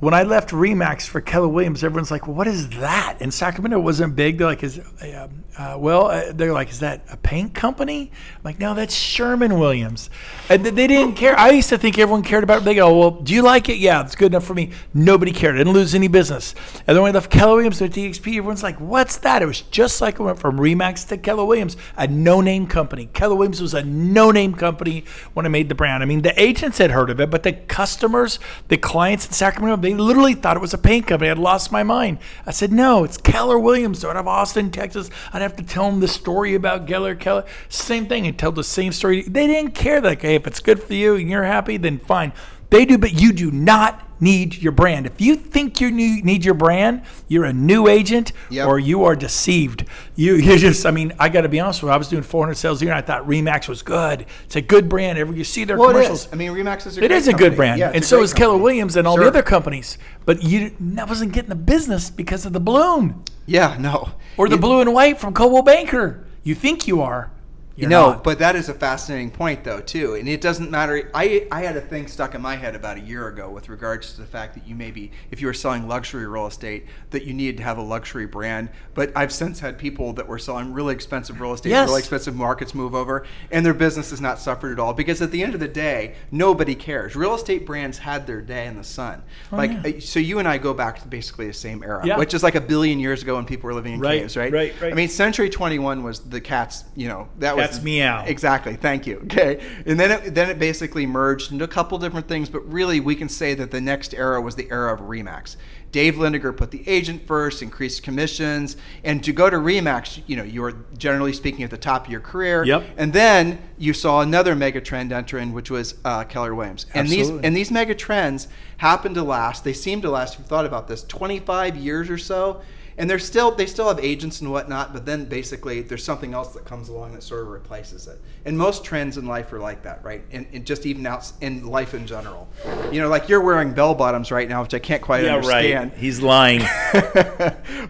When I left Remax for Keller Williams, everyone's like, well, "What is that?" In Sacramento, wasn't big. They're like, "Is uh, uh, well?" Uh, they're like, "Is that a paint company?" I'm like, "No, that's Sherwin Williams." And they didn't care. I used to think everyone cared about it. They go, "Well, do you like it?" Yeah, it's good enough for me. Nobody cared. I didn't lose any business. And then when I left Keller Williams to DXP, everyone's like, "What's that?" It was just like I went from Remax to Keller Williams, a no-name company. Keller Williams was a no-name company when I made the brand. I mean, the agents had heard of it, but the customers, the clients in Sacramento, they literally thought it was a paint company. I'd lost my mind. I said, "No, it's Keller Williams out of Austin, Texas." I'd have to tell them the story about Gary Keller. Same thing, and tell the same story. They didn't care. Like, hey, if it's good for you and you're happy, then fine. They do, but you do not need your brand. If you think you need your brand, you're a new agent Yep. or you are deceived. You you just I mean, I got to be honest with you. I was doing 400 sales a year and I thought Remax was good. It's a good brand. Every you see their Well, it commercials. is. I mean, Remax is a It is a company. good brand, Yeah, and so is Keller. Williams and all Sure. the other companies. But you I wasn't getting the business because of the balloon Yeah, no. or the You- blue and white from Coldwell Banker. You think you are, you're no, not. but that is a fascinating point, though, too. And it doesn't matter. I, I had a thing stuck in my head about a year ago with regards to the fact that you maybe, if you were selling luxury real estate, that you needed to have a luxury brand. But I've since had people that were selling really expensive real estate, Yes. really expensive markets move over, and their business has not suffered at all. Because at the end of the day, nobody cares. Real estate brands had their day in the sun. like, Oh, yeah. uh, so you and I go back to basically the same era, Yeah. which is like a billion years ago when people were living in Right, caves, right? right, right. I mean, Century 21 was the cat's, you know, that was Cat's meow. Exactly. Thank you. Okay. And then it, then it basically merged into a couple different things, but really we can say that the next era was the era of Remax. Dave Liniger put the agent first, increased commissions, and to go to Remax, you know, you were generally speaking at the top of your career. Yep. And then you saw another mega trend enter in, which was uh, Keller Williams. And these and these mega trends happen to last. They seem to last. If you've thought about this, 25 years or so. And they're still they still have agents and whatnot, but then basically there's something else that comes along that sort of replaces it. And most trends in life are like that, right? And, and just even out in life in general. You know, like you're wearing bell bottoms right now, which I can't quite yeah, understand. right. He's lying.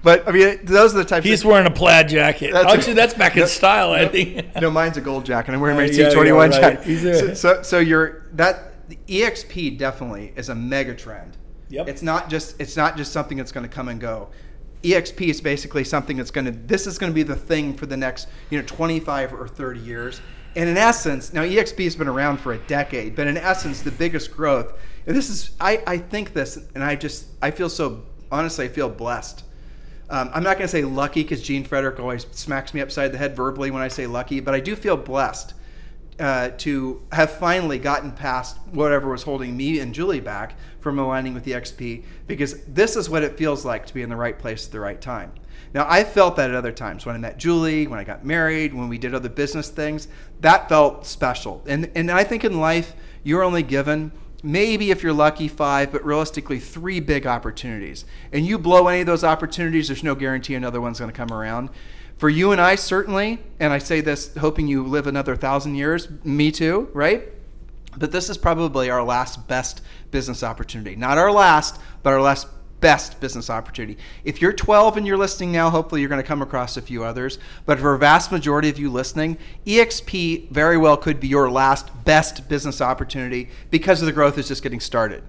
but I mean, those are the types. Of He's of, wearing a plaid jacket. That's- Actually, that's back in style, I think. no, mine's a gold jacket. I'm wearing my Uh, yeah, C21 yeah, right. jacket. A- So, so, so you're that the EXP definitely is a mega trend. Yep. It's not just it's not just something that's going to come and go. EXP is basically something that's going to this is going to be the thing for the next you know 25 or 30 years. And in essence, now EXP has been around for a decade, but in essence, the biggest growth. And this is I I think this, and I just I feel so honestly I feel blessed. Um, I'm not going to say lucky because Gene Frederick always smacks me upside the head verbally when I say lucky, but I do feel blessed uh, to have finally gotten past whatever was holding me and Julie back from aligning with the XP because this is what it feels like to be in the right place at the right time. Now, I felt that at other times when I met Julie, when I got married, when we did other business things. That felt special. And, and I think in life, you're only given maybe if you're lucky five but realistically three big opportunities and you blow any of those opportunities there's no guarantee another one's going to come around for you and i certainly and i say this hoping you live another thousand years me too right but this is probably our last best business opportunity not our last but our last best business opportunity. If you're 12 and you're listening now, hopefully you're going to come across a few others. But for a vast majority of you listening, EXP very well could be your last best business opportunity because of the growth is just getting started.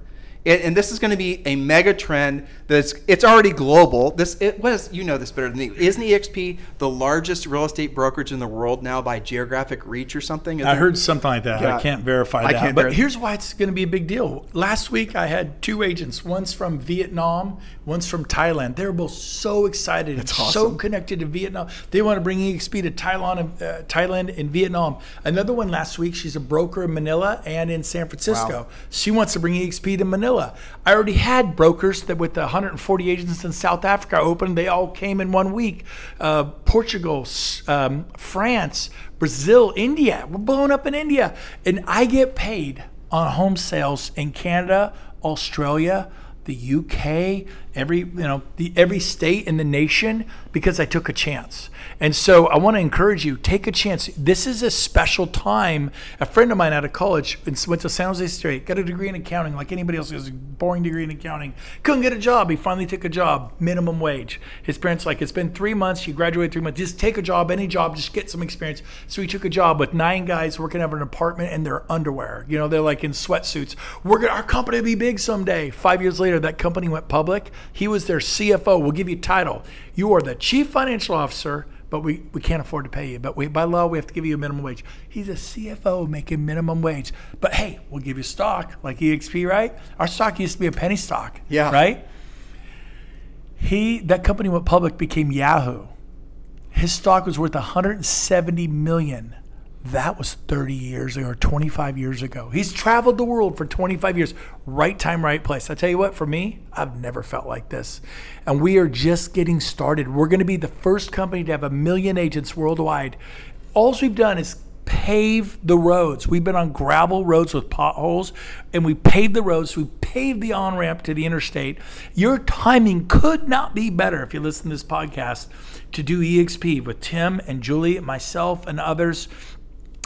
It, and this is going to be a mega trend that's it's already global. This it was you know this better than me. Isn't EXP the largest real estate brokerage in the world now by geographic reach or something? I heard something like that. Yeah. I can't verify I that. can't but here's why it's going to be a big deal. Last week I had two agents, one's from Vietnam, one's from Thailand. They were both so excited and so connected to Vietnam. They want to bring EXP to Thailand, and, uh, Thailand and Vietnam. Another one last week, she's a broker in Manila and in San Francisco. Wow. She wants to bring EXP to Manila. Manila. I already had brokers that with the 140 agents in South Africa opened, they all came in one week. Uh, Portugal, um, France, Brazil, India. We're blowing up in India. And I get paid on home sales in Canada, Australia, the UK, every you know the every state in the nation because I took a chance. And so I want to encourage you, take a chance. This is a special time. A friend of mine out of college went to San Jose State, got a degree in accounting like anybody else has a boring degree in accounting. Couldn't get a job. He finally took a job, minimum wage. His parents like, it's been three months, you graduated three months, just take a job, any job, just get some experience. So he took a job with nine guys working of an apartment in their underwear. You know, they're like in sweatsuits. We're gonna our company will be big someday. Five years later, that company went public. He was their CFO. We'll give you title. You are the chief financial officer but we, we can't afford to pay you. But we, by law, we have to give you a minimum wage. He's a CFO making minimum wage. But hey, we'll give you stock like EXP, right? Our stock used to be a penny stock. Yeah. Right? He that company went public became Yahoo. His stock was worth 170 million. That was 30 years ago or 25 years ago. He's traveled the world for 25 years. Right time, right place. I tell you what, for me, I've never felt like this. And we are just getting started. We're going to be the first company to have a million agents worldwide. All we've done is pave the roads. We've been on gravel roads with potholes and we paved the roads. We paved the on ramp to the interstate. Your timing could not be better if you listen to this podcast to do EXP with Tim and Julie, myself, and others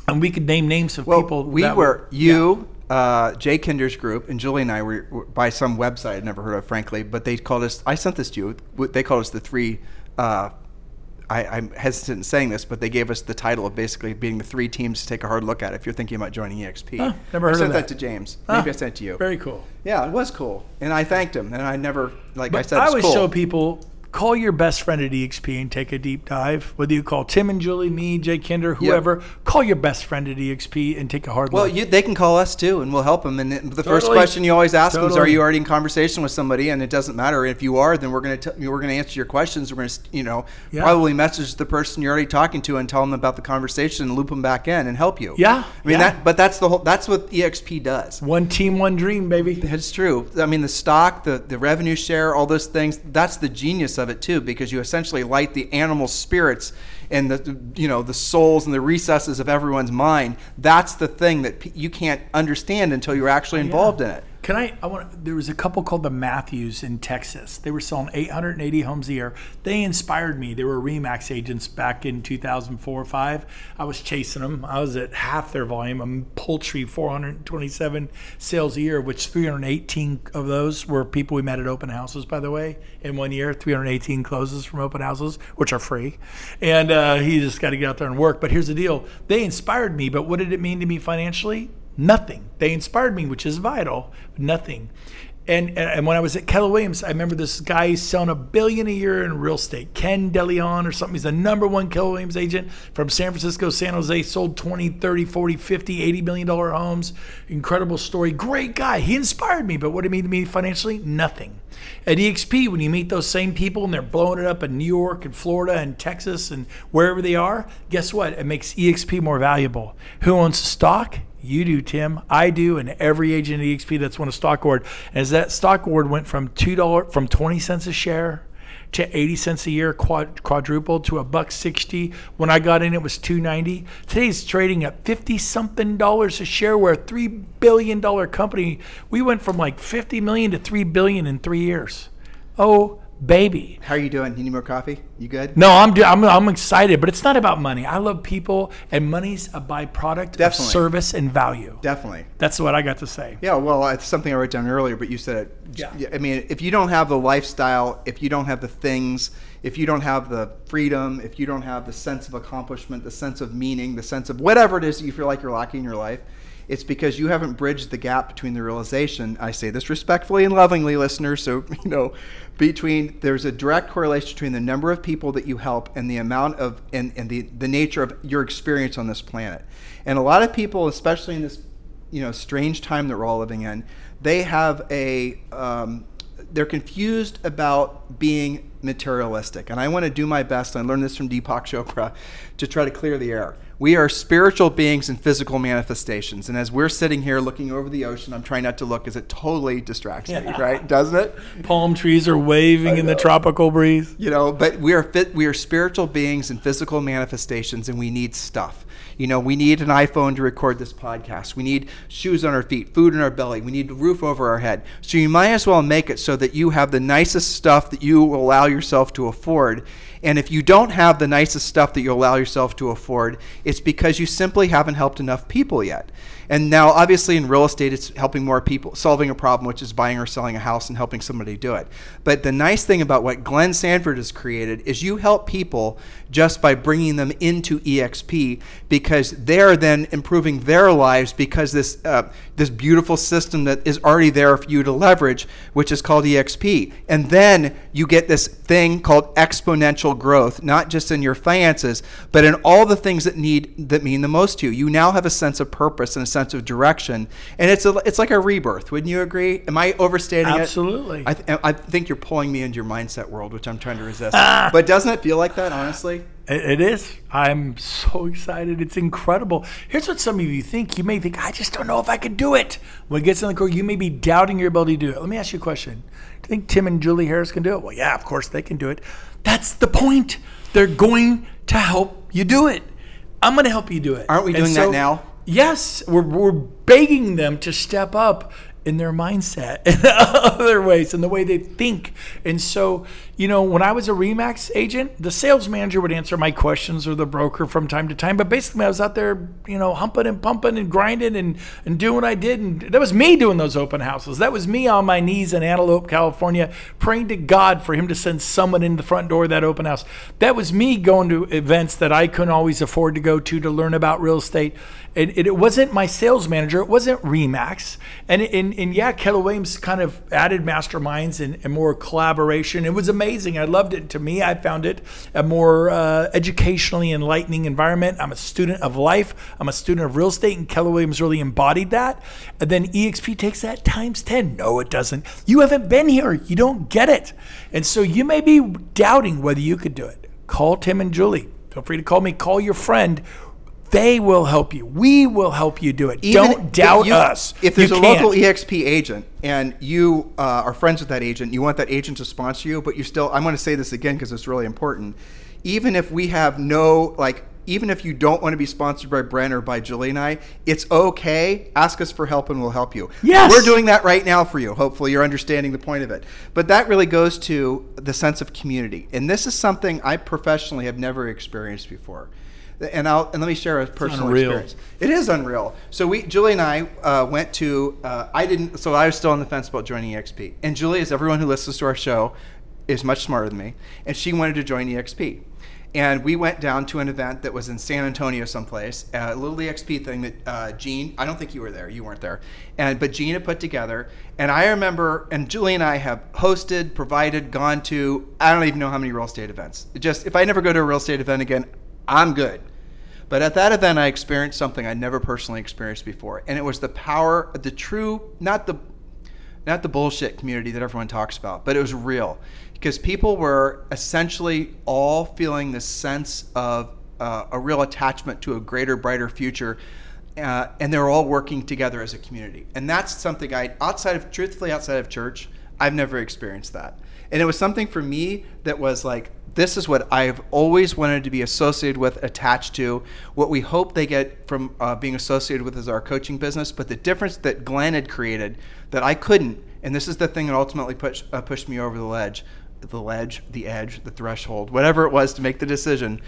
and we could name names of well, people. We were, were you, yeah. uh, Jay Kinder's group, and Julie and I were, were, by some website I'd never heard of, frankly. But they called us. I sent this to you. They called us the three. Uh, I, am hesitant in saying this, but they gave us the title of basically being the three teams to take a hard look at if you're thinking about joining EXP. Huh, never heard I sent that. that. to James. Maybe I sent it to you. Very cool. Yeah, it was cool, and I thanked him. And I never, like but I said, I always cool. show people call your best friend at EXP and take a deep dive. Whether you call Tim and Julie, me, Jay Kinder, whoever, yep. call your best friend at EXP and take a hard well, look. Well, they can call us too, and we'll help them. And the totally. first question you always ask totally. them is, "Are you already in conversation with somebody?" And it doesn't matter if you are. Then we're going to we're going to answer your questions. We're going to you know yeah. probably message the person you're already talking to and tell them about the conversation and loop them back in and help you. Yeah, I mean yeah. that. But that's the whole. That's what EXP does. One team, one dream, baby. That's true. I mean the stock, the the revenue share, all those things. That's the genius of it too, because you essentially light the animal spirits and the you know the souls and the recesses of everyone's mind. That's the thing that you can't understand until you're actually oh, involved yeah. in it. Can I? I want. There was a couple called the Matthews in Texas. They were selling 880 homes a year. They inspired me. They were Remax agents back in 2004 or five. I was chasing them. I was at half their volume. I'm poultry 427 sales a year, which 318 of those were people we met at open houses. By the way, in one year, 318 closes from open houses, which are free. And uh, he just got to get out there and work. But here's the deal: they inspired me. But what did it mean to me financially? Nothing. They inspired me, which is vital. Nothing. And, and when I was at Keller Williams, I remember this guy selling a billion a year in real estate, Ken DeLeon or something. He's the number one Keller Williams agent from San Francisco, San Jose, sold 20, 30, 40, 50, 80 million dollar homes. Incredible story. Great guy. He inspired me, but what did it mean to me financially? Nothing. At EXP, when you meet those same people and they're blowing it up in New York and Florida and Texas and wherever they are, guess what? It makes EXP more valuable. Who owns the stock? You do, Tim. I do, and every agent at EXP that's won a stock award. As that stock award went from two dollar from twenty cents a share to 80 cents a year quad, quadrupled to a buck 60 when i got in it was 290 today's trading at 50 something dollars a share. We're a 3 billion dollar company. We went from like 50 million to 3 billion in three years. Oh baby. How are you doing? You need more coffee? You good? No, I'm, I'm I'm excited, but it's not about money. I love people, and money's a byproduct Definitely. of service and value. Definitely. That's what I got to say. Yeah, well, it's something I wrote down earlier, but you said it. Yeah. I mean, if you don't have the lifestyle, if you don't have the things, if you don't have the freedom, if you don't have the sense of accomplishment, the sense of meaning, the sense of whatever it is that you feel like you're lacking in your life, it's because you haven't bridged the gap between the realization. I say this respectfully and lovingly, listeners. So you know, between there's a direct correlation between the number of people that you help and the amount of and, and the the nature of your experience on this planet. And a lot of people, especially in this you know strange time that we're all living in, they have a um, they're confused about being materialistic. And I want to do my best, I learned this from Deepak Chopra, to try to clear the air. We are spiritual beings in physical manifestations. And as we're sitting here looking over the ocean, I'm trying not to look because it totally distracts me, right? Doesn't it? Palm trees are waving in the tropical breeze. You know, but we are fit, we are spiritual beings in physical manifestations and we need stuff. You know, we need an iPhone to record this podcast. We need shoes on our feet, food in our belly. We need a roof over our head. So you might as well make it so that you have the nicest stuff that you will allow yourself to afford. And if you don't have the nicest stuff that you allow yourself to afford, it's because you simply haven't helped enough people yet. And now, obviously, in real estate, it's helping more people, solving a problem, which is buying or selling a house and helping somebody do it. But the nice thing about what Glenn Sanford has created is you help people just by bringing them into EXP because they're then improving their lives because this uh, this beautiful system that is already there for you to leverage, which is called EXP. And then you get this thing called exponential growth, not just in your finances, but in all the things that need that mean the most to you. You now have a sense of purpose and a sense of direction, and it's a, it's like a rebirth. Wouldn't you agree? Am I overstating Absolutely. it? Absolutely. I, th- I think you're pulling me into your mindset world, which I'm trying to resist. but doesn't it feel like that, honestly? It is. I'm so excited. It's incredible. Here's what some of you think. You may think, I just don't know if I could do it. When it gets in the core, you may be doubting your ability to do it. Let me ask you a question. Do you think Tim and Julie Harris can do it? Well, yeah, of course they can do it. That's the point. They're going to help you do it. I'm going to help you do it. Aren't we doing so, that now? Yes, we're, we're begging them to step up in their mindset in other ways in the way they think. And so, you know, when I was a Remax agent, the sales manager would answer my questions or the broker from time to time. But basically, I was out there, you know, humping and pumping and grinding and, and doing what I did. And that was me doing those open houses. That was me on my knees in Antelope, California, praying to God for Him to send someone in the front door of that open house. That was me going to events that I couldn't always afford to go to to learn about real estate. It, it, wasn't my sales manager. It wasn't Remax. And, and, and yeah, Keller Williams kind of added masterminds and, and, more collaboration. It was amazing. I loved it. To me, I found it a more uh, educationally enlightening environment. I'm a student of life. I'm a student of real estate, and Keller Williams really embodied that. And then EXP takes that times 10. No, it doesn't. You haven't been here. You don't get it. And so you may be doubting whether you could do it. Call Tim and Julie. Feel free to call me. Call your friend they will help you. We will help you do it. Even Don't doubt you, us. If there's you a can't. local EXP agent and you uh, are friends with that agent, you want that agent to sponsor you, but you still, I'm going to say this again because it's really important. Even if we have no, like, even if you don't want to be sponsored by Brent or by Julie and I, it's okay. Ask us for help and we'll help you. Yes. We're doing that right now for you. Hopefully, you're understanding the point of it. But that really goes to the sense of community. And this is something I professionally have never experienced before and I'll and let me share a personal experience. It is unreal. So we, Julie and I, uh, went to. Uh, I didn't. So I was still on the fence about joining EXP. And Julie, as everyone who listens to our show, is much smarter than me, and she wanted to join EXP. And we went down to an event that was in San Antonio, someplace, a little EXP thing that uh, Gene. I don't think you were there. You weren't there. And but Gene had put together. And I remember, and Julie and I have hosted, provided, gone to. I don't even know how many real estate events. Just if I never go to a real estate event again, I'm good. But at that event, I experienced something I never personally experienced before, and it was the power, the true, not the, not the bullshit community that everyone talks about, but it was real, because people were essentially all feeling this sense of uh, a real attachment to a greater, brighter future. Uh, and they're all working together as a community. And that's something I, outside of, truthfully, outside of church, I've never experienced that. And it was something for me that was like, this is what I've always wanted to be associated with, attached to. What we hope they get from uh, being associated with is our coaching business. But the difference that Glenn had created that I couldn't, and this is the thing that ultimately pushed, uh, pushed me over the ledge, the ledge, the edge, the threshold, whatever it was to make the decision,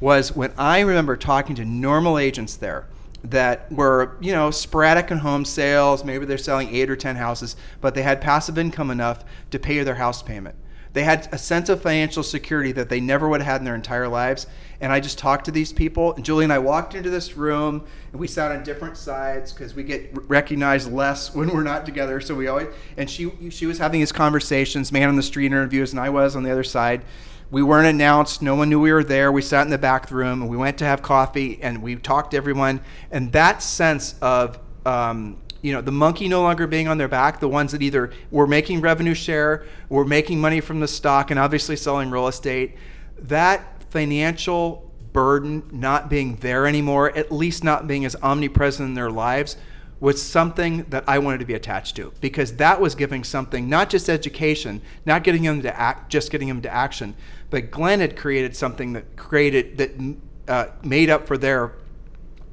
was when I remember talking to normal agents there that were, you know, sporadic in home sales. Maybe they're selling eight or 10 houses, but they had passive income enough to pay their house payment. They had a sense of financial security that they never would have had in their entire lives. And I just talked to these people. And Julie and I walked into this room, and we sat on different sides because we get recognized less when we're not together. So we always, and she she was having these conversations, man on the street interviews, and I was on the other side. We weren't announced. No one knew we were there. We sat in the back room, and we went to have coffee, and we talked to everyone. And that sense of um, you know the monkey no longer being on their back, the ones that either were making revenue share, were making money from the stock, and obviously selling real estate, that financial burden not being there anymore, at least not being as omnipresent in their lives, was something that I wanted to be attached to because that was giving something, not just education, not getting them to act, just getting them to action, but Glenn had created something that created that uh, made up for their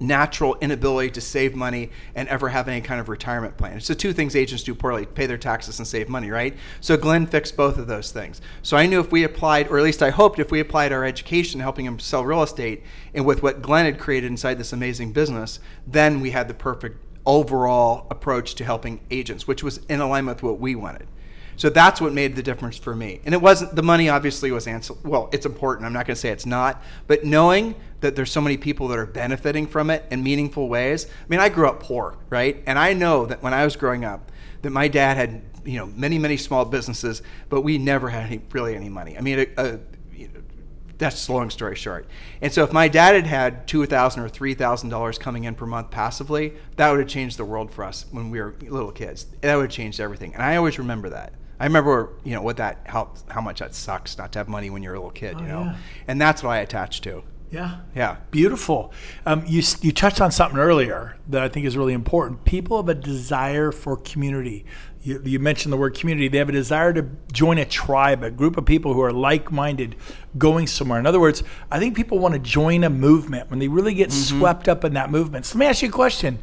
natural inability to save money and ever have any kind of retirement plan. It's the two things agents do poorly pay their taxes and save money, right? So Glenn fixed both of those things. So I knew if we applied, or at least I hoped if we applied our education helping him sell real estate and with what Glenn had created inside this amazing business, then we had the perfect overall approach to helping agents, which was in alignment with what we wanted. So that's what made the difference for me. And it wasn't the money obviously was answer well, it's important. I'm not going to say it's not, but knowing that there's so many people that are benefiting from it in meaningful ways. I mean, I grew up poor, right? And I know that when I was growing up that my dad had, you know, many many small businesses, but we never had any, really any money. I mean, a, a, that's a long story short. And so if my dad had had two thousand or three thousand dollars coming in per month passively, that would have changed the world for us when we were little kids. That would have changed everything. And I always remember that. I remember, you know, what that how how much that sucks not to have money when you're a little kid, oh, you know. Yeah. And that's what I attached to. Yeah. Yeah. Beautiful. Um, you, you touched on something earlier that I think is really important. People have a desire for community. You, you, mentioned the word community. They have a desire to join a tribe, a group of people who are like minded going somewhere. In other words, I think people want to join a movement when they really get mm-hmm. swept up in that movement. So let me ask you a question.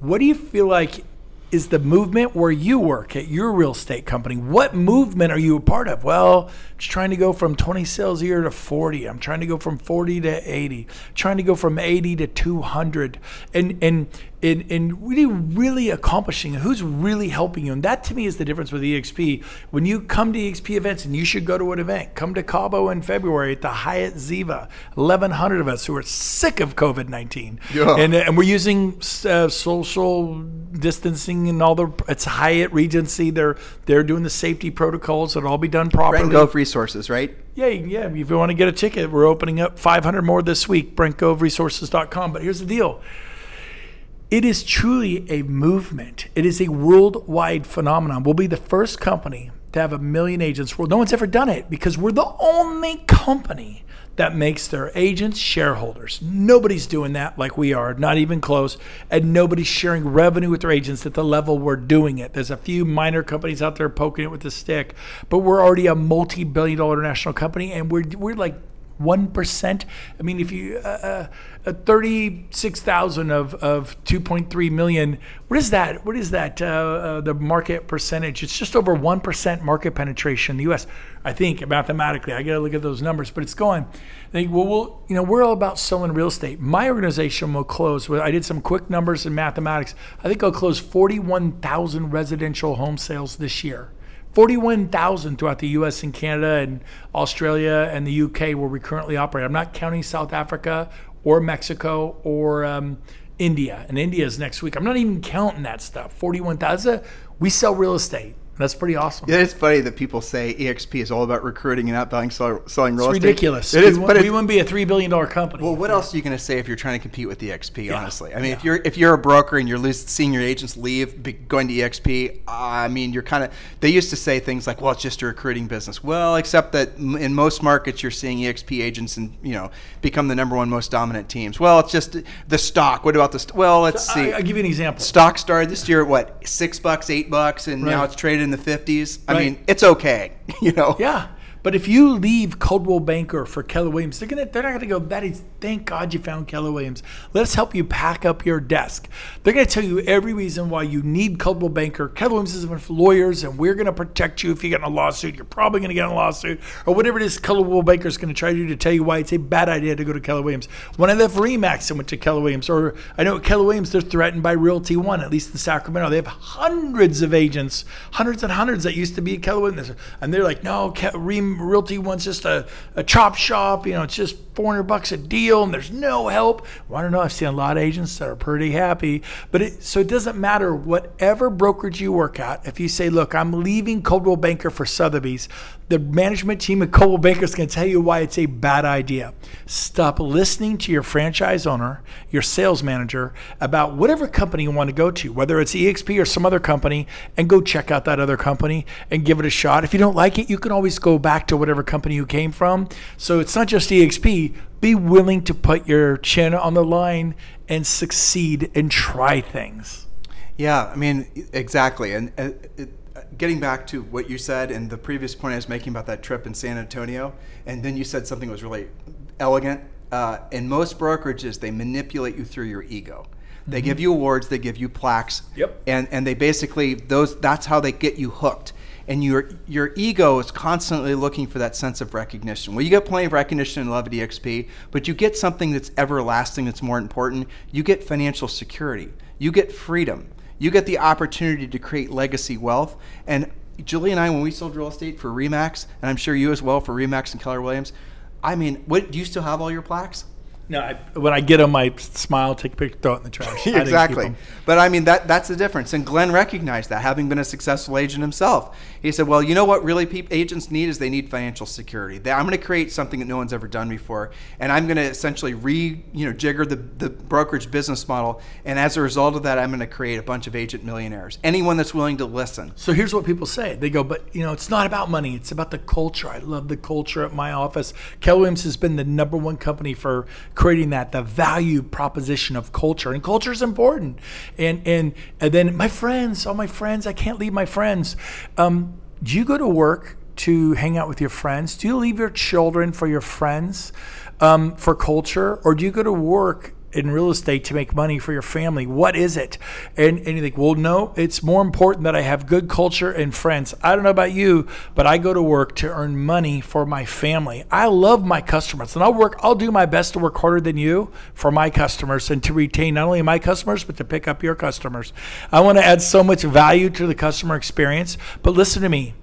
What do you feel like is the movement where you work at your real estate company. What movement are you a part of? Well, just trying to go from 20 sales a year to 40. I'm trying to go from 40 to 80. I'm trying to go from 80 to 200. And and in, in really, really accomplishing who's really helping you. And that to me is the difference with EXP. When you come to EXP events, and you should go to an event, come to Cabo in February at the Hyatt Ziva, 1,100 of us who are sick of COVID 19. Yeah. And, and we're using uh, social distancing and all the, it's Hyatt Regency. They're, they're doing the safety protocols. It'll all be done properly. Brent Gove Resources, right? Yeah, yeah. If you want to get a ticket, we're opening up 500 more this week, BrentGoveResources.com. But here's the deal it is truly a movement. It is a worldwide phenomenon. We'll be the first company to have a million agents. Well, no one's ever done it because we're the only company that makes their agents shareholders. Nobody's doing that like we are, not even close. And nobody's sharing revenue with their agents at the level we're doing it. There's a few minor companies out there poking it with a stick, but we're already a multi billion dollar international company and we're, we're like 1%. I mean, if you, uh, uh, 36,000 of, of 2.3 million, what is that? What is that, uh, uh, the market percentage? It's just over 1% market penetration in the US. I think mathematically, I got to look at those numbers, but it's going. Think, well, we'll, you know, we're all about selling real estate. My organization will close, I did some quick numbers in mathematics. I think I'll close 41,000 residential home sales this year. 41,000 throughout the US and Canada and Australia and the UK where we currently operate. I'm not counting South Africa or Mexico or um, India. And India is next week. I'm not even counting that stuff. 41,000. We sell real estate. That's pretty awesome. Yeah, it's funny that people say EXP is all about recruiting and outbound selling, selling real it's estate. ridiculous. It is, we, but we wouldn't be a three billion dollar company. Well, what else are you going to say if you're trying to compete with EXP? Yeah. Honestly, I mean, yeah. if you're if you're a broker and you're seeing your agents leave, going to EXP, uh, I mean, you're kind of. They used to say things like, "Well, it's just a recruiting business." Well, except that in most markets, you're seeing EXP agents and you know become the number one most dominant teams. Well, it's just the stock. What about the? St- well, let's so, see. I, will give you an example. Stock started this year at what six bucks, eight bucks, and right. now it's traded in the fifties. I right. mean, it's okay, you know. Yeah. But if you leave Coldwell Banker for Keller Williams, they're gonna they're not gonna go, that is thank God you found Keller Williams. Let's help you pack up your desk. They're gonna tell you every reason why you need Coldwell Banker. Keller Williams is with lawyers and we're gonna protect you if you get in a lawsuit. You're probably gonna get in a lawsuit or whatever it is Coldwell Banker is gonna try to do to tell you why it's a bad idea to go to Keller Williams. When I left Remax and went to Keller Williams, or I know at Keller Williams they're threatened by Realty One, at least in Sacramento. They have hundreds of agents, hundreds and hundreds that used to be at Keller Williams. And they're like, no, Realty One's just a, a chop shop. You know, it's just 400 bucks a deal and there's no help. Well, I don't know. I've seen a lot of agents that are pretty happy. But it, so it doesn't matter whatever brokerage you work at. If you say, look, I'm leaving Coldwell Banker for Sotheby's, the management team at Coldwell Banker is going to tell you why it's a bad idea. Stop listening to your franchise owner, your sales manager, about whatever company you want to go to, whether it's EXP or some other company, and go check out that other company and give it a shot. If you don't like it, you can always go back to whatever company you came from. So it's not just EXP. Be willing to put your chin on the line and succeed and try things. Yeah, I mean, exactly. And uh, it, getting back to what you said and the previous point I was making about that trip in San Antonio, and then you said something that was really elegant. Uh, in most brokerages, they manipulate you through your ego. They mm-hmm. give you awards, they give you plaques, yep. and and they basically those that's how they get you hooked. And your your ego is constantly looking for that sense of recognition. Well, you get plenty of recognition in Love at EXP, but you get something that's everlasting, that's more important. You get financial security. You get freedom you get the opportunity to create legacy wealth. And Julie and I, when we sold real estate for Remax, and I'm sure you as well for Remax and Keller Williams, I mean, what do you still have all your plaques? No, I, when I get them, I smile, take a picture, throw it in the trash. exactly. But I mean, that that's the difference. And Glenn recognized that, having been a successful agent himself. He said, "Well, you know what really pe- agents need is they need financial security. They, I'm going to create something that no one's ever done before, and I'm going to essentially re you know jigger the the brokerage business model. And as a result of that, I'm going to create a bunch of agent millionaires. Anyone that's willing to listen. So here's what people say. They go, but you know, it's not about money. It's about the culture. I love the culture at my office. Keller Williams has been the number one company for creating that, the value proposition of culture. And culture is important. And, and, and then my friends, all my friends, I can't leave my friends. Um, do you go to work to hang out with your friends? Do you leave your children for your friends um, for culture? Or do you go to work in real estate to make money for your family. What is it? And, and you think, well, no, it's more important that I have good culture and friends. I don't know about you, but I go to work to earn money for my family. I love my customers and I'll work, I'll do my best to work harder than you for my customers and to retain not only my customers, but to pick up your customers. I want to add so much value to the customer experience. But listen to me.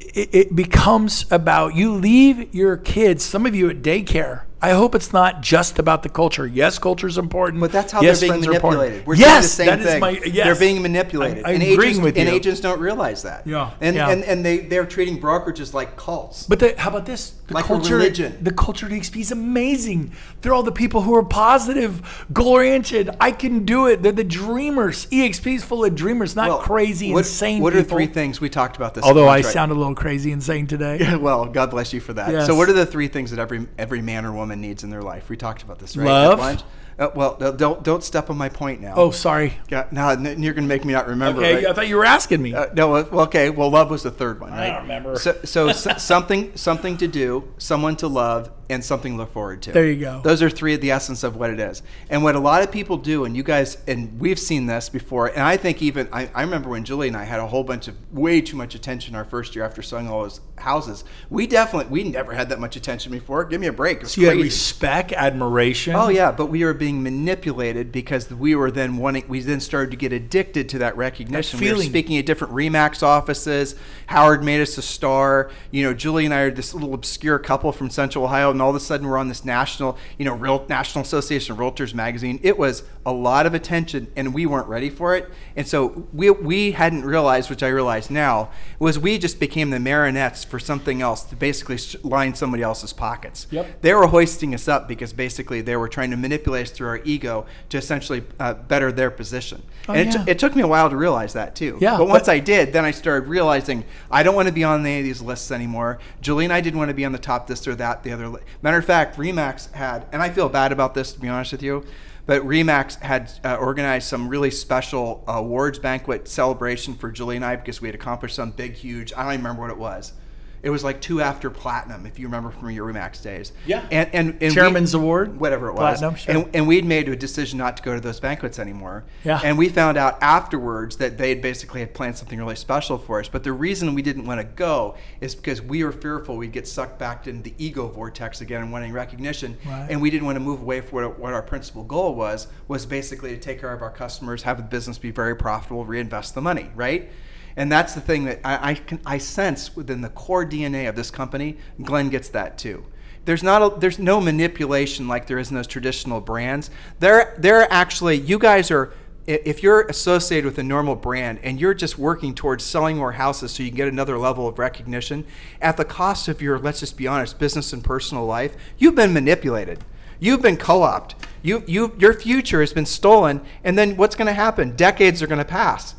It, it becomes about you leave your kids, some of you at daycare, I hope it's not just about the culture. Yes, culture is important. But that's how yes, they're being manipulated. We're yes, doing the same thing. My, yes. They're being manipulated. I'm, I'm and agreeing agents, with you. And agents don't realize that. Yeah. And yeah. and, and they, they're treating brokerages like cults. But the, how about this? The like culture, religion. The culture at EXP is amazing. They're all the people who are positive, goal oriented. I can do it. They're the dreamers. EXP is full of dreamers, not well, crazy, what, insane What people. are three things we talked about this? Although I sound a little crazy insane today. well, God bless you for that. Yes. So, what are the three things that every every man or woman needs in their life? We talked about this, right? Love. Uh, well, don't don't step on my point now. Oh, sorry. Yeah, now you're going to make me not remember. Okay, right? I thought you were asking me. Uh, no, well, okay. Well, love was the third one, right? I don't remember. So, so something something to do, someone to love, and something to look forward to. There you go. Those are three of the essence of what it is. And what a lot of people do, and you guys, and we've seen this before, and I think even, I, I remember when Julie and I had a whole bunch of way too much attention our first year after selling all those houses. We definitely, we never had that much attention before. Give me a break. so you had respect, admiration. Oh, yeah, but we were being manipulated because we were then wanting, we then started to get addicted to that recognition. That feeling. We were speaking at different Remax offices. Howard made us a star. You know, Julie and I are this little obscure couple from Central Ohio, and all of a sudden we're on this national, you know, Real National Association of Realtors magazine. It was a lot of attention, and we weren't ready for it. And so we we hadn't realized, which I realize now, was we just became the marionettes for something else to basically line somebody else's pockets. Yep. They were hoisting us up because basically they were trying to manipulate us through our ego to essentially uh, better their position. Oh, and yeah. it, t- it took me a while to realize that too. Yeah, but once but- I did, then I started realizing I don't want to be on any of these lists anymore. Julie and I didn't want to be on the top this or that, the other. Matter of fact, Remax had, and I feel bad about this to be honest with you, but Remax had uh, organized some really special awards banquet celebration for Julie and I because we had accomplished some big, huge. I don't even remember what it was. It was like two after platinum, if you remember from your Remax days. Yeah. And and, and Chairman's Award, whatever it was. Platinum, sure. And, and we'd made a decision not to go to those banquets anymore. Yeah. And we found out afterwards that they basically had planned something really special for us. But the reason we didn't want to go is because we were fearful we'd get sucked back into the ego vortex again and wanting recognition. Right. And we didn't want to move away from what, what our principal goal was, was basically to take care of our customers, have the business be very profitable, reinvest the money, right? And that's the thing that I, I, can, I sense within the core DNA of this company. Glenn gets that too. There's not a, there's no manipulation like there is in those traditional brands. They're they're actually you guys are if you're associated with a normal brand and you're just working towards selling more houses so you can get another level of recognition at the cost of your, let's just be honest, business and personal life, you've been manipulated. You've been co-opted. You, you, your future has been stolen. And then what's going to happen? Decades are going to pass.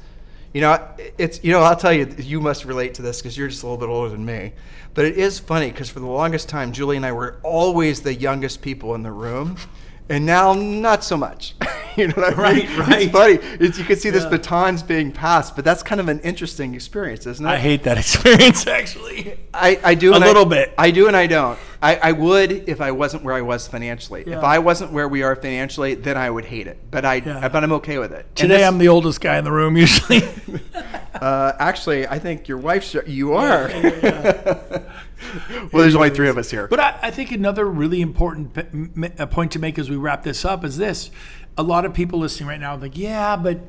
You know, it's you know I'll tell you you must relate to this because you're just a little bit older than me, but it is funny because for the longest time Julie and I were always the youngest people in the room, and now not so much. you know what I mean? Right, right. It's funny. It's, you can see this Yeah. batons being passed, but that's kind of an interesting experience, isn't it? I hate that experience actually. I, I do A and I- little bit. I do and I don't. I, I would if I wasn't where I was financially. Yeah. If I wasn't where we are financially, then I would hate it. But I Yeah. but I'm okay with it. Today this- I'm the oldest guy in the room usually. Uh, actually, I think your wife's. You are. well, there's only three of us here. But I, I think another really important p- m- point to make as we wrap this up is this: a lot of people listening right now are like, yeah, but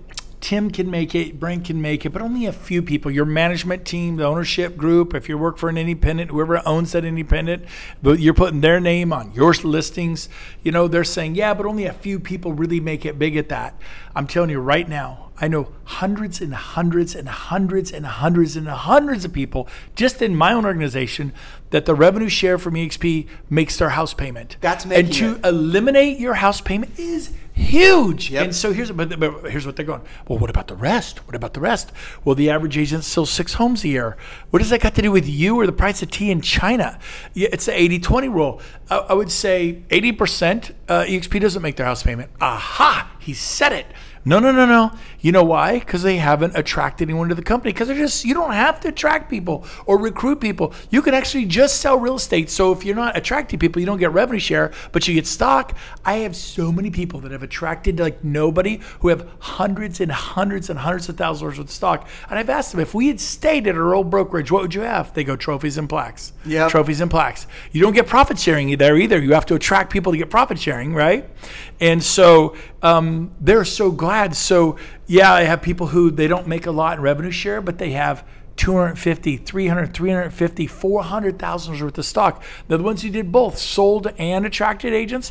Tim can make it, Brent can make it, but only a few people. Your management team, the ownership group, if you work for an independent, whoever owns that independent, but you're putting their name on your listings, you know, they're saying, yeah, but only a few people really make it big at that. I'm telling you right now, I know hundreds and hundreds and hundreds and hundreds and hundreds of people just in my own organization that the revenue share from EXP makes their house payment. That's making and to it. eliminate your house payment is huge. Yep. And so here's but, but here's what they're going. Well, what about the rest? What about the rest? Well, the average agent sells six homes a year. What does that got to do with you or the price of tea in China? Yeah, it's the 80-20 rule. I, I would say 80% uh, EXP doesn't make their house payment. Aha! He said it. No, no, no, no. You know why? Because they haven't attracted anyone to the company. Because they're just, you don't have to attract people or recruit people. You can actually just sell real estate. So if you're not attracting people, you don't get revenue share, but you get stock. I have so many people that have attracted like nobody who have hundreds and hundreds and hundreds of thousands of dollars worth of stock. And I've asked them, if we had stayed at our old brokerage, what would you have? They go trophies and plaques. Yep. Trophies and plaques. You don't get profit sharing there either. You have to attract people to get profit sharing, right? And so um, they're so glad. So yeah, I have people who they don't make a lot in revenue share, but they have 250, 300, 350, 400,000 worth of stock. They're the ones who did both, sold and attracted agents.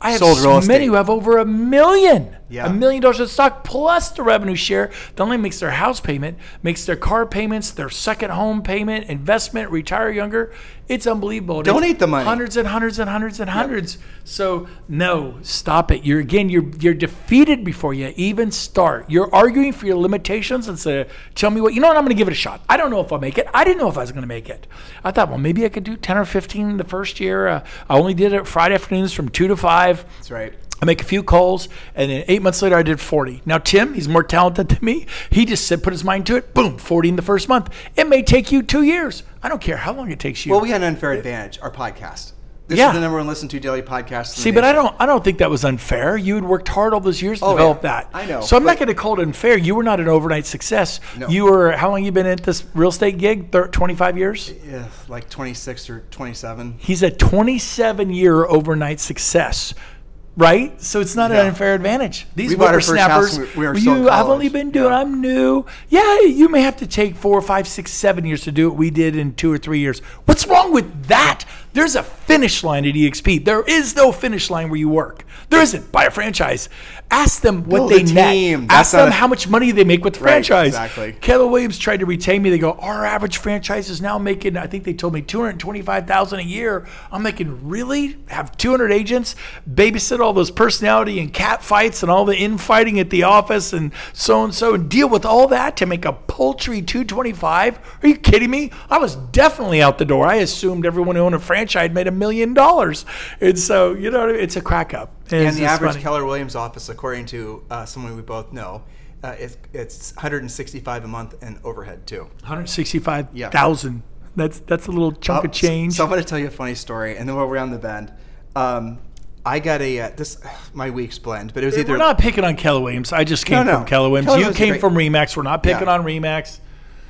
I have Sold so many who have over a million, Yeah. a million dollars of stock plus the revenue share that only makes their house payment, makes their car payments, their second home payment, investment, retire younger. It's unbelievable. And it's Donate the money. Hundreds and hundreds and hundreds and hundreds. So no, stop it. You're again, you're you're defeated before you even start. You're arguing for your limitations instead of tell me what you know. What I'm going to give it a shot. I don't know if I'll make it. I didn't know if I was going to make it. I thought, well, maybe I could do 10 or 15 the first year. Uh, I only did it Friday afternoons from two to five. That's right. I make a few calls, and then eight months later, I did 40. Now, Tim, he's more talented than me. He just said, put his mind to it, boom, 40 in the first month. It may take you two years. I don't care how long it takes you. Well, we had an unfair advantage. Our podcast. This Yeah. is the number one listened to daily podcast. See, but I don't. I don't think that was unfair. You had worked hard all those years to Oh, develop yeah. that. I know, So I'm not going to call it unfair. You were not an overnight success. No. You were. How long you been at this real estate gig? Thir- 25 years. Yeah, like 26 or 27. He's a 27 year overnight success. Right, so it's not Yeah. an unfair advantage. These We bought our first house whippersnappers, we well, you, I've only been doing. Yeah. I'm new. Yeah, you may have to take four, five, six, seven years to do what we did in two or three years. What's wrong with that? There's a finish line at EXP. There is no finish line where you work. There isn't. Buy a franchise. Ask them what Build they a net. team. Ask That's not them a- how much money they make with the Right, franchise. exactly. Keller Williams tried to retain me. They go, our average franchise is now making, I think they told me two hundred twenty-five thousand a year. I'm making really have two hundred agents, babysit all those personality and cat fights and all the infighting at the office and so and so, and deal with all that to make a paltry two twenty-five. Are you kidding me? I was definitely out the door. I assumed everyone who owned a franchise made a million dollars, and so you know, what I mean? it's a crack up. And It's the average funny. Keller Williams office, according to uh, someone we both know, uh, it's, it's 165 a month in overhead too. 165,000. That's that's a little chunk of Uh, change. So I'm going to tell you a funny story, and then while we're on the bend, um, I got a uh, this my weeks blend, but it was either We're not picking on Keller Williams. I just came No, no. from Keller Williams. Keller you came great. from Remax. We're not picking Yeah. on Remax.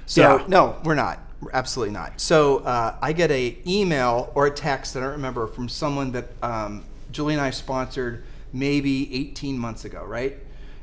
So Yeah. no, we're not. Absolutely not. So uh, I get a email or a text that I don't remember from someone that um, Julie and I sponsored maybe 18 months ago, right?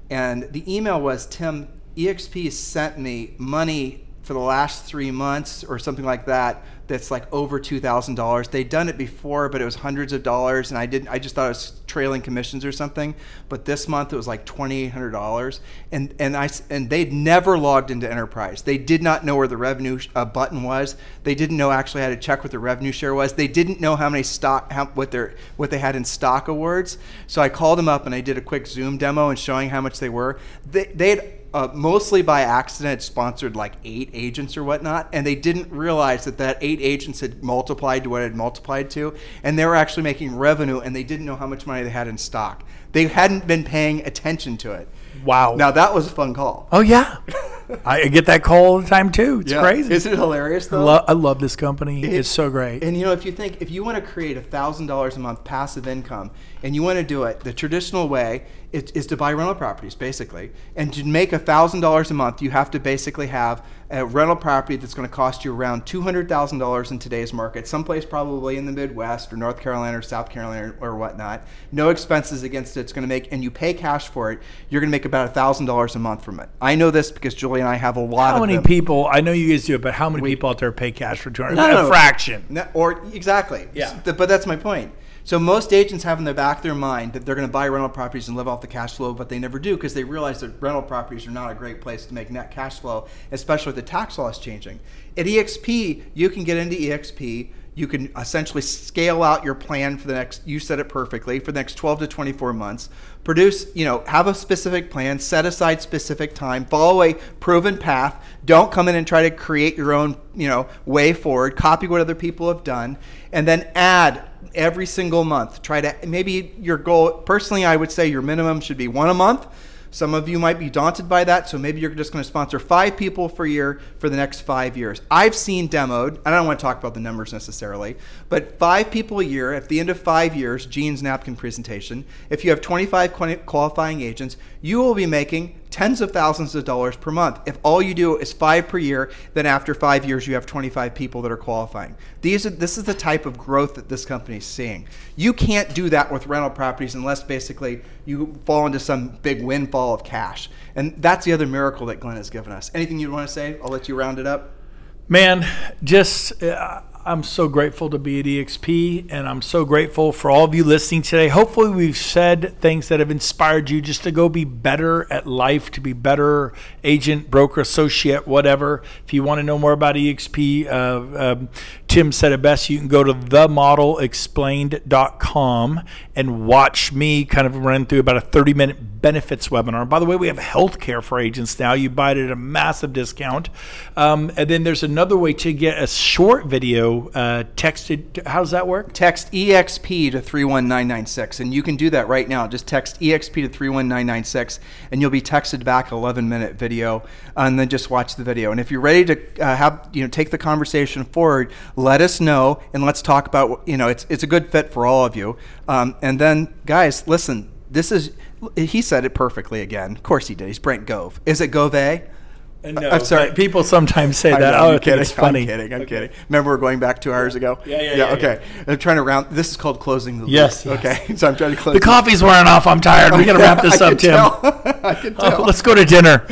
And the email was Tim EXP sent me money for the last three months or something like that that's like over two thousand dollars. They'd done it before, but it was hundreds of dollars, and I didn't. I just thought it was trailing commissions or something. But this month it was like twenty eight hundred dollars, and and I and they'd never logged into Enterprise. They did not know where the revenue uh, button was. They didn't know actually how to check what the revenue share was. They didn't know how many stock how, what their what they had in stock awards. So I called them up and I did a quick Zoom demo and showing how much they were. They they'd uh, mostly by accident sponsored like eight agents or whatnot, and they didn't realize that that eight agents had multiplied to what it had multiplied to, and they were actually making revenue, and they didn't know how much money they had in stock. They hadn't been paying attention to it. Wow. Now that was a fun call. oh yeah, I get that call all the time too. It's crazy. Isn't it hilarious I, though? lo- I love this company. it's so great. And you know, if you think if you want to create a thousand dollars a month passive income, and you want to do it the traditional way, is, is to buy rental properties basically. And to make a thousand dollars a month, you have to basically have a rental property that's going to cost you around two hundred thousand dollars in today's market, someplace probably in the Midwest or North Carolina or South Carolina or, or whatnot. No expenses against it. It's going to make, and you pay cash for it. You're going to make about a thousand dollars a month from it. I know this because Julie and I have a lot how of many them. people? I know you guys do it, but how many people out there pay cash for two hundred? No, no, a fraction. No, or exactly. Yeah. But that's my point. So most agents have in the back of their mind that they're going to buy rental properties and live off the cash flow, but they never do because they realize that rental properties are not a great place to make net cash flow, especially with the tax laws changing. At EXP, you can get into EXP. You can essentially scale out your plan for the next. You said it perfectly for the next 12 to 24 months. Produce, you know, have a specific plan. Set aside specific time. Follow a proven path. Don't come in and try to create your own, you know, way forward. Copy what other people have done, and then add every single month. Try to maybe your goal. Personally, I would say your minimum should be one a month. Some of you might be daunted by that, so maybe you're just going to sponsor five people per year for the next five years. I've seen demoed, I don't want to talk about the numbers necessarily, but five people a year at the end of five years, Gene's napkin presentation, if you have 25 qualifying agents, you will be making tens of thousands of dollars per month. If all you do is five per year, then after five years you have 25 people that are qualifying. These are, this is the type of growth that this company is seeing. You can't do that with rental properties unless basically you fall into some big windfall of cash. And that's the other miracle that Glenn has given us. Anything you want to say? I'll let you round it up. Man, just uh, I'm so grateful to be at EXP, and I'm so grateful for all of you listening today. Hopefully, we've said things that have inspired you just to go be better at life, to be better agent, broker, associate, whatever. If you want to know more about EXP, uh, um, Tim said it best. You can go to themodelexplained.com and watch me kind of run through about a 30 minute benefits webinar. By the way, we have healthcare for agents now. You buy it at a massive discount. Um, and then there's another way to get a short video uh, texted. How does that work? Text EXP to 31996, and you can do that right now. Just text EXP to 31996, and you'll be texted back an 11 minute video, and then just watch the video. And if you're ready to uh, have, you know, take the conversation forward, let us know, and let's talk about, you know, it's, it's a good fit for all of you. Um, and then, guys, listen, this is, he said it perfectly again. Of course he did. He's Brent Gove. Is it Gove? No, I'm sorry. People sometimes say that. know, oh, I'm kidding. it's funny. I'm kidding. I'm kidding. Remember, we're going back two hours ago. Yeah, yeah, yeah, okay. I'm trying to round. This is called closing the loop. Yes, yes. Okay. So I'm trying to close. The coffee's wearing off. I'm tired. We got to wrap this I up, can Tim. tell. I can Oh, tell. let's go to dinner.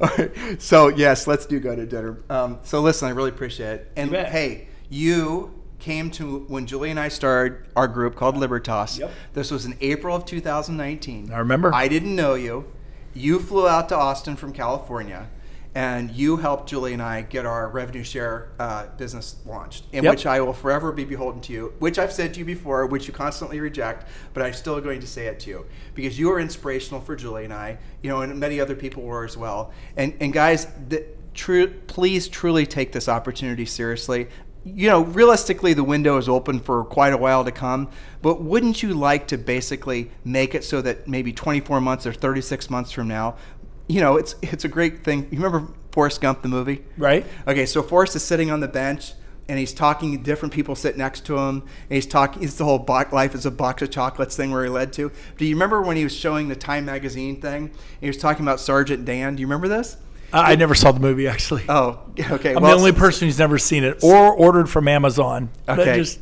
Right. So yes, let's do go to dinner. Um, so listen, I really appreciate it. And bet. hey, you came to when Julie and I started our group called Libertas. Yep. This was in April of 2019. I remember. I didn't know you. You flew out to Austin from California, and you helped Julie and I get our revenue share uh, business launched, in Yep. which I will forever be beholden to you. Which I've said to you before, which you constantly reject, but I'm still going to say it to you because you are inspirational for Julie and I. You know, and many other people were as well. And and guys, the, true, please truly take this opportunity seriously you know, realistically, the window is open for quite a while to come. But wouldn't you like to basically make it so that maybe 24 months or 36 months from now, you know, it's it's a great thing. You remember Forrest Gump, the movie? Right. Okay, so Forrest is sitting on the bench and he's talking to different people sit next to him. And he's talking. It's the whole bo- life is a box of chocolates thing where he led to. Do you remember when he was showing the Time magazine thing? And he was talking about Sergeant Dan. Do you remember this? I I never saw the movie actually. Oh, okay. I'm well, the only person who's never seen it or ordered from Amazon. Okay. Just,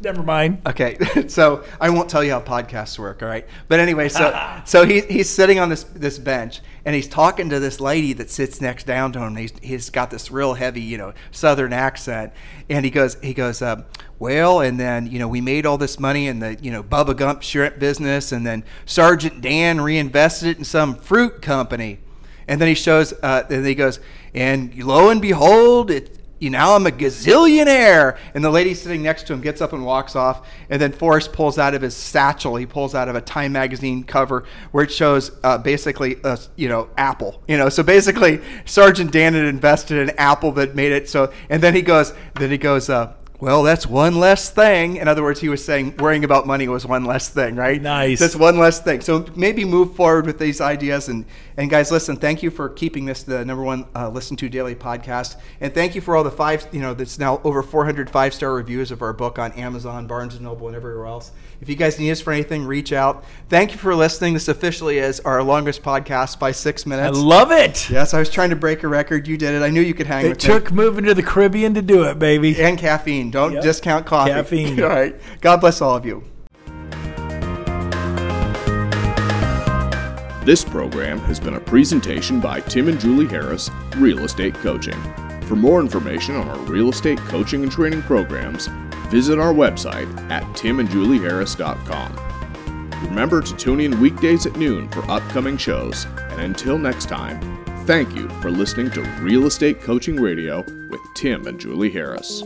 Never mind. Okay, so I won't tell you how podcasts work, all right? But anyway, so so he, he's sitting on this this bench and he's talking to this lady that sits next down to him. He's, he's got this real heavy, you know, Southern accent, and he goes he goes, uh, well, and then you know we made all this money in the you know Bubba Gump shrimp business, and then Sergeant Dan reinvested it in some fruit company, and then he shows, uh, and he goes, and lo and behold, it you know, I'm a gazillionaire. And the lady sitting next to him gets up and walks off. And then Forrest pulls out of his satchel, he pulls out of a Time magazine cover where it shows uh, basically, a, you know, Apple. You know, so basically, Sergeant Dan had invested in Apple that made it so. And then he goes, then he goes, uh, well, that's one less thing. In other words, he was saying worrying about money was one less thing, right? Nice. That's one less thing. So maybe move forward with these ideas. And, and guys, listen, thank you for keeping this the number one uh, listen to daily podcast. And thank you for all the five, you know, that's now over 400 five star reviews of our book on Amazon, Barnes and Noble, and everywhere else. If you guys need us for anything, reach out. Thank you for listening. This officially is our longest podcast by six minutes. I love it. yes, I was trying to break a record. You did it. I knew you could hang It with took me. moving to the Caribbean to do it, baby. And caffeine. Don't Yep. discount coffee. Caffeine. all right. God bless all of you. This program has been a presentation by Tim and Julie Harris, Real Estate Coaching. For more information on our real estate coaching and training programs, visit our website at timandjulieharris.com. Remember to tune in weekdays at noon for upcoming shows, and until next time, thank you for listening to Real Estate Coaching Radio with Tim and Julie Harris.